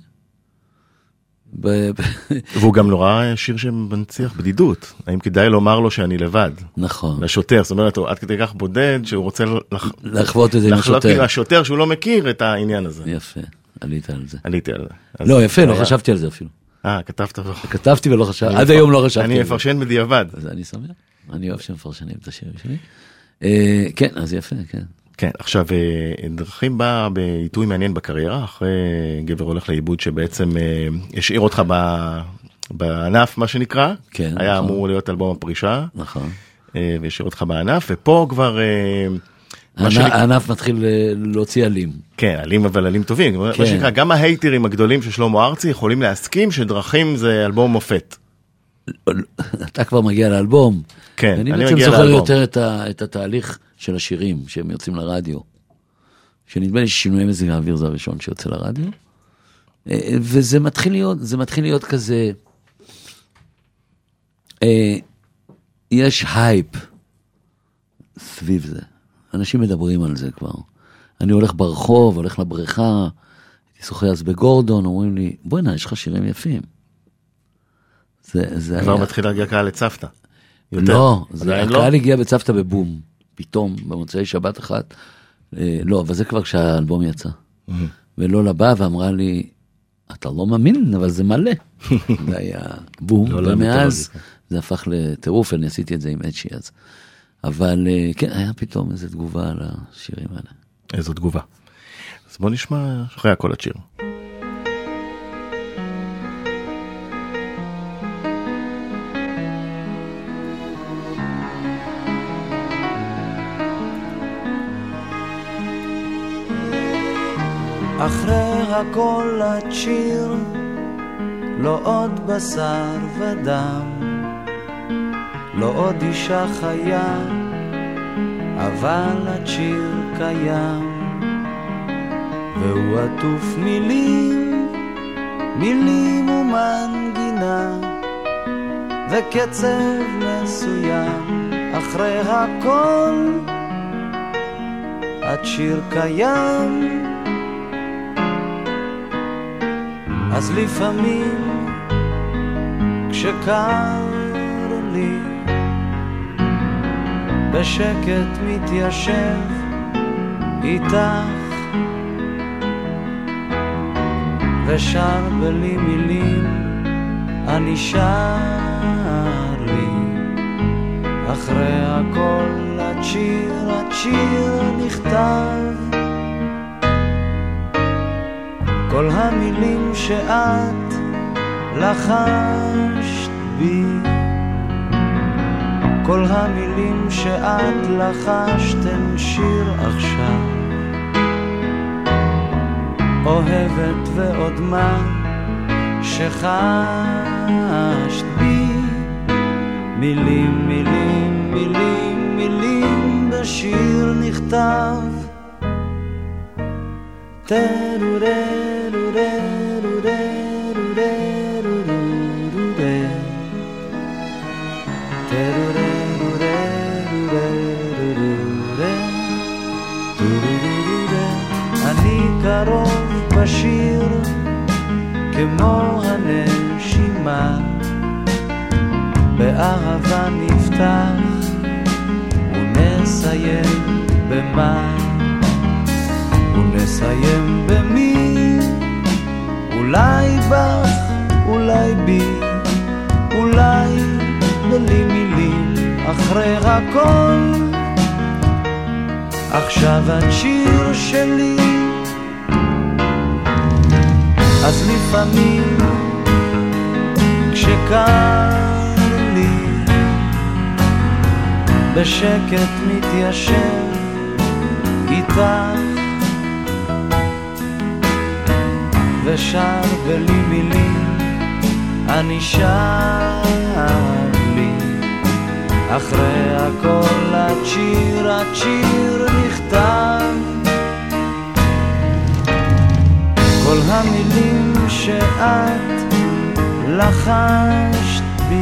[SPEAKER 1] והוא גם נורא שיר שמנציח בדידות. האם כדאי לומר לו שאני לבד?
[SPEAKER 4] נכון,
[SPEAKER 1] לשוטר, זאת אומרת, הוא עד כדי כך בודד שהוא רוצה לח...
[SPEAKER 4] לחוות את זה עם השוטר.
[SPEAKER 1] עם השוטר שהוא לא מכיר את העניין הזה.
[SPEAKER 4] יפה, עלית על זה.
[SPEAKER 1] עליתי על זה.
[SPEAKER 4] לא, יפה, לא חשבתי על זה אפילו.
[SPEAKER 1] אה, כתבת.
[SPEAKER 4] כתבתי ולא חשבתי, עד היום לא חשבתי.
[SPEAKER 1] אני. מפרשן בדיעבד.
[SPEAKER 4] אז אני שמח, אני אוהב שמפרשנים את השירים שלי. אה, כן, אז יפה, כן.
[SPEAKER 1] כן, עכשיו, אה, דרכים בא בעיתוי מעניין בקריירה, אחרי גבר הולך לאיבוד שבעצם אה, השאיר אותך ב- בענף, מה שנקרא.
[SPEAKER 4] כן,
[SPEAKER 1] היה
[SPEAKER 4] נכון.
[SPEAKER 1] אמור להיות אלבום הפרישה,
[SPEAKER 4] נכון.
[SPEAKER 1] אה, והשאיר אותך בענף, ופה כבר... מה
[SPEAKER 4] הענף מתחיל להוציא עלים.
[SPEAKER 1] כן, עלים אבל עלים טובים. מה
[SPEAKER 4] כן.
[SPEAKER 1] שנקרא, גם ההייטרים הגדולים של שלמה ארצי יכולים להסכים שדרכים זה אלבום מופת.
[SPEAKER 4] אתה כבר מגיע לאלבום.
[SPEAKER 1] כן,
[SPEAKER 4] אני
[SPEAKER 1] אני
[SPEAKER 4] בעצם
[SPEAKER 1] מגיע
[SPEAKER 4] זוכר
[SPEAKER 1] לאלבום.
[SPEAKER 4] יותר את, ה, את התהליך של השירים שהם יוצאים לרדיו. שנדמה לי ששינויי מזג האוויר זה הראשון שיוצא לרדיו. אה, וזה מתחיל להיות, זה מתחיל להיות כזה, אה, יש הייפ סביב זה. אנשים מדברים על זה כבר. אני הולך ברחוב, הולך לבריכה, הייתי שוחה אז בגורדון, אומרים לי, בוא'נה, יש לך שירים יפים. זה, זה
[SPEAKER 1] כבר
[SPEAKER 4] היה...
[SPEAKER 1] מתחיל להגיע קהל לצוותא. יותר.
[SPEAKER 4] לא, זה,
[SPEAKER 1] לא?
[SPEAKER 4] הקהל הגיע בצוותא בבום, פתאום, במוצאי שבת אחת. אה, לא, אבל זה כבר כשהאלבום יצא. ולולה באה ואמרה לי, אתה לא מאמין, אבל זה מלא. (laughs) זה היה בום,
[SPEAKER 1] לא
[SPEAKER 4] ומאז
[SPEAKER 1] למיתולוגיה.
[SPEAKER 4] זה הפך לטירוף, אני עשיתי את זה עם אצ'י אז. אבל אה, כן, היה פתאום איזו תגובה על השירים האלה.
[SPEAKER 1] איזו תגובה. אז בוא נשמע אחרי הכל את שיר.
[SPEAKER 2] אחרי הכל את שיר, לא עוד בשר ודם, לא עוד אישה חיה, אבל את שיר קיים, והוא עטוף מילים, מילים ומנגינה, וקצב מסוים, אחרי הכל את שיר קיים. אז לפעמים כשקר לי בשקט מתיישב איתך ושר בלי מילים אני שר לי. אחרי הכל את שיר, את שיר נכתב כל המילים שאת לחשת בי. כל המילים שאת לחשת הן שיר עכשיו. אוהבת ועוד מה שחשת בי. מילים, מילים, מילים, מילים בשיר נכתב. אני קרוב בשיר כמו הנשימה. באהבה נפתח ונסיים במה? ונסיים במי אולי בך, אולי בי אולי בלי מילים אחרי הכל. עכשיו את שיר שלי. אז לפעמים כשקר לי בשקט מתיישב איתך ושר בלי מילים אני שר לי. אחרי הכל את שיר נכתב כל המילים שאת לחשת בי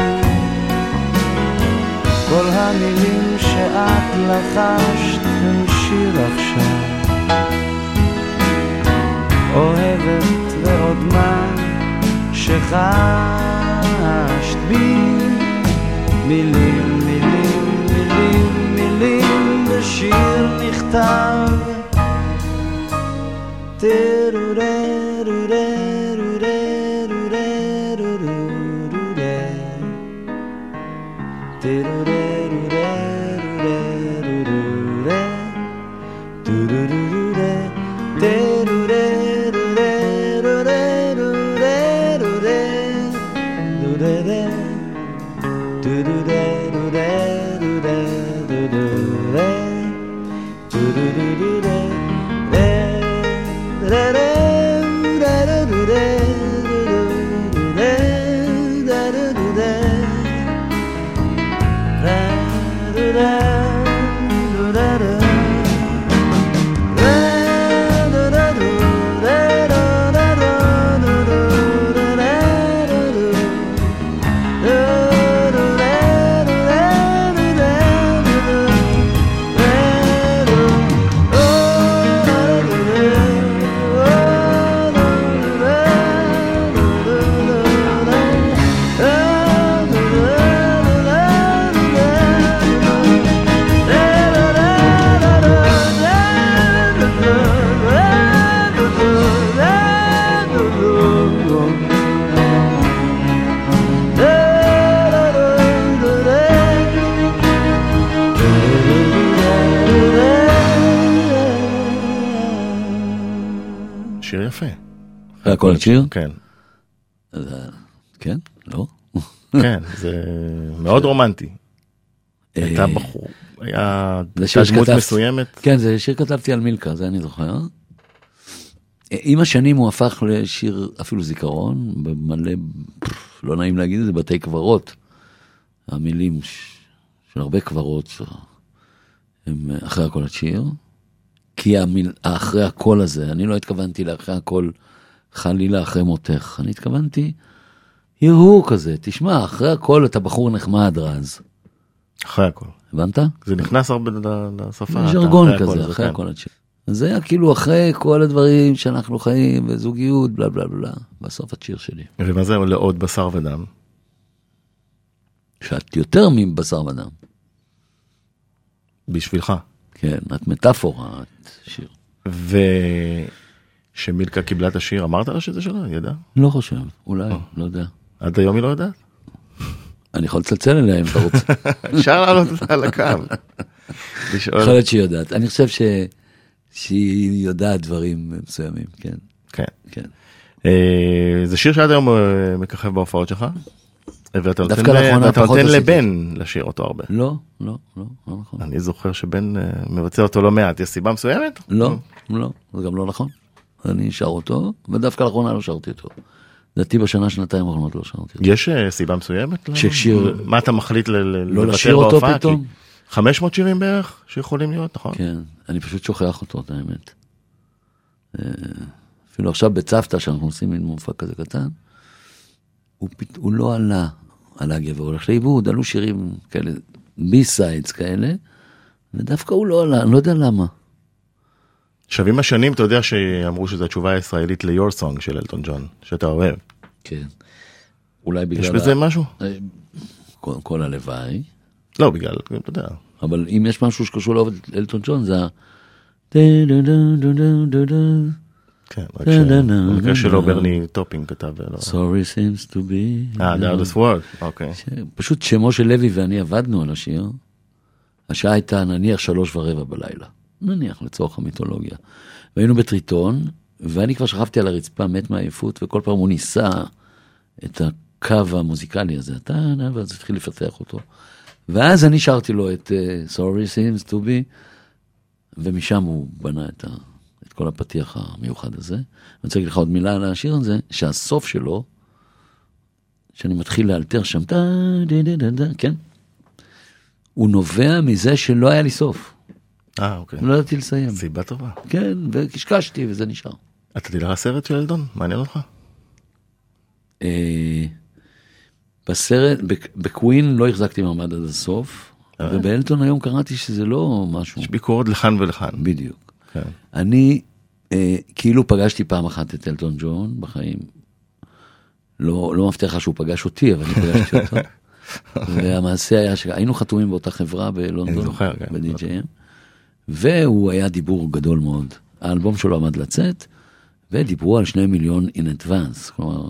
[SPEAKER 2] כל המילים שאת לחשת הם שיר עכשיו. אוהבת מה שחשת בי. מילים, מילים, מילים, מילים בשיר נכתב.
[SPEAKER 1] שיר
[SPEAKER 4] אחרי הכל השיר?
[SPEAKER 1] כן,
[SPEAKER 4] אה, כן? לא?
[SPEAKER 1] כן, זה מאוד רומנטי. הייתה
[SPEAKER 4] אה,
[SPEAKER 1] בחור, היה
[SPEAKER 4] שיר
[SPEAKER 1] הייתה דמות. מסוימת.
[SPEAKER 4] כן, זה שיר כתבתי על מילקה, זה אני זוכר. עם השנים הוא הפך לשיר אפילו זיכרון, במלא, לא נעים להגיד את זה, בתי קברות. המילים של הרבה קברות הם אה, אחרי הכל השיר. כי המיל, אחרי הקול הזה, אני לא התכוונתי לאחרי הכל חלילה אחרי מותך, אני התכוונתי הרהור כזה, תשמע, אחרי הכל אתה בחור נחמד רז,
[SPEAKER 1] אחרי הכל.
[SPEAKER 4] הבנת?
[SPEAKER 1] זה נכנס הרבה לשפה.
[SPEAKER 4] ז'רגון
[SPEAKER 1] הכל
[SPEAKER 4] כזה, אחרי
[SPEAKER 1] כן.
[SPEAKER 4] הכל השיר. אז זה היה כאילו אחרי כל הדברים שאנחנו חיים, וזוגיות, בלה בלה בלה, בסוף השיר שלי.
[SPEAKER 1] ומה זה לעוד בשר ודם?
[SPEAKER 4] שאת יותר מבשר ודם.
[SPEAKER 1] בשבילך.
[SPEAKER 4] כן, את מטאפורה, את שיר.
[SPEAKER 1] ושמילקה קיבלה את השיר, אמרת לה שזה שלה? היא ידעה?
[SPEAKER 4] לא חושב, אולי,
[SPEAKER 1] אה.
[SPEAKER 4] לא יודע.
[SPEAKER 1] עד היום היא לא יודעת?
[SPEAKER 4] אני יכול לצלצל אליה אם אתה רוצה. (laughs)
[SPEAKER 1] אפשר לעלות אותה על הקו. (laughs)
[SPEAKER 4] יכול להיות שהיא יודעת. אני חושב ש... שהיא יודעת דברים מסוימים, כן,
[SPEAKER 1] כן.
[SPEAKER 4] כן.
[SPEAKER 1] אה, זה שיר שעד היום אה, מככב בהופעות שלך? ואתה נותן ואתה. לבן לשיר אותו הרבה.
[SPEAKER 4] לא, לא, לא, לא נכון.
[SPEAKER 1] אני זוכר שבן מבצע אותו לא מעט, יש סיבה מסוימת?
[SPEAKER 4] לא, לא, זה גם לא נכון. אני שר אותו, ודווקא לאחרונה לא שרתי אותו. לדעתי בשנה, שנתיים האחרונות לא שרתי אותו.
[SPEAKER 1] יש אה, סיבה מסוימת?
[SPEAKER 4] ששיר-
[SPEAKER 1] מה אתה מחליט
[SPEAKER 4] לא לשיר אותו? פתאום?
[SPEAKER 1] כי 500 שירים בערך שיכולים להיות, נכון?
[SPEAKER 4] כן, אני פשוט שוכח אותו, את האמת. אה, אפילו עכשיו בצוותא, שאנחנו עושים מין מופע כזה קטן, הוא, פת... הוא לא עלה, עלה גבר הולך לאיבוד, עלו שירים כאלה, B-sides כאלה, ודווקא הוא לא עלה, אני לא יודע למה.
[SPEAKER 1] עכשיו עם השנים אתה יודע שאמרו שזו התשובה הישראלית ל-your song של אלטון ג'ון, שאתה אוהב.
[SPEAKER 4] כן. אולי בגלל...
[SPEAKER 1] יש בזה משהו?
[SPEAKER 4] אה, קודם כל הלוואי,
[SPEAKER 1] לא, בגלל, אתה יודע.
[SPEAKER 4] אבל אם יש משהו שקשור את אלטון ג'ון זה ה...
[SPEAKER 1] כן, רק שבמקרה שלו. ברני טופין כתב.
[SPEAKER 4] Sorry seems to be.
[SPEAKER 1] אה, The Hardest Word, אוקיי.
[SPEAKER 4] פשוט שמשה לוי ואני עבדנו על השיר. השעה הייתה נניח שלוש ורבע בלילה. נניח לצורך המיתולוגיה. והיינו בטריטון, ואני כבר שכבתי על הרצפה מת מעייפות, וכל פעם הוא ניסה את הקו המוזיקלי הזה, אתה, ואז התחיל לפתח אותו. ואז אני שרתי לו את uh, Sorry seems to ומשם הוא בנה את, ה, את כל הפתיח המיוחד הזה. אני רוצה להגיד לך עוד מילה על השיר הזה, שהסוף שלו, שאני מתחיל לאלתר שם, דה, דה, דה, דה, כן? הוא נובע מזה שלא היה לי סוף.
[SPEAKER 1] אה, אוקיי.
[SPEAKER 4] לא ידעתי לסיים.
[SPEAKER 1] סיבה טובה.
[SPEAKER 4] כן, וקשקשתי וזה נשאר.
[SPEAKER 1] אתה תדע לסרט של אלטון? מעניין אותך?
[SPEAKER 4] אה, בסרט, בק- בקווין לא החזקתי מעמד עד הסוף,
[SPEAKER 1] אה.
[SPEAKER 4] ובאלטון היום קראתי שזה לא משהו.
[SPEAKER 1] יש ביקורת לכאן ולכאן.
[SPEAKER 4] בדיוק.
[SPEAKER 1] כן.
[SPEAKER 4] אני אה, כאילו פגשתי פעם אחת את אלטון ג'ון בחיים. לא, לא מבטיח לך שהוא פגש אותי, אבל אני פגשתי אותו. (laughs) והמעשה היה שהיינו חתומים באותה חברה בלונדון,
[SPEAKER 1] כן.
[SPEAKER 4] ב-DJM, והוא היה דיבור גדול מאוד. האלבום שלו עמד לצאת, ודיברו על שני מיליון in advance, כלומר...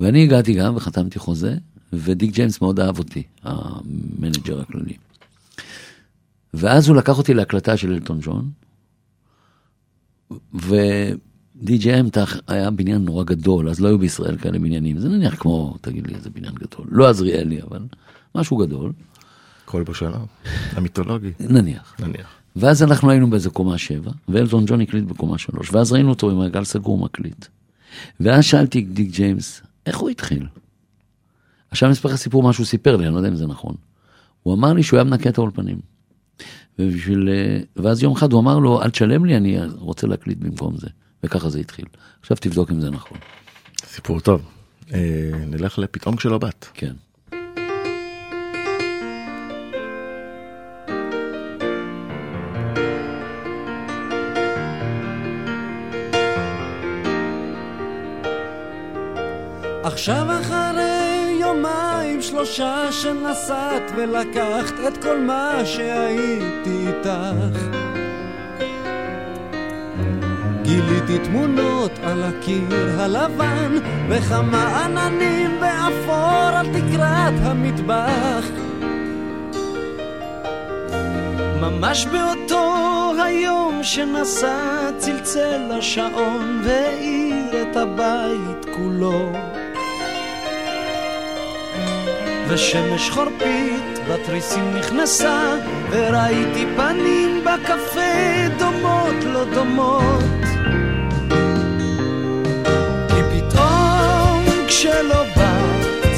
[SPEAKER 4] ואני הגעתי גם וחתמתי חוזה, ודיק ג'יימס מאוד אהב אותי, המנג'ר הכללי. ואז הוא לקח אותי להקלטה של אלטון ג'ון, ו-DJM היה בניין נורא גדול, אז לא היו בישראל כאלה בניינים, זה נניח כמו, תגיד לי, איזה בניין גדול, לא עזריאלי, אבל משהו גדול,
[SPEAKER 1] כלבו שלום. המיתולוגי.
[SPEAKER 4] נניח.
[SPEAKER 1] נניח.
[SPEAKER 4] ואז אנחנו היינו באיזה קומה שבע, ואלטון ג'ון הקליט בקומה שלוש, ואז ראינו אותו עם מעגל סגור מקליט. ואז שאלתי את דיק ג'יימס, איך הוא התחיל? עכשיו אני אספר לך סיפור מה שהוא סיפר לי, אני לא יודע אם זה נכון. הוא אמר לי שהוא היה מנקה את האולפנים. ובשביל... אה, ואז יום אחד הוא אמר לו, אל תשלם לי, אני רוצה להקליט במקום זה. וככה זה התחיל. עכשיו תבדוק אם זה נכון.
[SPEAKER 1] סיפור טוב. אה, נלך לפתאום כשלא באת.
[SPEAKER 4] כן.
[SPEAKER 2] עכשיו אחרי יומיים שלושה שנסעת ולקחת את כל מה שהייתי איתך. גיליתי תמונות על הקיר הלבן וכמה עננים באפור על תקרת המטבח. ממש באותו היום שנסע צלצל השעון והאיר את הבית כולו ושמש חורפית בתריסים נכנסה וראיתי פנים בקפה דומות לא דומות. כי פתאום כשלא באת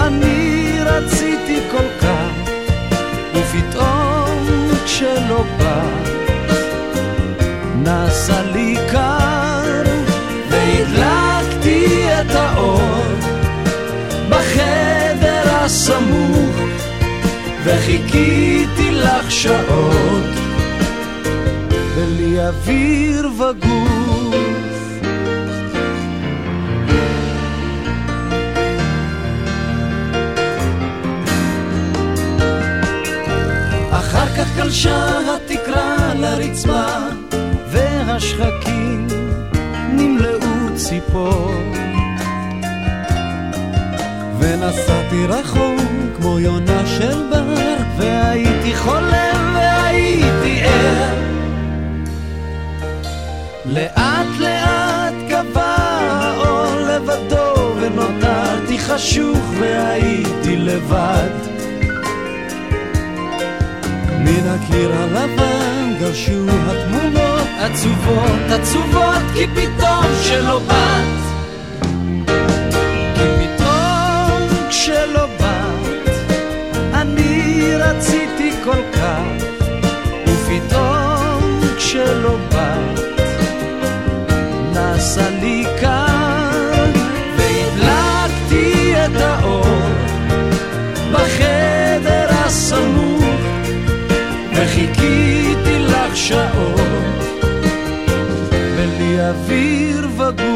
[SPEAKER 2] אני רציתי כל כך ופתאום כשלא באת נעשה לי קר הסמוך וחיכיתי לך שעות. בלי אוויר וגוף. אחר כך גלשה התקרה לרצפה והשחקים נמלאו ציפור ונסעתי רחוק כמו יונה של בר והייתי חולם והייתי ער. לאט לאט גבה האור לבדו ונותרתי חשוך והייתי לבד. מן הקיר הלבן גרשו התמונות עצובות עצובות כי פתאום שלא באת רציתי כל כך, ופתאום כשלא באת, נעשה לי קר, והדלקתי את האור בחדר הסמוך, וחיכיתי לך שעות, בלי אוויר וגוף.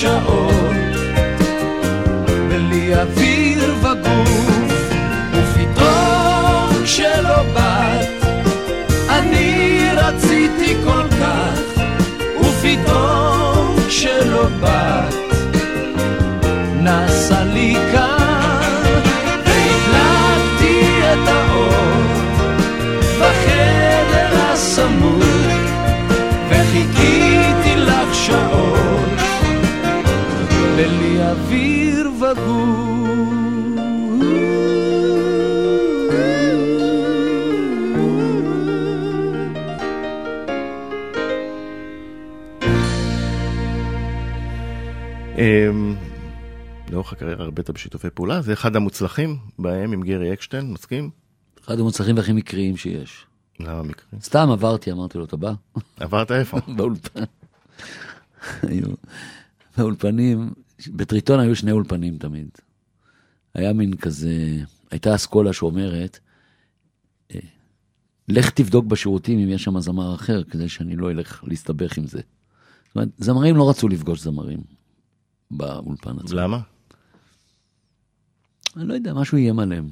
[SPEAKER 2] שעות, בלי אוויר וגוף. ופתאום כשלא באת, אני רציתי כל כך, ופתאום כשלא באת, נעשה לי קר, אוויר וגור.
[SPEAKER 1] אמ, לאורך הקריירה הרבית בשיתופי פעולה, זה אחד המוצלחים בהם עם גרי אקשטיין, מסכים?
[SPEAKER 4] אחד המוצלחים והכי מקריים שיש.
[SPEAKER 1] למה מקרים?
[SPEAKER 4] סתם עברתי, אמרתי לו, אתה בא?
[SPEAKER 1] עברת איפה? (laughs)
[SPEAKER 4] באולפן. (laughs) באולפנים, בטריטון היו שני אולפנים תמיד. היה מין כזה, הייתה אסכולה שאומרת, אה, לך תבדוק בשירותים אם יש שם זמר אחר, כדי שאני לא אלך להסתבך עם זה. זאת אומרת, זמרים לא רצו לפגוש זמרים באולפן עצמו.
[SPEAKER 1] למה?
[SPEAKER 4] אני לא יודע, משהו איים עליהם.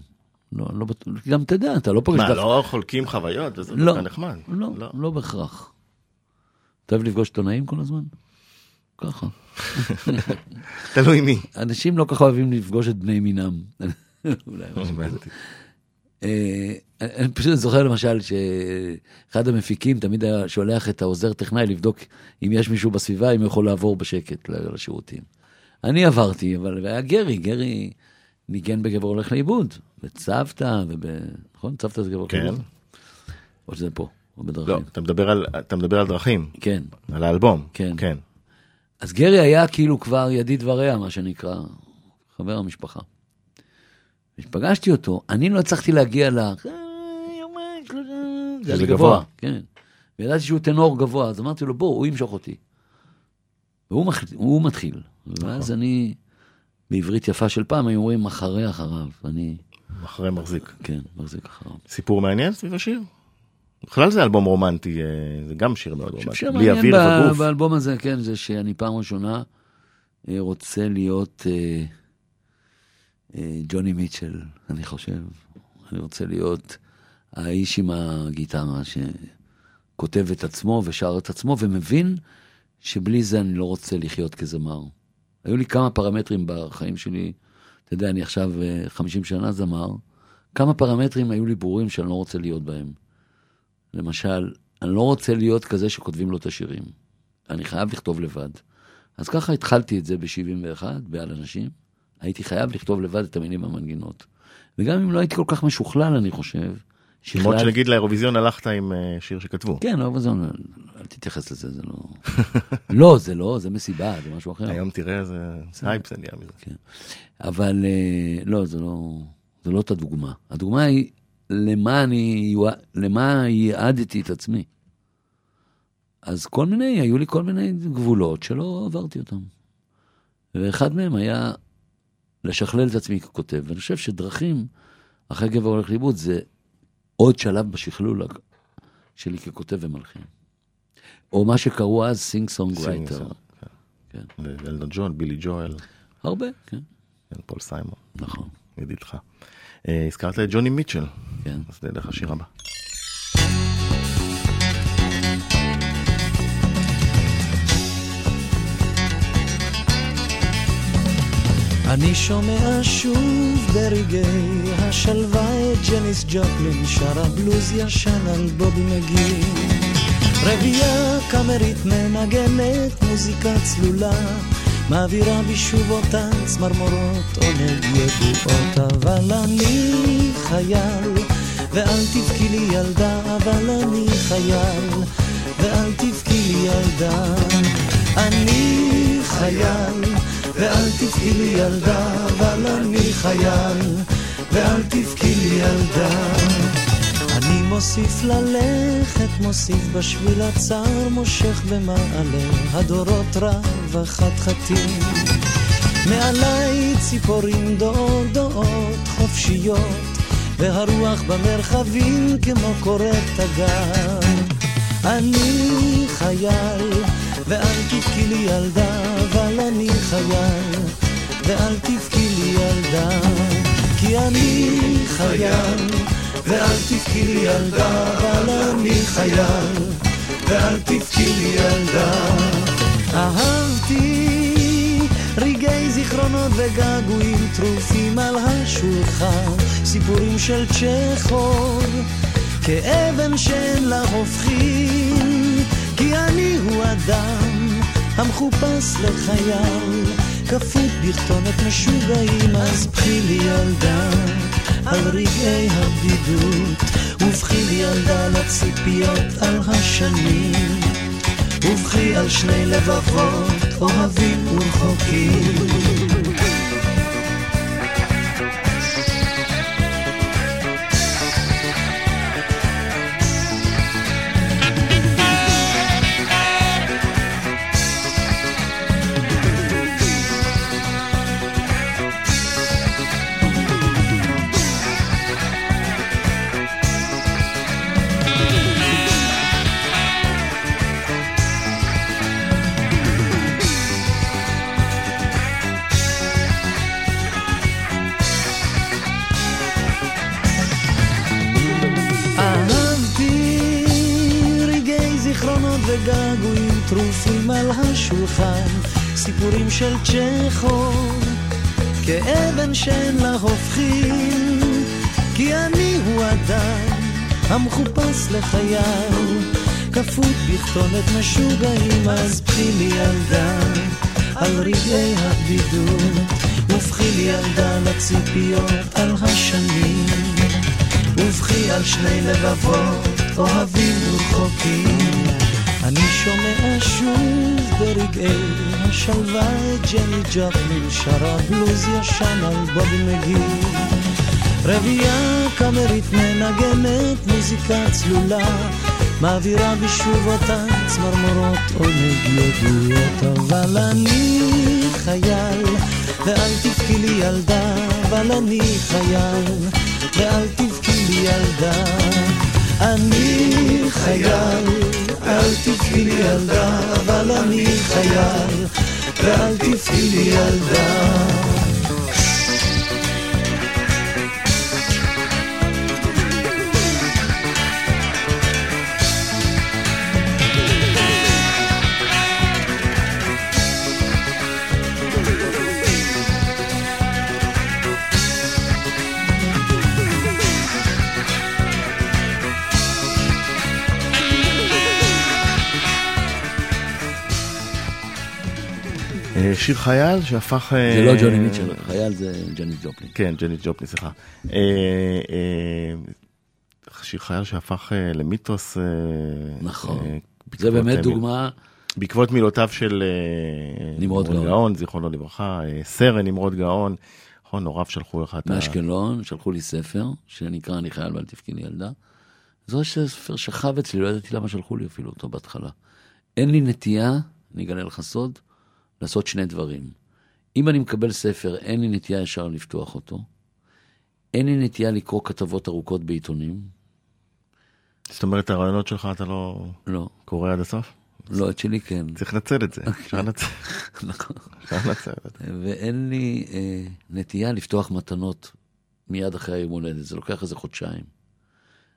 [SPEAKER 4] לא, לא בטוח, גם אתה יודע, אתה לא פוגש...
[SPEAKER 1] מה,
[SPEAKER 4] דווקא-
[SPEAKER 1] לא חולקים חוויות? וזה
[SPEAKER 4] לא,
[SPEAKER 1] נחמד.
[SPEAKER 4] לא, לא בהכרח. אתה אוהב לפגוש עיתונאים כל הזמן? ככה. (laughs)
[SPEAKER 1] תלוי מי.
[SPEAKER 4] אנשים לא כך אוהבים לפגוש את בני מינם. (laughs) אולי משהו כזה. אה, אני פשוט זוכר למשל שאחד המפיקים תמיד היה שולח את העוזר טכנאי לבדוק אם יש מישהו בסביבה, אם הוא יכול לעבור בשקט לשירותים. אני עברתי, אבל היה גרי, גרי ניגן בגבר הולך לאיבוד, בצוותא, וב... נכון? צוותא זה גבר
[SPEAKER 1] כן.
[SPEAKER 4] לאיבוד? או שזה פה, או בדרכים.
[SPEAKER 1] לא, אתה מדבר על- אתה מדבר על דרכים,
[SPEAKER 4] כן.
[SPEAKER 1] על האלבום.
[SPEAKER 4] כן.
[SPEAKER 1] כן.
[SPEAKER 4] אז גרי היה כאילו כבר ידיד ורע, מה שנקרא, חבר המשפחה. כשפגשתי אותו, אני לא הצלחתי להגיע ל... זה היה לי
[SPEAKER 1] גבוה.
[SPEAKER 4] כן. וידעתי שהוא טנור גבוה, אז אמרתי לו, בוא, הוא ימשוך אותי. והוא מח... מתחיל. ואז אני, בעברית יפה של פעם, היו אומרים, אחרי אחריו. אני,
[SPEAKER 1] אחרי מחזיק.
[SPEAKER 4] כן, מחזיק אחריו.
[SPEAKER 1] סיפור מעניין סביב השיר? בכלל זה אלבום רומנטי, אה, זה גם שיר מאוד רומנטי.
[SPEAKER 4] חושב
[SPEAKER 1] בלי אוויר וגוף.
[SPEAKER 4] באלבום הזה, כן, זה שאני פעם ראשונה אה, רוצה להיות אה, אה, ג'וני מיטשל, אני חושב. אני רוצה להיות האיש עם הגיטרה שכותב את עצמו ושר את עצמו, ומבין שבלי זה אני לא רוצה לחיות כזמר. היו לי כמה פרמטרים בחיים שלי, אתה יודע, אני עכשיו אה, 50 שנה זמר, כמה פרמטרים היו לי ברורים שאני לא רוצה להיות בהם. למשל, אני לא רוצה להיות כזה שכותבים לו את השירים. אני חייב לכתוב לבד. אז ככה התחלתי את זה ב-71, בעל אנשים. הייתי חייב לכתוב לבד את המילים המנגינות. וגם אם לא הייתי כל כך משוכלל, אני חושב,
[SPEAKER 1] למרות
[SPEAKER 4] שכלל...
[SPEAKER 1] שנגיד לאירוויזיון הלכת עם אה, שיר שכתבו.
[SPEAKER 4] כן, לא, אבל זה, אל תתייחס לזה, זה לא... (laughs) לא, זה לא, זה מסיבה, זה משהו אחר.
[SPEAKER 1] היום תראה איזה הייפ זה נהיה מזה.
[SPEAKER 4] אבל אה, לא, זה לא, זה לא את הדוגמה. הדוגמה היא למה אני, למה ייעדתי את עצמי. אז כל מיני, היו לי כל מיני גבולות שלא עברתי אותם. ואחד מהם היה לשכלל את עצמי ככותב. ואני חושב שדרכים, אחרי גבר הולך לאיבוד, זה עוד שלב בשכלול שלי ככותב ומלחין. או מה שקראו אז
[SPEAKER 1] singer
[SPEAKER 4] songwriter.
[SPEAKER 1] ואלטון ג'ון, בילי ג'ואל,
[SPEAKER 4] הרבה, כן,
[SPEAKER 1] כן, פול סיימון,
[SPEAKER 4] נכון,
[SPEAKER 1] ידידך. אה, הזכרת את ג'וני מיטשל,
[SPEAKER 4] כן.
[SPEAKER 1] אז נלך לשיר הבא.
[SPEAKER 2] אני שומע שוב ברגעי השלווה את ג'ניס ג'ופלין שרה בלוז ישן על בובי מגי רבייה קאמרית מנגנת מוזיקה צלולה מעבירה בי שוב אותן צמרמורות עונג ידועות אבל אני חייל ואל תבכי לי ילדה אבל אני חייל ואל תבכי לי ילדה אני חייל ואל תבכי לי ילדה, אבל אני חייל, ואל תבכי לי ילדה. אני מוסיף ללכת, מוסיף בשביל הצר, מושך במעלה הדורות רב החתחתים. מעליי ציפורים דודות חופשיות, והרוח במרחבים כמו קורת הגר. אני חייל, ואל תבכי לי ילדה, אבל אני חייל, ואל תבכי לי ילדה, כי אני חייל, ואל תבכי לי ילדה, אבל אני חייל, ואל תבכי לי ילדה. אהבתי רגעי זיכרונות וגעגועים טרופים על השולחן, סיפורים של צ'כוב, כאבן שאין לה הופכין, כי אני הוא אדם המחופש לחייל, כפות בכתונת משוגעים, אז בכי לי ילדה על רגעי הבדידות, ובכי ילדה לציפיות על השנים, ובכי על שני לבבות אוהבים ורחוקים. של צ'כוב, כאבן שאין לה הופכין, כי אני הוא אדם המחופש לחייל, כפות בכתונת משוגעים, אז בכי לי ילדה על רגעי הבדידות, ובכי לי ילדה לציפיות על השנים. ובכי על שני לבבות אוהבים ורחוקים. אני שומע שוב ברגעי השלווה את ג'ני ג'פלין שרה בלוז ישן על בובי מגי. רבייה קאמרית מנגנת מוזיקה צלולה מעבירה בי שוב אותן צמרמורות עונג ידועות אבל אני חייל ואל תבכי לי ילדה אבל אני חייל ואל תבכי לי ילדה. אני חייל אל תבכי לי ילדה אבל אני חייל ואל תבכי לי ילדה
[SPEAKER 1] שיר חייל שהפך... אה,
[SPEAKER 4] זה לא ג'וני מיטשל, חייל זה ג'ניס ג'ופלין.
[SPEAKER 1] כן, ג'ני ג'ופלין, סליחה. אה, אה, שיר חייל שהפך למיתוס.
[SPEAKER 4] נכון. זה באמת דוגמה,
[SPEAKER 1] בעקבות מילותיו של
[SPEAKER 4] נמרוד גאון.
[SPEAKER 1] זיכרונו לברכה, סרן נמרוד גאון. נכון, הוריו שלחו לך את ה...
[SPEAKER 4] מאשקלון, שלחו לי ספר, שנקרא אני חייל ואל תבכי ילדה. זה ספר שכב אצלי, לא ידעתי למה שלחו לי אפילו אותו בהתחלה. אין לי נטייה, אני אגלה לך סוד, לעשות שני דברים. אם אני מקבל ספר, אין לי נטייה ישר לפתוח אותו. אין לי נטייה לקרוא כתבות ארוכות בעיתונים.
[SPEAKER 1] זאת אומרת, הרעיונות שלך אתה לא
[SPEAKER 4] לא,
[SPEAKER 1] קורא עד הסוף?
[SPEAKER 4] לא, את שלי כן.
[SPEAKER 1] צריך לנצל את זה. (laughs) אפשר לנצל
[SPEAKER 4] נכון.
[SPEAKER 1] אפשר לנצל את זה.
[SPEAKER 4] ואין לי אה, נטייה לפתוח מתנות מיד אחרי היום הולדת, זה לוקח איזה חודשיים.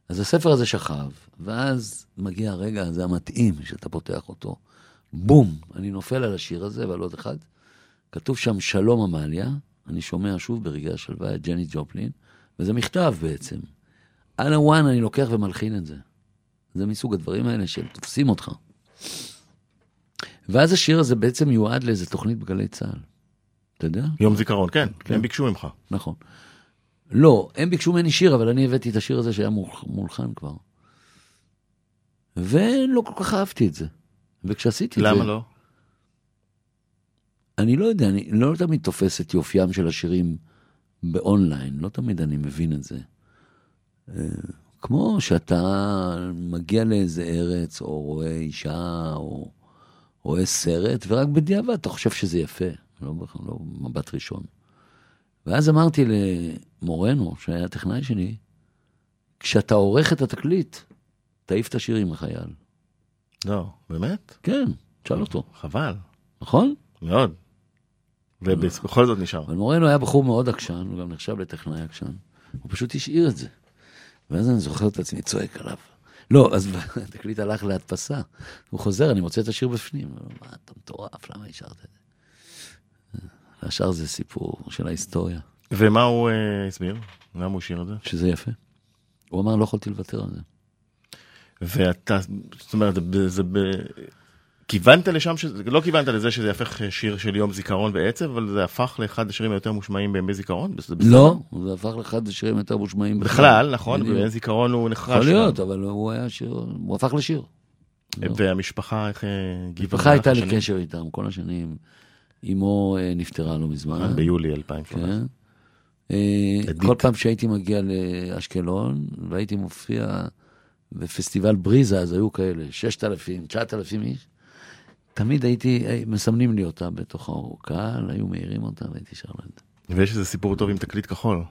[SPEAKER 4] אז הספר הזה שכב, ואז מגיע הרגע הזה המתאים שאתה פותח אותו. בום, אני נופל על השיר הזה ועל עוד אחד. כתוב שם שלום עמליה, אני שומע שוב ברגעי השלווה את ג'ני ג'ופלין, וזה מכתב בעצם. על הוואן אני לוקח ומלחין את זה. זה מסוג הדברים האלה שתופסים אותך. ואז השיר הזה בעצם מיועד לאיזה תוכנית בגלי צה"ל. אתה יודע?
[SPEAKER 1] יום זיכרון, כן,
[SPEAKER 4] כן.
[SPEAKER 1] הם ביקשו ממך.
[SPEAKER 4] נכון. לא, הם ביקשו ממני שיר, אבל אני הבאתי את השיר הזה שהיה מול- מולחן כבר. ולא כל כך אהבתי את זה. וכשעשיתי את זה...
[SPEAKER 1] למה לא?
[SPEAKER 4] אני לא יודע, אני לא תמיד תופס את יופיים של השירים באונליין, לא תמיד אני מבין את זה. אה, כמו שאתה מגיע לאיזה ארץ, או רואה אישה, או רואה סרט, ורק בדיעבד אתה חושב שזה יפה, לא, לא מבט ראשון. ואז אמרתי למורנו, שהיה הטכנאי שלי, כשאתה עורך את התקליט, תעיף את השירים לחייל.
[SPEAKER 1] לא, באמת?
[SPEAKER 4] כן, תשאל אותו,
[SPEAKER 1] חבל,
[SPEAKER 4] נכון?
[SPEAKER 1] מאוד. ובכל זאת נשאר.
[SPEAKER 4] אבל מורנו היה בחור מאוד עקשן, הוא גם נחשב לטכנאי עקשן. הוא פשוט השאיר את זה. ואז אני זוכר את עצמי צועק עליו. לא, אז (laughs) התקליט הלך להדפסה. הוא חוזר, אני מוצא את השיר בפנים. מה, אתה מטורף, למה השארת את זה? והשאר זה סיפור של ההיסטוריה,
[SPEAKER 1] ומה הוא אה, הסביר? למה הוא השאיר את זה?
[SPEAKER 4] שזה יפה. הוא אמר, לא יכולתי לוותר על זה.
[SPEAKER 1] ואתה, זאת אומרת, זה, זה ב... כיוונת לשם, ש... לא כיוונת לזה שזה יהפך שיר של יום זיכרון בעצב, אבל זה הפך לאחד השירים היותר מושמעים בימי זיכרון?
[SPEAKER 4] לא, זה הפך לאחד השירים יותר מושמעים
[SPEAKER 1] בכלל, נכון,
[SPEAKER 4] בדיוק.
[SPEAKER 1] בימי זיכרון הוא נחרש.
[SPEAKER 4] יכול להיות. אבל הוא היה שיר, הוא הפך לשיר. לא.
[SPEAKER 1] והמשפחה, איך אה, הגיבה?
[SPEAKER 4] המשפחה הייתה לי? קשר איתם כל השנים. אמו אה, נפטרה לא מזמן.
[SPEAKER 1] ביולי 2018.
[SPEAKER 4] כן. אה. כל פעם שהייתי מגיע לאשקלון, והייתי מופיע בפסטיבל בריזה, אז היו כאלה, 6,000, 9,000 איש. תמיד הייתי, אה, מסמנים לי אותה בתוך הקהל, היו מעירים אותה והייתי שר לה את זה.
[SPEAKER 1] ויש איזה סיפור טוב עם תקליט כחול.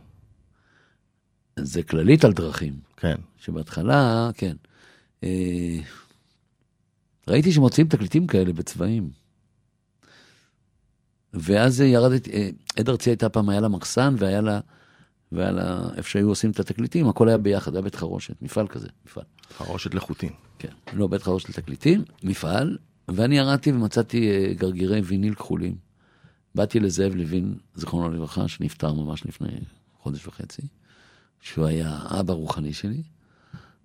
[SPEAKER 4] זה כללית על דרכים,
[SPEAKER 1] כן.
[SPEAKER 4] שבהתחלה, כן. אה, ראיתי שמוציאים תקליטים כאלה בצבעים. ואז ירדתי, אה, עד ארצי הייתה פעם, היה לה מחסן והיה לה, לה, איפה שהיו עושים את התקליטים, הכל היה ביחד, היה בית חרושת, מפעל כזה, מפעל.
[SPEAKER 1] חרושת לחוטין.
[SPEAKER 4] כן, לא בית חרושת לתקליטים, מפעל, ואני ירדתי ומצאתי אה, גרגירי ויניל כחולים. באתי לזאב לוין, זיכרונו לברכה, שנפטר ממש לפני חודש וחצי, שהוא היה האבא הרוחני שלי,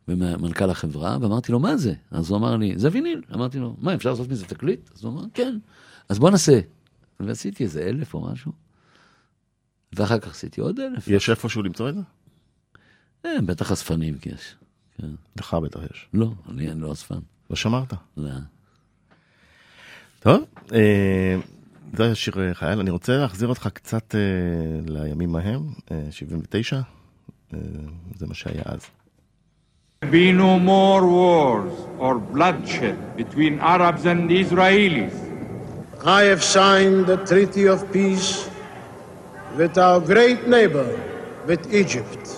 [SPEAKER 4] ומנכ"ל החברה, ואמרתי לו, מה זה? אז הוא אמר לי, זה ויניל. אמרתי לו, מה, אפשר לעשות מזה תקליט? אז הוא אמר, כן. אז בוא נעשה. ועשיתי איזה אלף או משהו, ואחר כך עשיתי עוד אלף.
[SPEAKER 1] יש איפשהו למצוא את זה?
[SPEAKER 4] אה, בטח אספנים יש. כן.
[SPEAKER 1] לך בטח יש.
[SPEAKER 4] לא, אני אני לא אספן.
[SPEAKER 1] לא שמרת.
[SPEAKER 4] לא.
[SPEAKER 1] טוב, אה, זה היה שיר אה, חייל. אני רוצה להחזיר אותך קצת אה, לימים ההם, אה, 79. אה, זה מה שהיה אז.
[SPEAKER 9] be no more wars or bloodshed between Arabs and Israelis.
[SPEAKER 10] I have signed the treaty of peace with our great neighbor, with Egypt.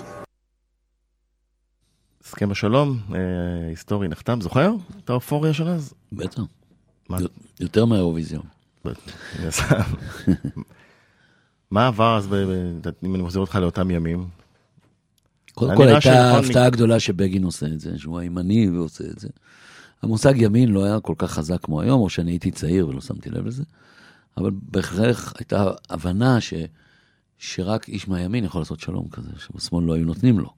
[SPEAKER 1] הסכם השלום, אה, היסטורי נחתם, זוכר את האופוריה של אז?
[SPEAKER 4] בטח.
[SPEAKER 1] מה?
[SPEAKER 4] יותר מהאירוויזיון.
[SPEAKER 1] מה עבר אז, אם אני מחזיר אותך לאותם ימים?
[SPEAKER 4] קודם כל הייתה
[SPEAKER 1] שנכון-
[SPEAKER 4] הפתעה גדולה שבגין עושה את זה, שהוא הימני ועושה את זה. המושג ימין לא היה כל כך חזק כמו היום, או שאני הייתי צעיר ולא שמתי לב לזה, אבל בהכרח הייתה הבנה ש, שרק איש מהימין יכול לעשות שלום כזה, שבשמאל לא היו נותנים לו.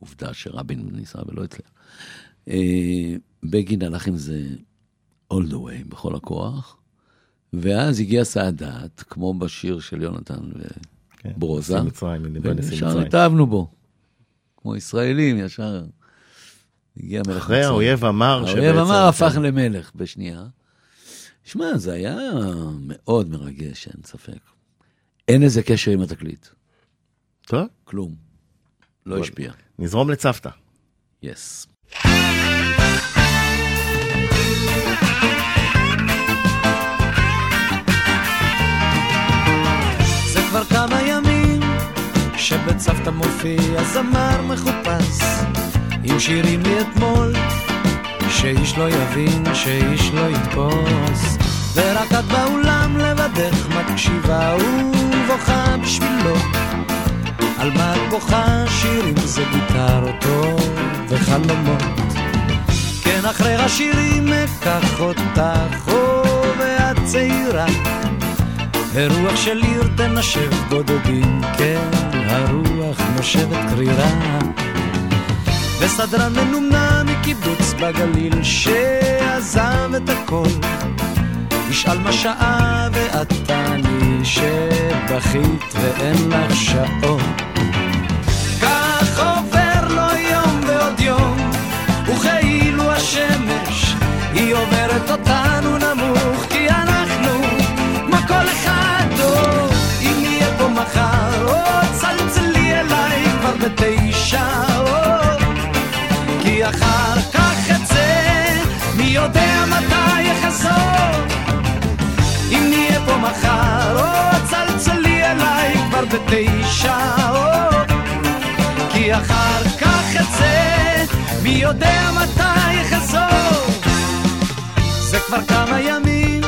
[SPEAKER 4] עובדה שרבין ניסה ולא הצליח. אה, בגין הלך עם זה all the way, בכל הכוח, ואז הגיע סאדאת, כמו בשיר של יונתן
[SPEAKER 1] כן,
[SPEAKER 4] וברוזה. וישר
[SPEAKER 1] מצרים.
[SPEAKER 4] התאהבנו בו. כמו ישראלים, ישר הגיע מלך
[SPEAKER 1] אחרי
[SPEAKER 4] מצרים.
[SPEAKER 1] האויב אמר
[SPEAKER 4] האויב
[SPEAKER 1] שבעצם-
[SPEAKER 4] אמר, הפך למלך בשנייה. שמע, זה היה מאוד מרגש, אין ספק. אין איזה קשר עם התקליט,
[SPEAKER 1] טוב,
[SPEAKER 4] כלום. לא השפיע.
[SPEAKER 1] נזרום לצוותא.
[SPEAKER 4] יס.
[SPEAKER 2] זה כבר כמה ימים שבצוותא מופיע זמר מחופש עם שירים מאתמול, שאיש לא יבין, שאיש לא יתפוס. ורק את באולם לבדך מקשיבה ובוכה בשבילו. על מה את בוכה? שירים זה גיטרתו וחלומות. כן, אחרי השירים אקח אותך, או ואת צעירה. ורוח של עיר תנשב בודדים, כן, הרוח נושבת קרירה. וסדרן מנומנם מקיבוץ בגליל, שעזב את הכל, ישאל מה שעה ואת תעני שבכית ואין לך שעון. כך עובר לו יום ועוד יום, וכאילו השמש היא עוברת אותנו נמוך, כי אנחנו כמו כל אחד, או אם נהיה פה מחר, או צלצלי אליי כבר בתשע, או כי אחר כך אצא, מי יודע מתי אחזור. בתשע, או כי אחר כך אצא, מי יודע מתי אחזור. זה כבר כמה ימים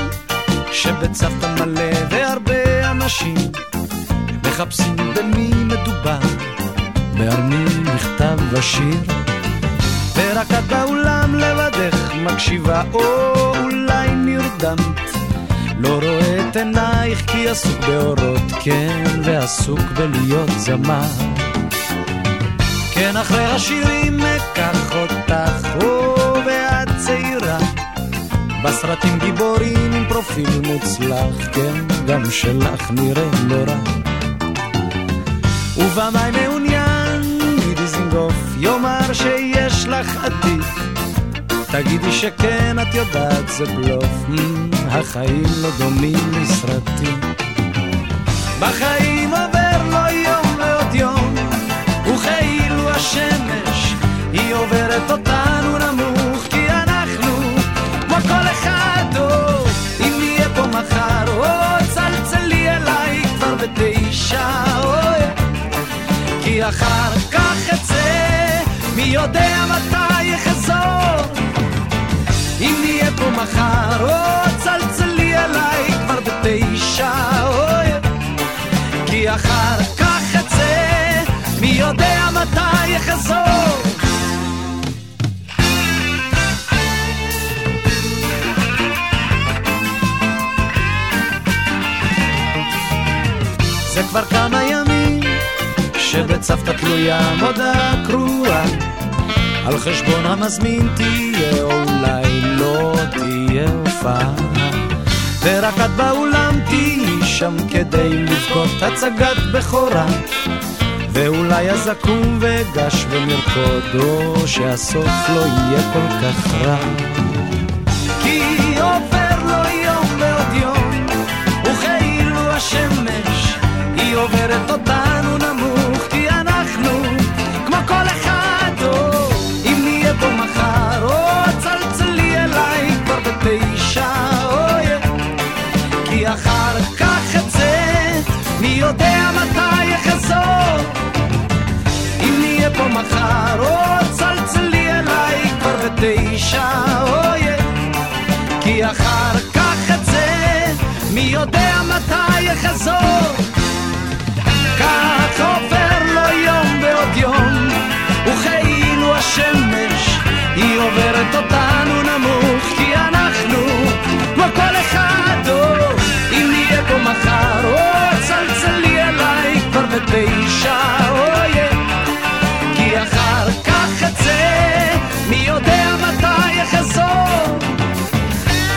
[SPEAKER 2] שבצוותא מלא והרבה אנשים מחפשים במי מדובר, ועל מי נכתב השיר. ורק את באולם לבדך מקשיבה, או אולי נרדמת. לא רואה את עינייך כי עסוק באורות, כן, ועסוק בלהיות זמר. כן, אחרי השירים אקח אותך, או ואת צעירה. בסרטים גיבורים עם פרופיל מוצלח, כן, גם שלך נראה לא רע. ובמאי מעוניין, מדיזינגוף יאמר שיש לך עתיד. תגידי שכן, את יודעת זה בלוף, mm, החיים לא דומים לסרטים. בחיים עובר לו יום ועוד יום, וכאילו השמש היא עוברת אותנו נמוך, כי אנחנו כמו כל אחד, או אם נהיה פה מחר, או צלצלי אליי כבר בתשע, אוי, כי אחר כך אצא, מי יודע מתי אחזור. אם נהיה פה מחר, או צלצלי אליי כבר בתשע, אוי, כי אחר כך אצא, מי יודע מתי אחזור. זה כבר כמה ימים שבצוותא תלויה מודעה קרואה על חשבון המזמין תהיה או אולי לא תהיה הופעה. ורק את באולם תהיי שם כדי לבכות. הצגת בכורה ואולי אז אקום ואגש ונרקוד או שהסוף לא יהיה כל כך רע בתשע אוי כי אחר כך אצא מי יודע מתי אחזור. כך עובר לו יום ועוד יום, וכאילו השמש היא עוברת אותנו נמוך, כי אנחנו כמו כל אחד, או אם נהיה פה מחר, או צלצלי אליי כבר בתשע, אוי, יודע מתי אחזור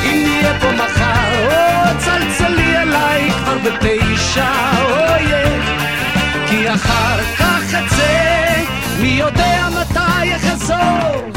[SPEAKER 2] אם נהיה פה מחר, או צלצלי אליי כבר בתשע, אויה כי אחר כך אצא, מי יודע מתי אחזור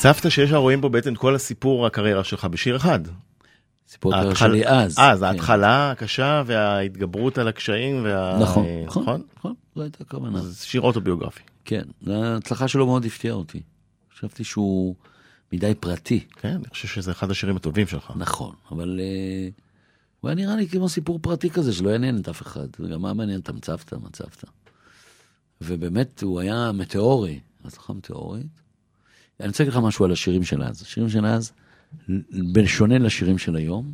[SPEAKER 1] הצבת שיש הרואים פה בעצם את כל הסיפור הקריירה שלך בשיר אחד.
[SPEAKER 4] סיפור הקריירה
[SPEAKER 1] ההתחל-
[SPEAKER 4] שלי אז.
[SPEAKER 1] אז,
[SPEAKER 4] כן.
[SPEAKER 1] ההתחלה הקשה וההתגברות על הקשיים וה...
[SPEAKER 4] נכון,
[SPEAKER 1] אה,
[SPEAKER 4] נכון,
[SPEAKER 1] נכון?
[SPEAKER 4] נכון, זו הייתה הכוונה.
[SPEAKER 1] זה שיר אוטוביוגרפי.
[SPEAKER 4] כן, ההצלחה שלו מאוד הפתיעה אותי. חשבתי שהוא מדי פרטי.
[SPEAKER 1] כן, אני חושב שזה אחד השירים הטובים שלך.
[SPEAKER 4] נכון, אבל אה, הוא היה נראה לי כמו סיפור פרטי כזה שלא יעניין את אף אחד. וגם מה מעניין את המצבת, מצבת. ובאמת הוא היה מטאורי, הצלחה מטאורית. אני רוצה להגיד לך משהו על השירים של אז. השירים של אז, בשונה לשירים של היום,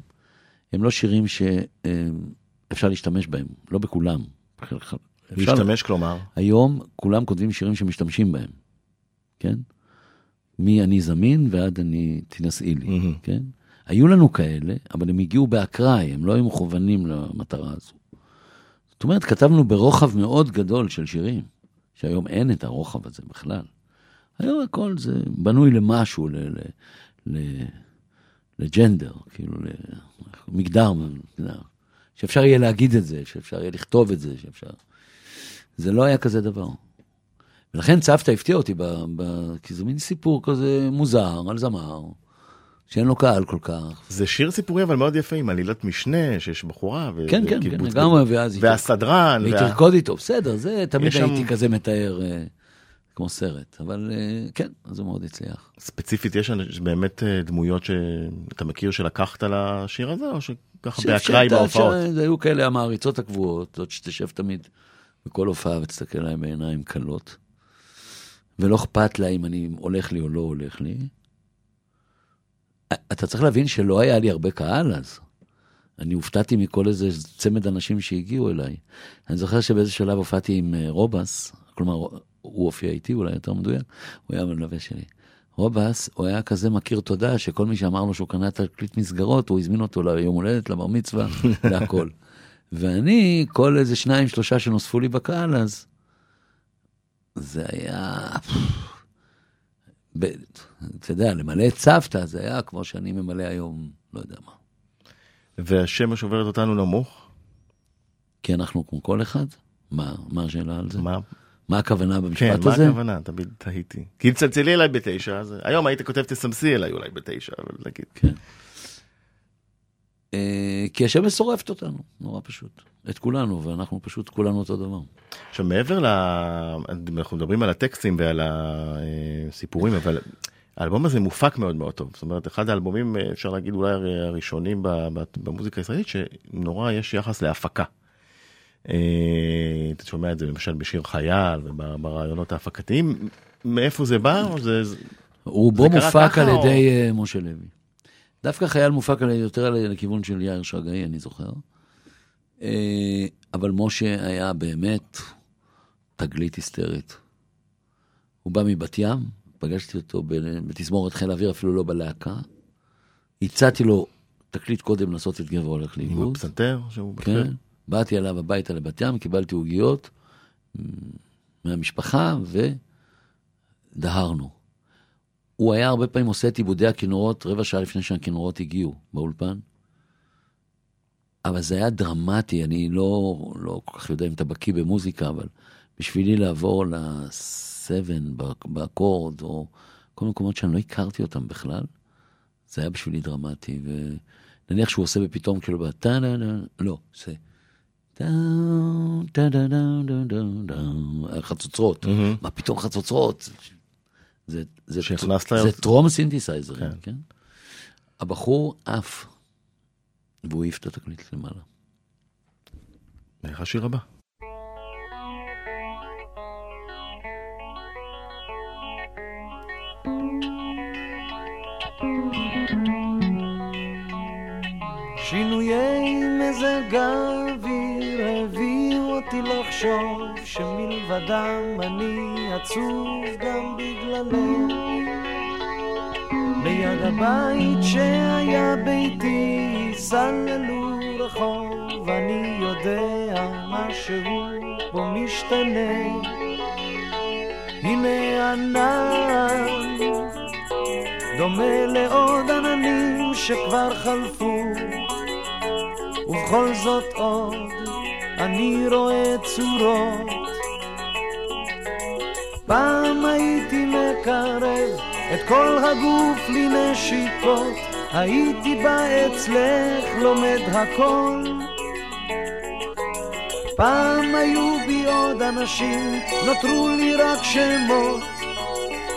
[SPEAKER 4] הם לא שירים שאפשר להשתמש בהם, לא בכולם.
[SPEAKER 1] להשתמש כלומר,
[SPEAKER 4] היום כולם כותבים שירים שמשתמשים בהם, כן? מ"אני זמין" ועד "אני תינשאי לי",
[SPEAKER 1] מהמם.
[SPEAKER 4] כן? היו לנו כאלה, אבל הם הגיעו באקראי, הם לא היו מכוונים למטרה הזו. זאת אומרת, כתבנו ברוחב מאוד גדול של שירים, שהיום אין את הרוחב הזה בכלל. היום הכל זה בנוי למשהו, ל- ל- ל- לג'נדר, כאילו למגדר, מגדר. שאפשר יהיה להגיד את זה, שאפשר יהיה לכתוב את זה, שאפשר... זה לא היה כזה דבר. ולכן צוותא הפתיע אותי, ב, ב, כי זה מין סיפור כזה מוזר על זמר, שאין לו קהל כל כך.
[SPEAKER 1] זה שיר סיפורי אבל מאוד יפה עם עלילת משנה שיש בחורה. ו-
[SPEAKER 4] כן, כן, כן, לגמרי. ואז...
[SPEAKER 1] והסדרן.
[SPEAKER 4] והיא
[SPEAKER 1] וה-
[SPEAKER 4] תרקוד איתו, בסדר, זה תמיד
[SPEAKER 1] יש שם-
[SPEAKER 4] הייתי כזה מתאר אה, כמו סרט, אבל אה, כן, אז הוא מאוד הצליח.
[SPEAKER 1] ספציפית יש באמת אה, דמויות שאתה מכיר שלקחת לשיר הזה או שככה באקראי בהופעות?
[SPEAKER 4] היו כאלה המעריצות הקבועות, זאת שתשב תמיד בכל הופעה ותסתכל עליהם בעיניים כלות, ולא אכפת לה אם אני הולך לי או לא הולך לי. אתה צריך להבין שלא היה לי הרבה קהל אז. אני הופתעתי מכל איזה צמד אנשים שהגיעו אליי. אני זוכר שבאיזה שלב הופעתי עם אה, רובס, כלומר, הוא הופיע איתי, אולי יותר מדויק, הוא היה המלווה שלי. רובס, הוא היה כזה מכיר תודה, שכל מי שאמר לו שהוא קנה תקליט מסגרות, הוא הזמין אותו ליום הולדת, לבר מצווה, (laughs) להכל. ואני, כל איזה שניים, שלושה שנוספו לי בקהל אז, זה היה... ב... אתה יודע, למלא את צוותא, זה היה כמו שאני ממלא היום, לא יודע מה.
[SPEAKER 1] והשמש עוברת אותנו נמוך?
[SPEAKER 4] כי אנחנו כמו כל אחד? מה, מה השאלה על זה?
[SPEAKER 1] מה?
[SPEAKER 4] מה הכוונה
[SPEAKER 1] כן,
[SPEAKER 4] במשפט
[SPEAKER 1] מה
[SPEAKER 4] הזה?
[SPEAKER 1] הכוונה? תמיד תהיתי. כי תצלצלי אליי בתשע, אז היום היית כותב תסמסי אליי אולי בתשע, אבל נגיד.
[SPEAKER 4] כן. אה, כי השמש שורפת אותנו, נורא פשוט. את כולנו, ואנחנו פשוט כולנו אותו דבר.
[SPEAKER 1] עכשיו מעבר ל... אנחנו מדברים על הטקסטים ועל הסיפורים, אבל האלבום הזה מופק מאוד מאוד טוב. זאת אומרת, אחד האלבומים, אה, אפשר להגיד אולי הר- הראשונים במוזיקה הישראלית, שנורא יש יחס להפקה. אה, אתה שומע את זה למשל בשיר חייל וברעיונות ההפקתיים, מאיפה זה בא? או זה... זה- קרה
[SPEAKER 4] מופק על
[SPEAKER 1] או-
[SPEAKER 4] ידי אה, משה לוי. דווקא חייל מופק על- יותר על- לכיוון של יאיר שרגאי, אני זוכר. אה, אבל משה היה באמת תגלית היסטרית. הוא בא מבת ים, פגשתי אותו בתזמורת חיל האוויר, אפילו לא בלהקה. הצעתי לו תקליט קודם לעשות את גבר הולך
[SPEAKER 1] עם
[SPEAKER 4] לאיבוד.
[SPEAKER 1] הפסנתר שהוא
[SPEAKER 4] כן. באתי אליו הביתה לבת ים, קיבלתי עוגיות מהמשפחה ודהרנו. הוא היה הרבה פעמים עושה את עיבודי הכינורות רבע שעה לפני שהכינורות הגיעו באולפן. אבל זה היה דרמטי, אני לא, לא כל כך יודע אם אתה בקיא במוזיקה, אבל בשבילי לעבור לסבן באקורד, או כל מיני מקומות שאני לא הכרתי אותם בכלל, זה היה בשבילי דרמטי. ונניח שהוא עושה בפתאום כאילו לא, זה... חצוצרות. מה פתאום חצוצרות? זה, זה,
[SPEAKER 1] שהכנסת
[SPEAKER 4] זה
[SPEAKER 1] להיות-
[SPEAKER 4] טרום סינתסייזרים,
[SPEAKER 1] כן.
[SPEAKER 4] כן. כן? הבחור עף, והוא העיף את התקליט למעלה.
[SPEAKER 1] איך השיר הבא?
[SPEAKER 2] לחשוב שמלבדם אני עצוב גם בגללך. ליד הבית שהיה ביתי סללו רחוב, אני יודע משהו פה משתנה. הנה ענן דומה לעוד עננים שכבר חלפו ובכל זאת עוד אני רואה צורות פעם הייתי מקרב את כל הגוף לי נשיקות, הייתי בא אצלך לומד הכל. פעם היו בי עוד אנשים, נותרו לי רק שמות,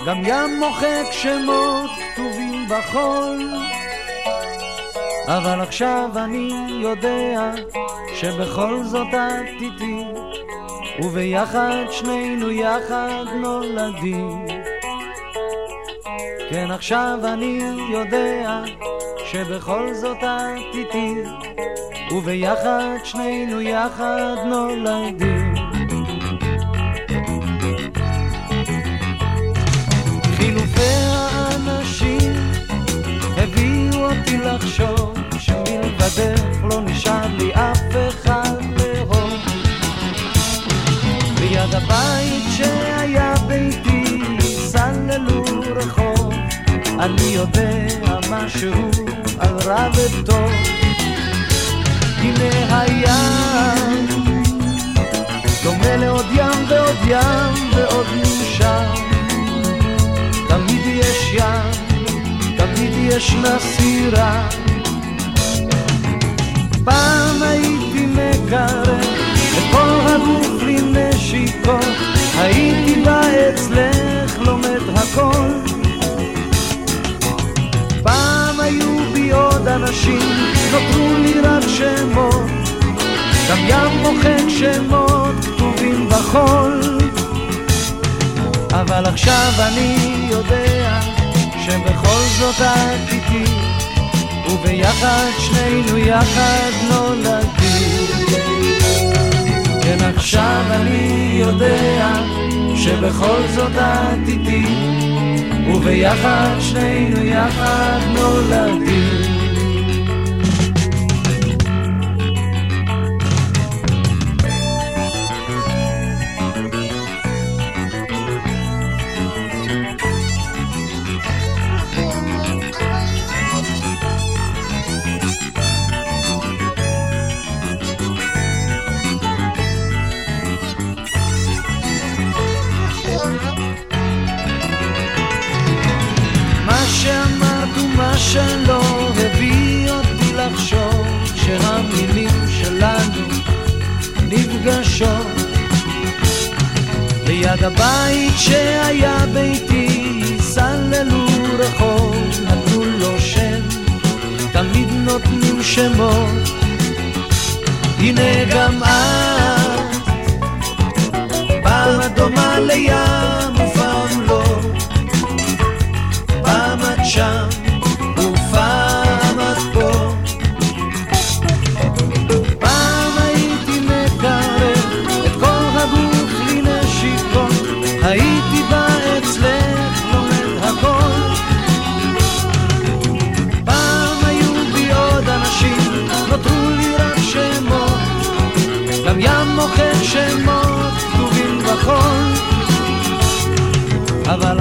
[SPEAKER 2] גם ים מוחק שמות כתובים בחול. אבל עכשיו אני יודע שבכל זאת את איתי, וביחד שנינו יחד נולדים. כן, עכשיו אני יודע שבכל זאת את איתי, וביחד שנינו יחד נולדים. חילופי אותי לחשוב שמלבדך לא נשאר לי אף אחד לאהוב. ליד הבית שהיה ביתי סללו רחוב, אני יודע משהו על רע וטוב. הנה הים, דומה לעוד ים ועוד ים ועוד נמשך. תמיד יש ים, תמיד ישנה סירה. פעם הייתי מקרב את כל הגוף לי נשיקות, הייתי בא אצלך לומד הכל. פעם היו בי עוד אנשים, נותרו לי רק שמות, גם ים מוחק שמות כתובים בחול. אבל עכשיו אני יודע שבכל זאת את איתי, וביחד שנינו יחד נולדים. כן, עכשיו אני יודע שבכל זאת את איתי, וביחד שנינו יחד נולדים. שלא הביא אותי לחשוב שהמילים שלנו נפגשות. ליד הבית שהיה ביתי סללו רחוב, נתנו לו שם, תמיד נותנים שמות. הנה גם את פעם דומה לים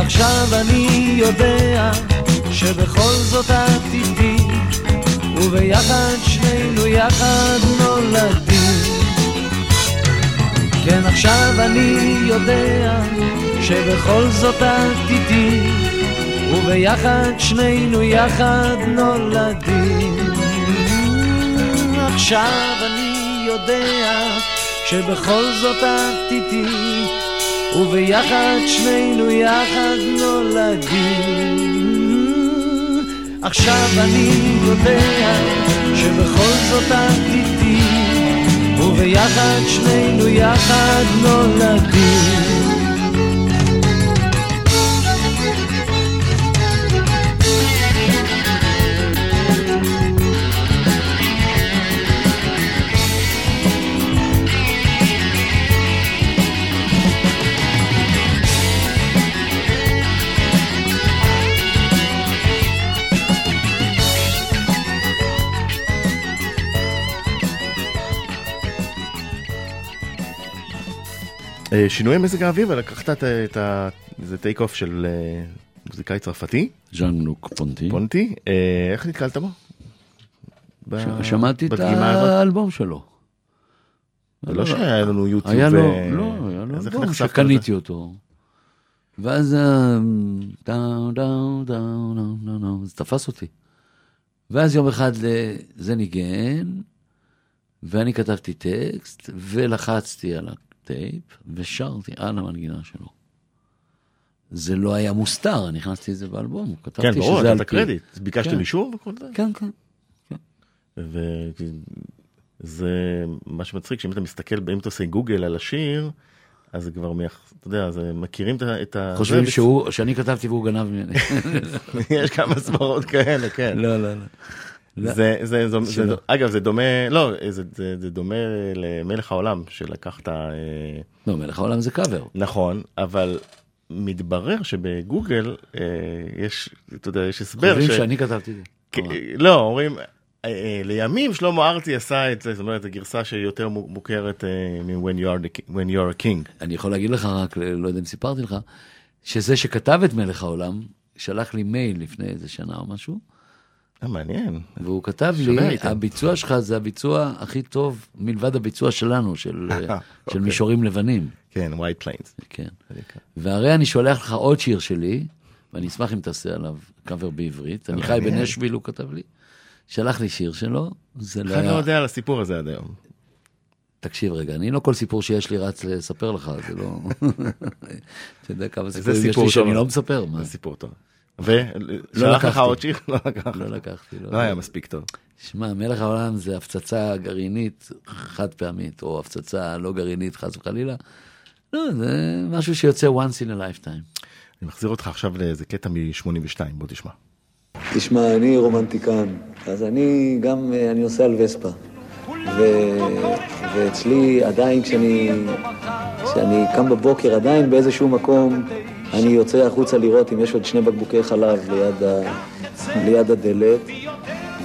[SPEAKER 2] עכשיו אני יודע שבכל זאת את איתי וביחד שנינו יחד נולדים. כן עכשיו אני יודע שבכל זאת את איתי וביחד שנינו יחד נולדים. עכשיו אני יודע שבכל זאת את איתי וביחד שנינו יחד נולדים. עכשיו אני יודע שבכל זאת את איתי, וביחד שנינו יחד נולדים.
[SPEAKER 1] אה, שינוי מזג האוויר ולקחת את ה-. זה take off של אה, מוזיקאי צרפתי,
[SPEAKER 4] ז'אן לוק פונטי.
[SPEAKER 1] פונטי, אה, איך נתקלת בו? ב-
[SPEAKER 4] שמעתי את? האלבום שלו.
[SPEAKER 1] זה לא שהיה לנו יוטיוב.
[SPEAKER 4] היה לו, לא, היה לו אלבום שקניתי אותו. ואז דאו, דאו, דאו, דאו, דאו, זה תפס אותי. ואז יום אחד זה ניגן, ואני כתבתי טקסט, ולחצתי על הטייפ, ושרתי על המנגינה שלו. זה לא היה מוסתר, אני הכנסתי את זה באלבום, כתבתי
[SPEAKER 1] כן, ברור,
[SPEAKER 4] שזה על פי.
[SPEAKER 1] קרדיט. ביקשתם
[SPEAKER 4] כן.
[SPEAKER 1] אישור וכל זה?
[SPEAKER 4] כן, כן.
[SPEAKER 1] וזה מה שמצחיק, שאם אתה מסתכל, אם אתה עושה גוגל על השיר, אז זה כבר, מייח- אתה יודע, זה מכירים את ה-.
[SPEAKER 4] חושבים שהוא, שאני כתבתי והוא גנב ממני. (laughs)
[SPEAKER 1] יש כמה סברות כאלה, כן.
[SPEAKER 4] לא, לא, לא.
[SPEAKER 1] זה, זה, זה, זה. אגב, זה דומה, לא, זה, זה, זה דומה למלך העולם, שלקחת, אה,
[SPEAKER 4] לא, מלך העולם זה קאבר.
[SPEAKER 1] נכון, אבל מתברר שבגוגל אה, יש, אתה יודע, יש הסבר,
[SPEAKER 4] חושבים
[SPEAKER 1] ש-
[SPEAKER 4] שאני כתבתי את זה.
[SPEAKER 1] כ- לא, אומרים, אה, אה, לימים שלמה ארצי עשה את זה, זאת אומרת, זו גרסה שיותר מו- מוכרת אה, מ-When you the you are a king.
[SPEAKER 4] אני יכול להגיד לך רק, לא יודע אם סיפרתי לך, שזה שכתב את מלך העולם, שלח לי מייל לפני איזה שנה או משהו,
[SPEAKER 1] אה, מעניין.
[SPEAKER 4] והוא כתב לי,
[SPEAKER 1] איתם.
[SPEAKER 4] הביצוע שלך זה הביצוע הכי טוב מלבד הביצוע שלנו, של, (laughs) של
[SPEAKER 1] אוקיי.
[SPEAKER 4] מישורים לבנים.
[SPEAKER 1] כן, white plains.
[SPEAKER 4] כן. והרי אני שולח לך עוד שיר שלי, ואני אשמח אם תעשה עליו קאבר בעברית. אני חי. בנשוויל, הוא כתב לי. שלח לי שיר שלו, זה לא
[SPEAKER 1] אחד לא
[SPEAKER 4] היה...
[SPEAKER 1] יודע על הסיפור הזה עד היום.
[SPEAKER 4] תקשיב רגע, אני לא כל סיפור שיש לי רץ לספר לך, זה לא... (laughs) אתה יודע כמה סיפורים יש לי שאני. לא מספר, מה?
[SPEAKER 1] זה סיפור טוב. לך
[SPEAKER 4] לקחתי.
[SPEAKER 1] עוד שיר? לא לקחת.
[SPEAKER 4] לא לקחתי.
[SPEAKER 1] לא היה מספיק טוב.
[SPEAKER 4] שמע, מלך העולם זה הפצצה גרעינית חד פעמית, או הפצצה לא גרעינית חס וחלילה. לא, זה משהו שיוצא once in a lifetime.
[SPEAKER 1] אני מחזיר אותך עכשיו לאיזה קטע מ-82, בוא תשמע.
[SPEAKER 11] תשמע, אני רומנטיקן, אז אני גם, אה, אני נוסע על וספה. ו... ואצלי עדיין כשאני, כשאני קם בבוקר, עדיין באיזשהו מקום, אני יוצא החוצה לראות אם יש עוד שני בקבוקי חלב ליד, ה... ליד הדלת.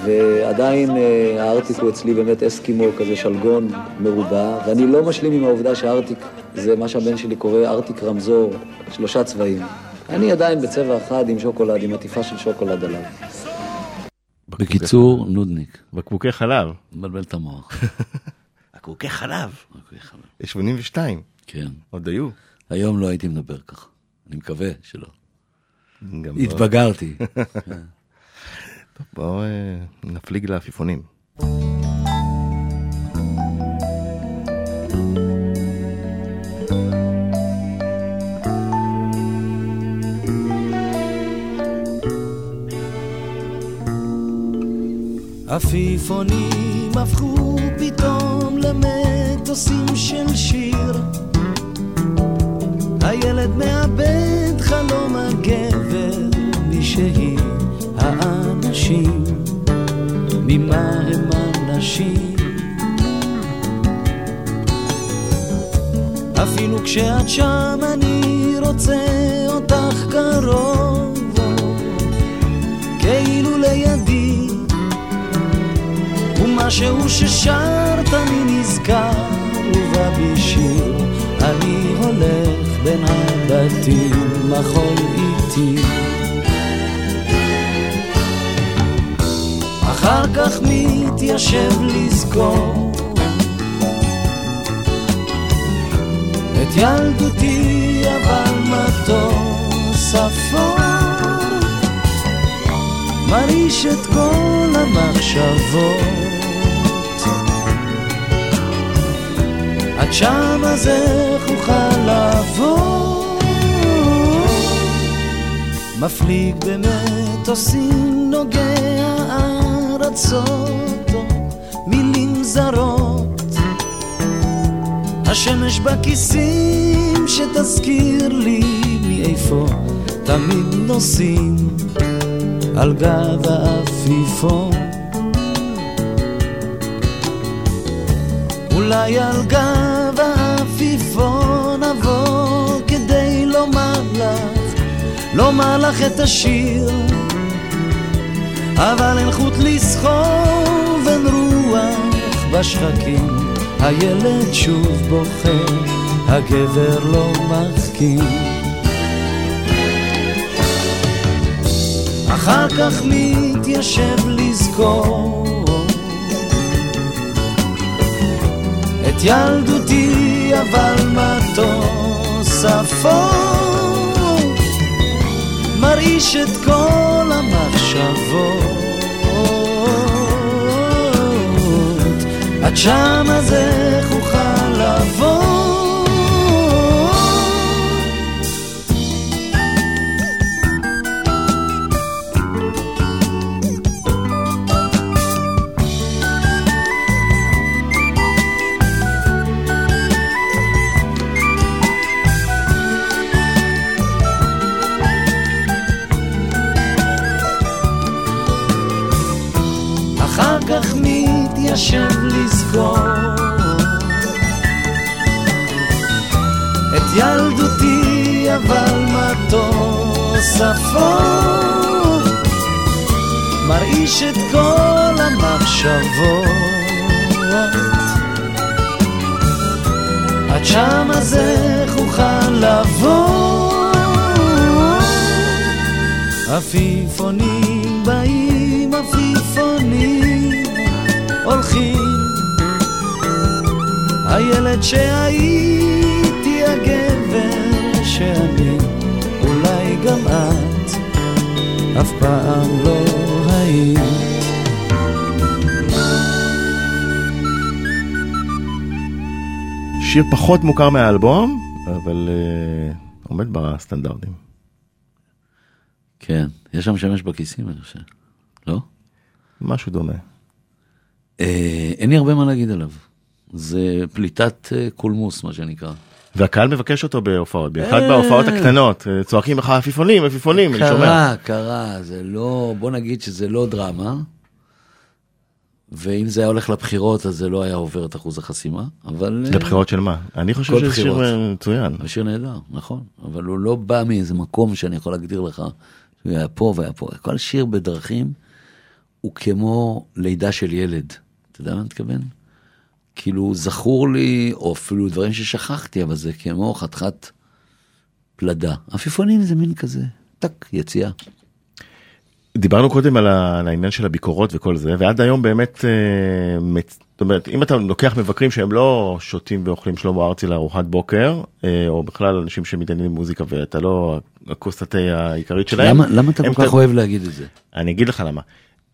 [SPEAKER 11] ועדיין אה, הארטיק הוא אצלי באמת אסקימו, כזה שלגון מרובע, ואני לא משלים עם העובדה שהארטיק זה מה שהבן שלי קורא ארטיק רמזור, שלושה צבעים. אני עדיין בצבע אחד עם שוקולד, עם עטיפה של שוקולד עליו.
[SPEAKER 4] בקיצור, נודניק.
[SPEAKER 1] בקבוקי חלב.
[SPEAKER 4] מבלבל את המוח. (laughs)
[SPEAKER 1] בקבוקי חלב.
[SPEAKER 4] בקבוקי חלב.
[SPEAKER 1] יש 82.
[SPEAKER 4] כן.
[SPEAKER 1] עוד היו.
[SPEAKER 4] היום לא הייתי מדבר ככה. אני מקווה שלא.
[SPEAKER 1] לא-
[SPEAKER 4] התבגרתי.
[SPEAKER 1] טוב, בואו אה, נפליג לעפיפונים.
[SPEAKER 2] עפיפונים הפכו פתאום למטוסים של שיר הילד מאבד חלום הגבר מי שהיא האנשים. ממה הם אנשים אפילו כשאת שם אני רוצה אותך קרוב. כאילו לידי. ומשהו ששרת אני נזכר ובא בי שיר אני הולך בין הבתים מחול איתי. אחר כך מתיישב לזכור את ילדותי אבל מטוס אפור מרעיש את כל המחשבות עד שם אז איך אוכל לעבור. מפליג במטוסים נוגע ארצות או מילים זרות. השמש בכיסים שתזכיר לי מאיפה תמיד נוסעים על גב העפיפון אולי על גב לומר לך את השיר. אבל אין חוט לסחוב, אין רוח בשחקים. הילד שוב בוכה, הגבר לא מחכים. אחר כך מתיישב לזכור. את ילדותי אבל מטוס אפור מרעיש את כל המחשבות. עד אז איך אוכל לבוא? ילדותי אבל מה תוספות מרעיש את כל המחשבות עד שם אז איך אוכל לבוא עפיפונים באים, עפיפונים הולכים. הילד שהייתי, הגבר שאני, אולי גם את, אף פעם לא היית.
[SPEAKER 1] שיר פחות מוכר מהאלבום, אבל uh, עומד בסטנדרטים.
[SPEAKER 4] כן, יש שם שמש בכיסים, אני חושב. לא?
[SPEAKER 1] משהו דומה.
[SPEAKER 4] אה, אין לי הרבה מה להגיד עליו. זה פליטת אה, קולמוס, מה שנקרא.
[SPEAKER 1] והקהל מבקש אותו בהופעות, במיוחד בהופעות הקטנות, אה, צועקים לך עפיפונים, עפיפונים, אני שומע.
[SPEAKER 4] קרה, קרה, זה לא, בוא נגיד שזה לא דרמה. ואם זה היה הולך לבחירות, אז זה לא היה עובר את אחוז החסימה, אבל... אה,
[SPEAKER 1] לבחירות של מה? אני חושב שזה שיר. אה, מצוין.
[SPEAKER 4] השיר נהדר, נכון, אבל הוא לא בא מאיזה מקום שאני יכול להגדיר לך, שהוא היה פה והיה פה. כל שיר בדרכים הוא כמו לידה של ילד. אתה יודע מה אני מתכוון? כאילו זכור לי, או אפילו דברים ששכחתי, אבל זה כמו חתיכת פלדה. עפיפונים זה מין כזה, טק, יציאה.
[SPEAKER 1] דיברנו קודם על ה- על העניין של הביקורות וכל זה, ועד היום באמת, אה, מצ- זאת אומרת, אם אתה לוקח מבקרים שהם לא שותים ואוכלים שלמה ארצי לארוחת בוקר, אה, או בכלל אנשים שמתעניינים במוזיקה ואתה לא הכוס התה העיקרית שלהם,
[SPEAKER 4] למה, למה אתה כל כך
[SPEAKER 1] ת-
[SPEAKER 4] אוהב להגיד את זה?
[SPEAKER 1] אני אגיד לך למה.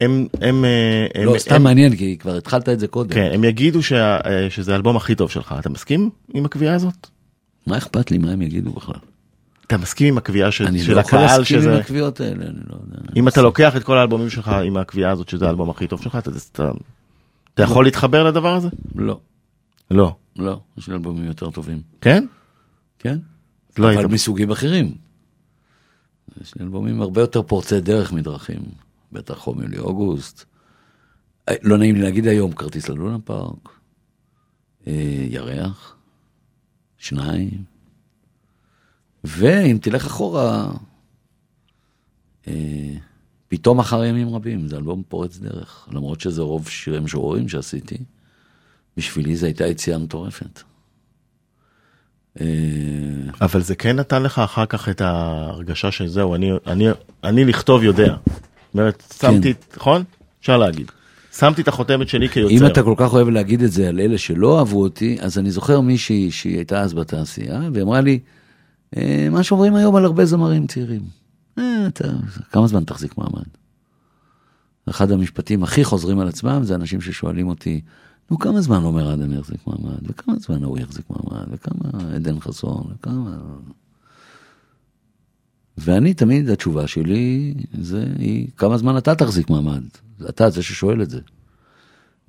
[SPEAKER 1] הם, הם, אה, הם,
[SPEAKER 4] לא,
[SPEAKER 1] הם,
[SPEAKER 4] סתם מעניין, כי כבר התחלת את זה קודם.
[SPEAKER 1] כן, הם יגידו שה, אה, שזה האלבום הכי טוב שלך, אתה מסכים עם הקביעה הזאת?
[SPEAKER 4] מה אכפת לי מה הם יגידו בכלל?
[SPEAKER 1] אתה מסכים עם הקביעה של,
[SPEAKER 4] אני
[SPEAKER 1] של
[SPEAKER 4] לא יכול
[SPEAKER 1] הקהל
[SPEAKER 4] להסכים עם
[SPEAKER 1] שזה,
[SPEAKER 4] הקביעות האלה, אני לא יודע.
[SPEAKER 1] אם אתה לוקח את כל האלבומים שלך עם הקביעה הזאת שזה האלבום הכי טוב שלך, אתה, אתה, אתה יכול להתחבר לדבר הזה?
[SPEAKER 4] לא,
[SPEAKER 1] לא.
[SPEAKER 4] לא, יש לי אלבומים יותר טובים.
[SPEAKER 1] כן?
[SPEAKER 4] כן?
[SPEAKER 1] לא
[SPEAKER 4] אבל
[SPEAKER 1] היית-
[SPEAKER 4] מסוגים אחרים. יש לי אלבומים הרבה יותר פורצי דרך מדרכים. בטח חום יולי אוגוסט. אה, לא נעים לי להגיד היום, כרטיס ללונה פארק. אה, ירח. שניים. ואם תלך אחורה, אה, פתאום אחר ימים רבים, זה אלבום פורץ דרך. למרות שזה רוב שירי משוררים שעשיתי, בשבילי זו הייתה יציאה מטורפת.
[SPEAKER 1] אבל זה כן נתן לך אחר כך את ההרגשה שזהו, אני, אני, אני לכתוב יודע. אומרת, שמתי, נכון? אפשר להגיד. שמתי את החותמת שלי כיוצר.
[SPEAKER 4] אם אתה כל כך אוהב להגיד את זה על אלה שלא אהבו אותי, אז אני זוכר מישהי שהיא הייתה אז בתעשייה, והיא אמרה לי, "אה, מה שאומרים היום על הרבה זמרים צעירים. אה, אתה, כמה זמן תחזיק מעמד? אחד המשפטים הכי חוזרים על עצמם זה אנשים ששואלים אותי, נו כמה זמן עומר אדם יחזיק מעמד, וכמה זמן ההוא יחזיק מעמד, וכמה עדן חסון, וכמה... ואני תמיד, התשובה שלי זה היא, כמה זמן אתה תחזיק מעמד? אתה זה ששואל את זה.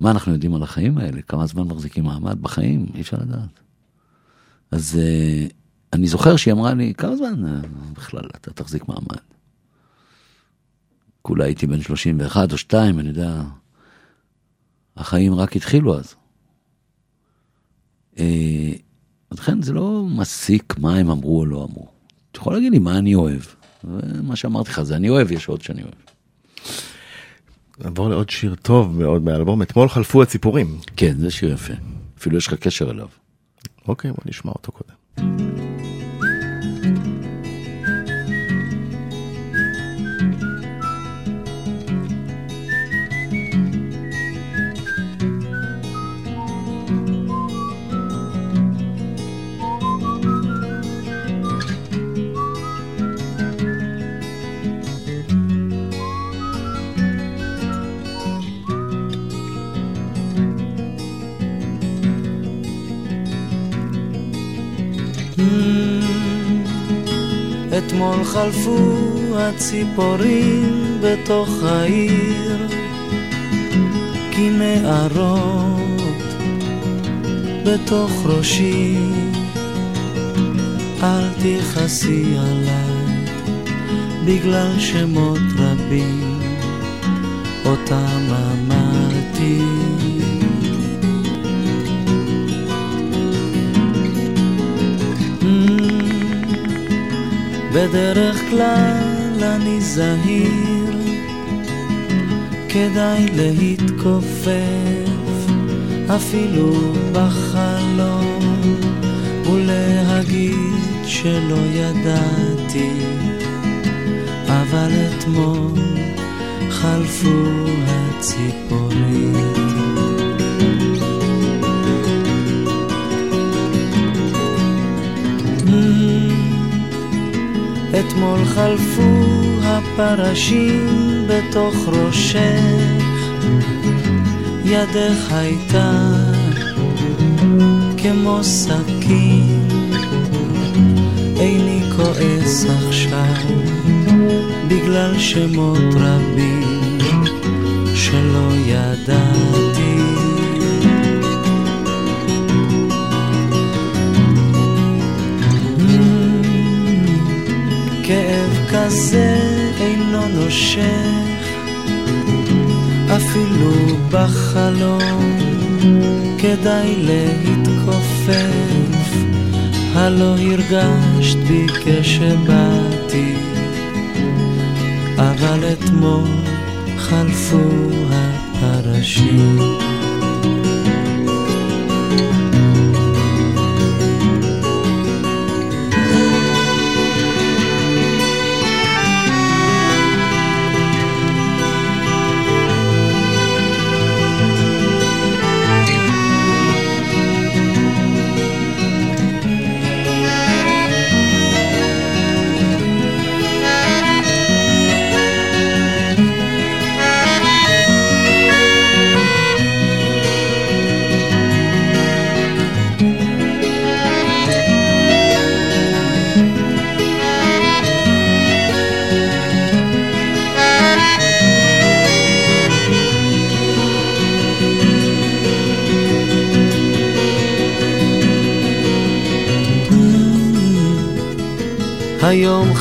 [SPEAKER 4] מה אנחנו יודעים על החיים האלה? כמה זמן מחזיקים מעמד בחיים? אי אפשר לדעת. אז uh, אני זוכר שהיא אמרה לי, כמה זמן uh, בכלל אתה תחזיק מעמד? כולה הייתי בן 31 או 2, אני יודע, החיים רק התחילו אז. Uh, אז לכן זה לא מסיק מה הם אמרו או לא אמרו. אתה יכול להגיד לי מה אני אוהב. ומה שאמרתי לך זה אני אוהב, יש עוד שאני אוהב.
[SPEAKER 1] נעבור לעוד שיר טוב מאוד מהאלבום, אתמול חלפו הציפורים.
[SPEAKER 4] כן, זה שיר יפה. אפילו יש לך קשר אליו.
[SPEAKER 1] אוקיי, בוא נשמע אותו קודם.
[SPEAKER 2] אתמול חלפו הציפורים בתוך העיר כנערות בתוך ראשי. אל תכעסי עליי בגלל שמות רבים אותם אמרתי בדרך כלל אני זהיר, כדאי להתכופף אפילו בחלום ולהגיד שלא ידעתי, אבל אתמול חלפו הציפורים. אתמול חלפו הפרשים בתוך ראשך, ידך הייתה כמו סכין, איני כועס עכשיו בגלל שמות רבים שלא ידעתי. כאב כזה אינו נושך, אפילו בחלום כדאי להתכופף. הלא הרגשת בי כשבאתי, אבל אתמול חלפו הפרשים.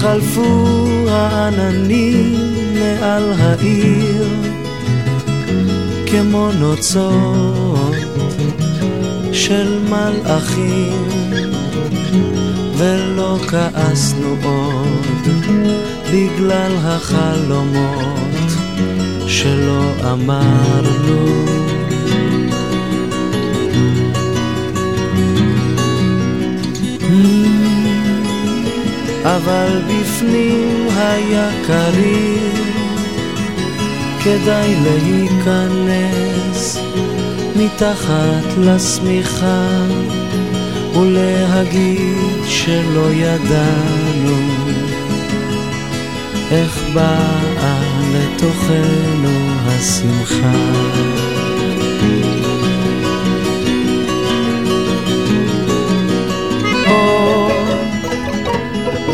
[SPEAKER 2] חלפו העננים מעל העיר כמו נוצות של מלאכים ולא כעסנו עוד בגלל החלומות שלא אמרנו אבל בפנים היה קריר, כדאי להיכנס מתחת לשמיכה ולהגיד שלא ידענו איך באה לתוכנו השמחה.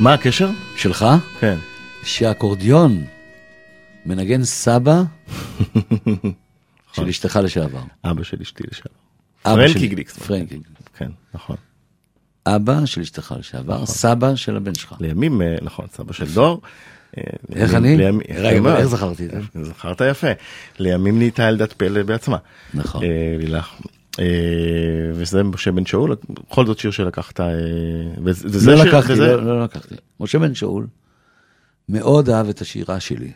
[SPEAKER 1] מה הקשר?
[SPEAKER 4] שלך?
[SPEAKER 1] כן.
[SPEAKER 4] שהאקורדיון מנגן סבא (laughs) של אשתך לשעבר.
[SPEAKER 1] אבא של אשתי לשעבר. פרנקי גליקסמן.
[SPEAKER 4] פרנקי.
[SPEAKER 1] כן, נכון.
[SPEAKER 4] אבא של אשתך לשעבר, סבא של הבן שלך.
[SPEAKER 1] לימים, אה, נכון, סבא של דור. אה,
[SPEAKER 4] איך אני? רגע. איך זכרתי את זה?
[SPEAKER 1] זכרת יפה. לימים נהייתה ילדת פלא בעצמה.
[SPEAKER 4] נכון.
[SPEAKER 1] אה, לילך. אה, וזה משה בן שאול, בכל זאת שיר שלקחת. אה, וזה-
[SPEAKER 4] לא
[SPEAKER 1] שיר-
[SPEAKER 4] לקחתי,
[SPEAKER 1] וזה-
[SPEAKER 4] לא, לא לקחתי. משה בן שאול מאוד אהב את השירה שלי,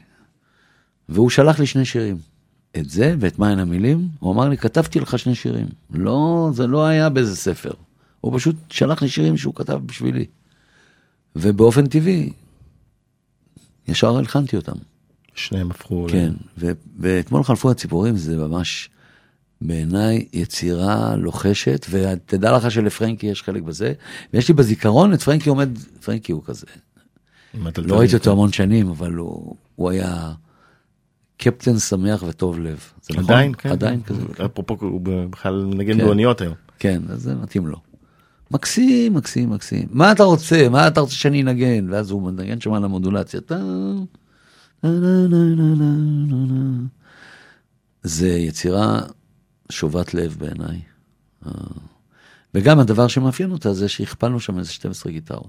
[SPEAKER 4] והוא שלח לי שני שירים. את זה ואת מהן המילים, הוא אמר לי, כתבתי לך שני שירים. לא, זה לא היה באיזה ספר. הוא פשוט שלח לי שירים שהוא כתב בשבילי. ובאופן טבעי, ישר הלחנתי אותם.
[SPEAKER 1] שניהם הפכו... ל-
[SPEAKER 4] כן, ו- ואתמול חלפו הציפורים, זה ממש בעיניי יצירה לוחשת, ותדע לך שלפרנקי יש חלק בזה, ויש לי בזיכרון את פרנקי עומד, פרנקי הוא כזה. לא ראיתי אותו המון שנים, אבל הוא, הוא היה קפטן שמח וטוב לב. זה נכון?
[SPEAKER 1] עדיין, כן.
[SPEAKER 4] עדיין כזה.
[SPEAKER 1] אפרופו, הוא בכלל מנגן
[SPEAKER 4] כן.
[SPEAKER 1] באוניות היום.
[SPEAKER 4] כן, אז זה מתאים לו. מקסים, מקסים, מקסים. מה אתה רוצה? מה אתה רוצה שאני אנגן? ואז הוא מנגן שם על המודולציה. זה יצירה שובת לב בעיניי. אה, וגם הדבר שמאפיין אותה זה שהכפלנו שם איזה 12 גיטרות.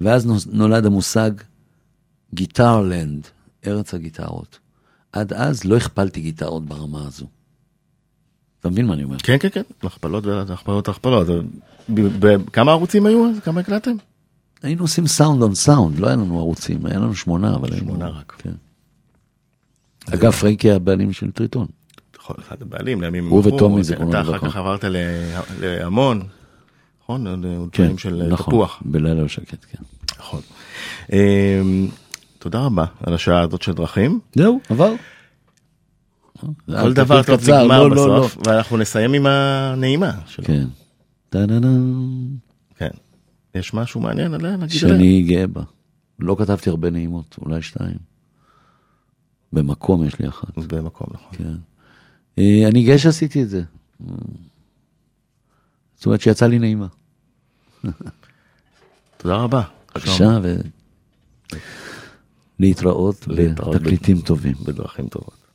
[SPEAKER 4] ואז נולד המושג Guitarland, ארץ הגיטרות. עד אז לא הכפלתי גיטרות ברמה הזו. אתה מבין מה אני אומר?
[SPEAKER 1] כן, כן, כן, הכפלות והכפלות הכפלות. כמה ערוצים היו אז? כמה הקלטתם?
[SPEAKER 4] היינו עושים sound on sound, לא היה לנו ערוצים, היה לנו שמונה, אבל היינו...
[SPEAKER 1] שמונה רק.
[SPEAKER 4] כן. אגב, פרנקי הבעלים של טריטון.
[SPEAKER 1] נכון, אחד הבעלים, לימים
[SPEAKER 4] הוא וטומי, זיכרונו
[SPEAKER 1] אתה אחר
[SPEAKER 4] לברכה.
[SPEAKER 1] כך עברת להמון, נכון?
[SPEAKER 4] כן,
[SPEAKER 1] של
[SPEAKER 4] נכון,
[SPEAKER 1] תפוח.
[SPEAKER 4] בלילה לא שקט, כן.
[SPEAKER 1] נכון. אמ, תודה רבה על השעה הזאת של דרכים.
[SPEAKER 4] זהו, עבר.
[SPEAKER 1] כל דבר טוב נגמר
[SPEAKER 4] לא, לא,
[SPEAKER 1] בסוף, ואנחנו נסיים עם הנעימה שלו.
[SPEAKER 4] כן.
[SPEAKER 1] כן. יש משהו מעניין עליה?
[SPEAKER 4] שאני גאה בה. לא כתבתי הרבה נעימות, אולי שתיים. במקום יש לי אחת.
[SPEAKER 1] במקום, נכון.
[SPEAKER 4] כן. אה, אני גאה שעשיתי את זה. זאת אומרת שיצא לי נעימה. (laughs)
[SPEAKER 1] תודה רבה.
[SPEAKER 4] בבקשה, ו... להתראות
[SPEAKER 1] להתראות
[SPEAKER 4] בתקליטים טובים.
[SPEAKER 1] בדרכים טובות.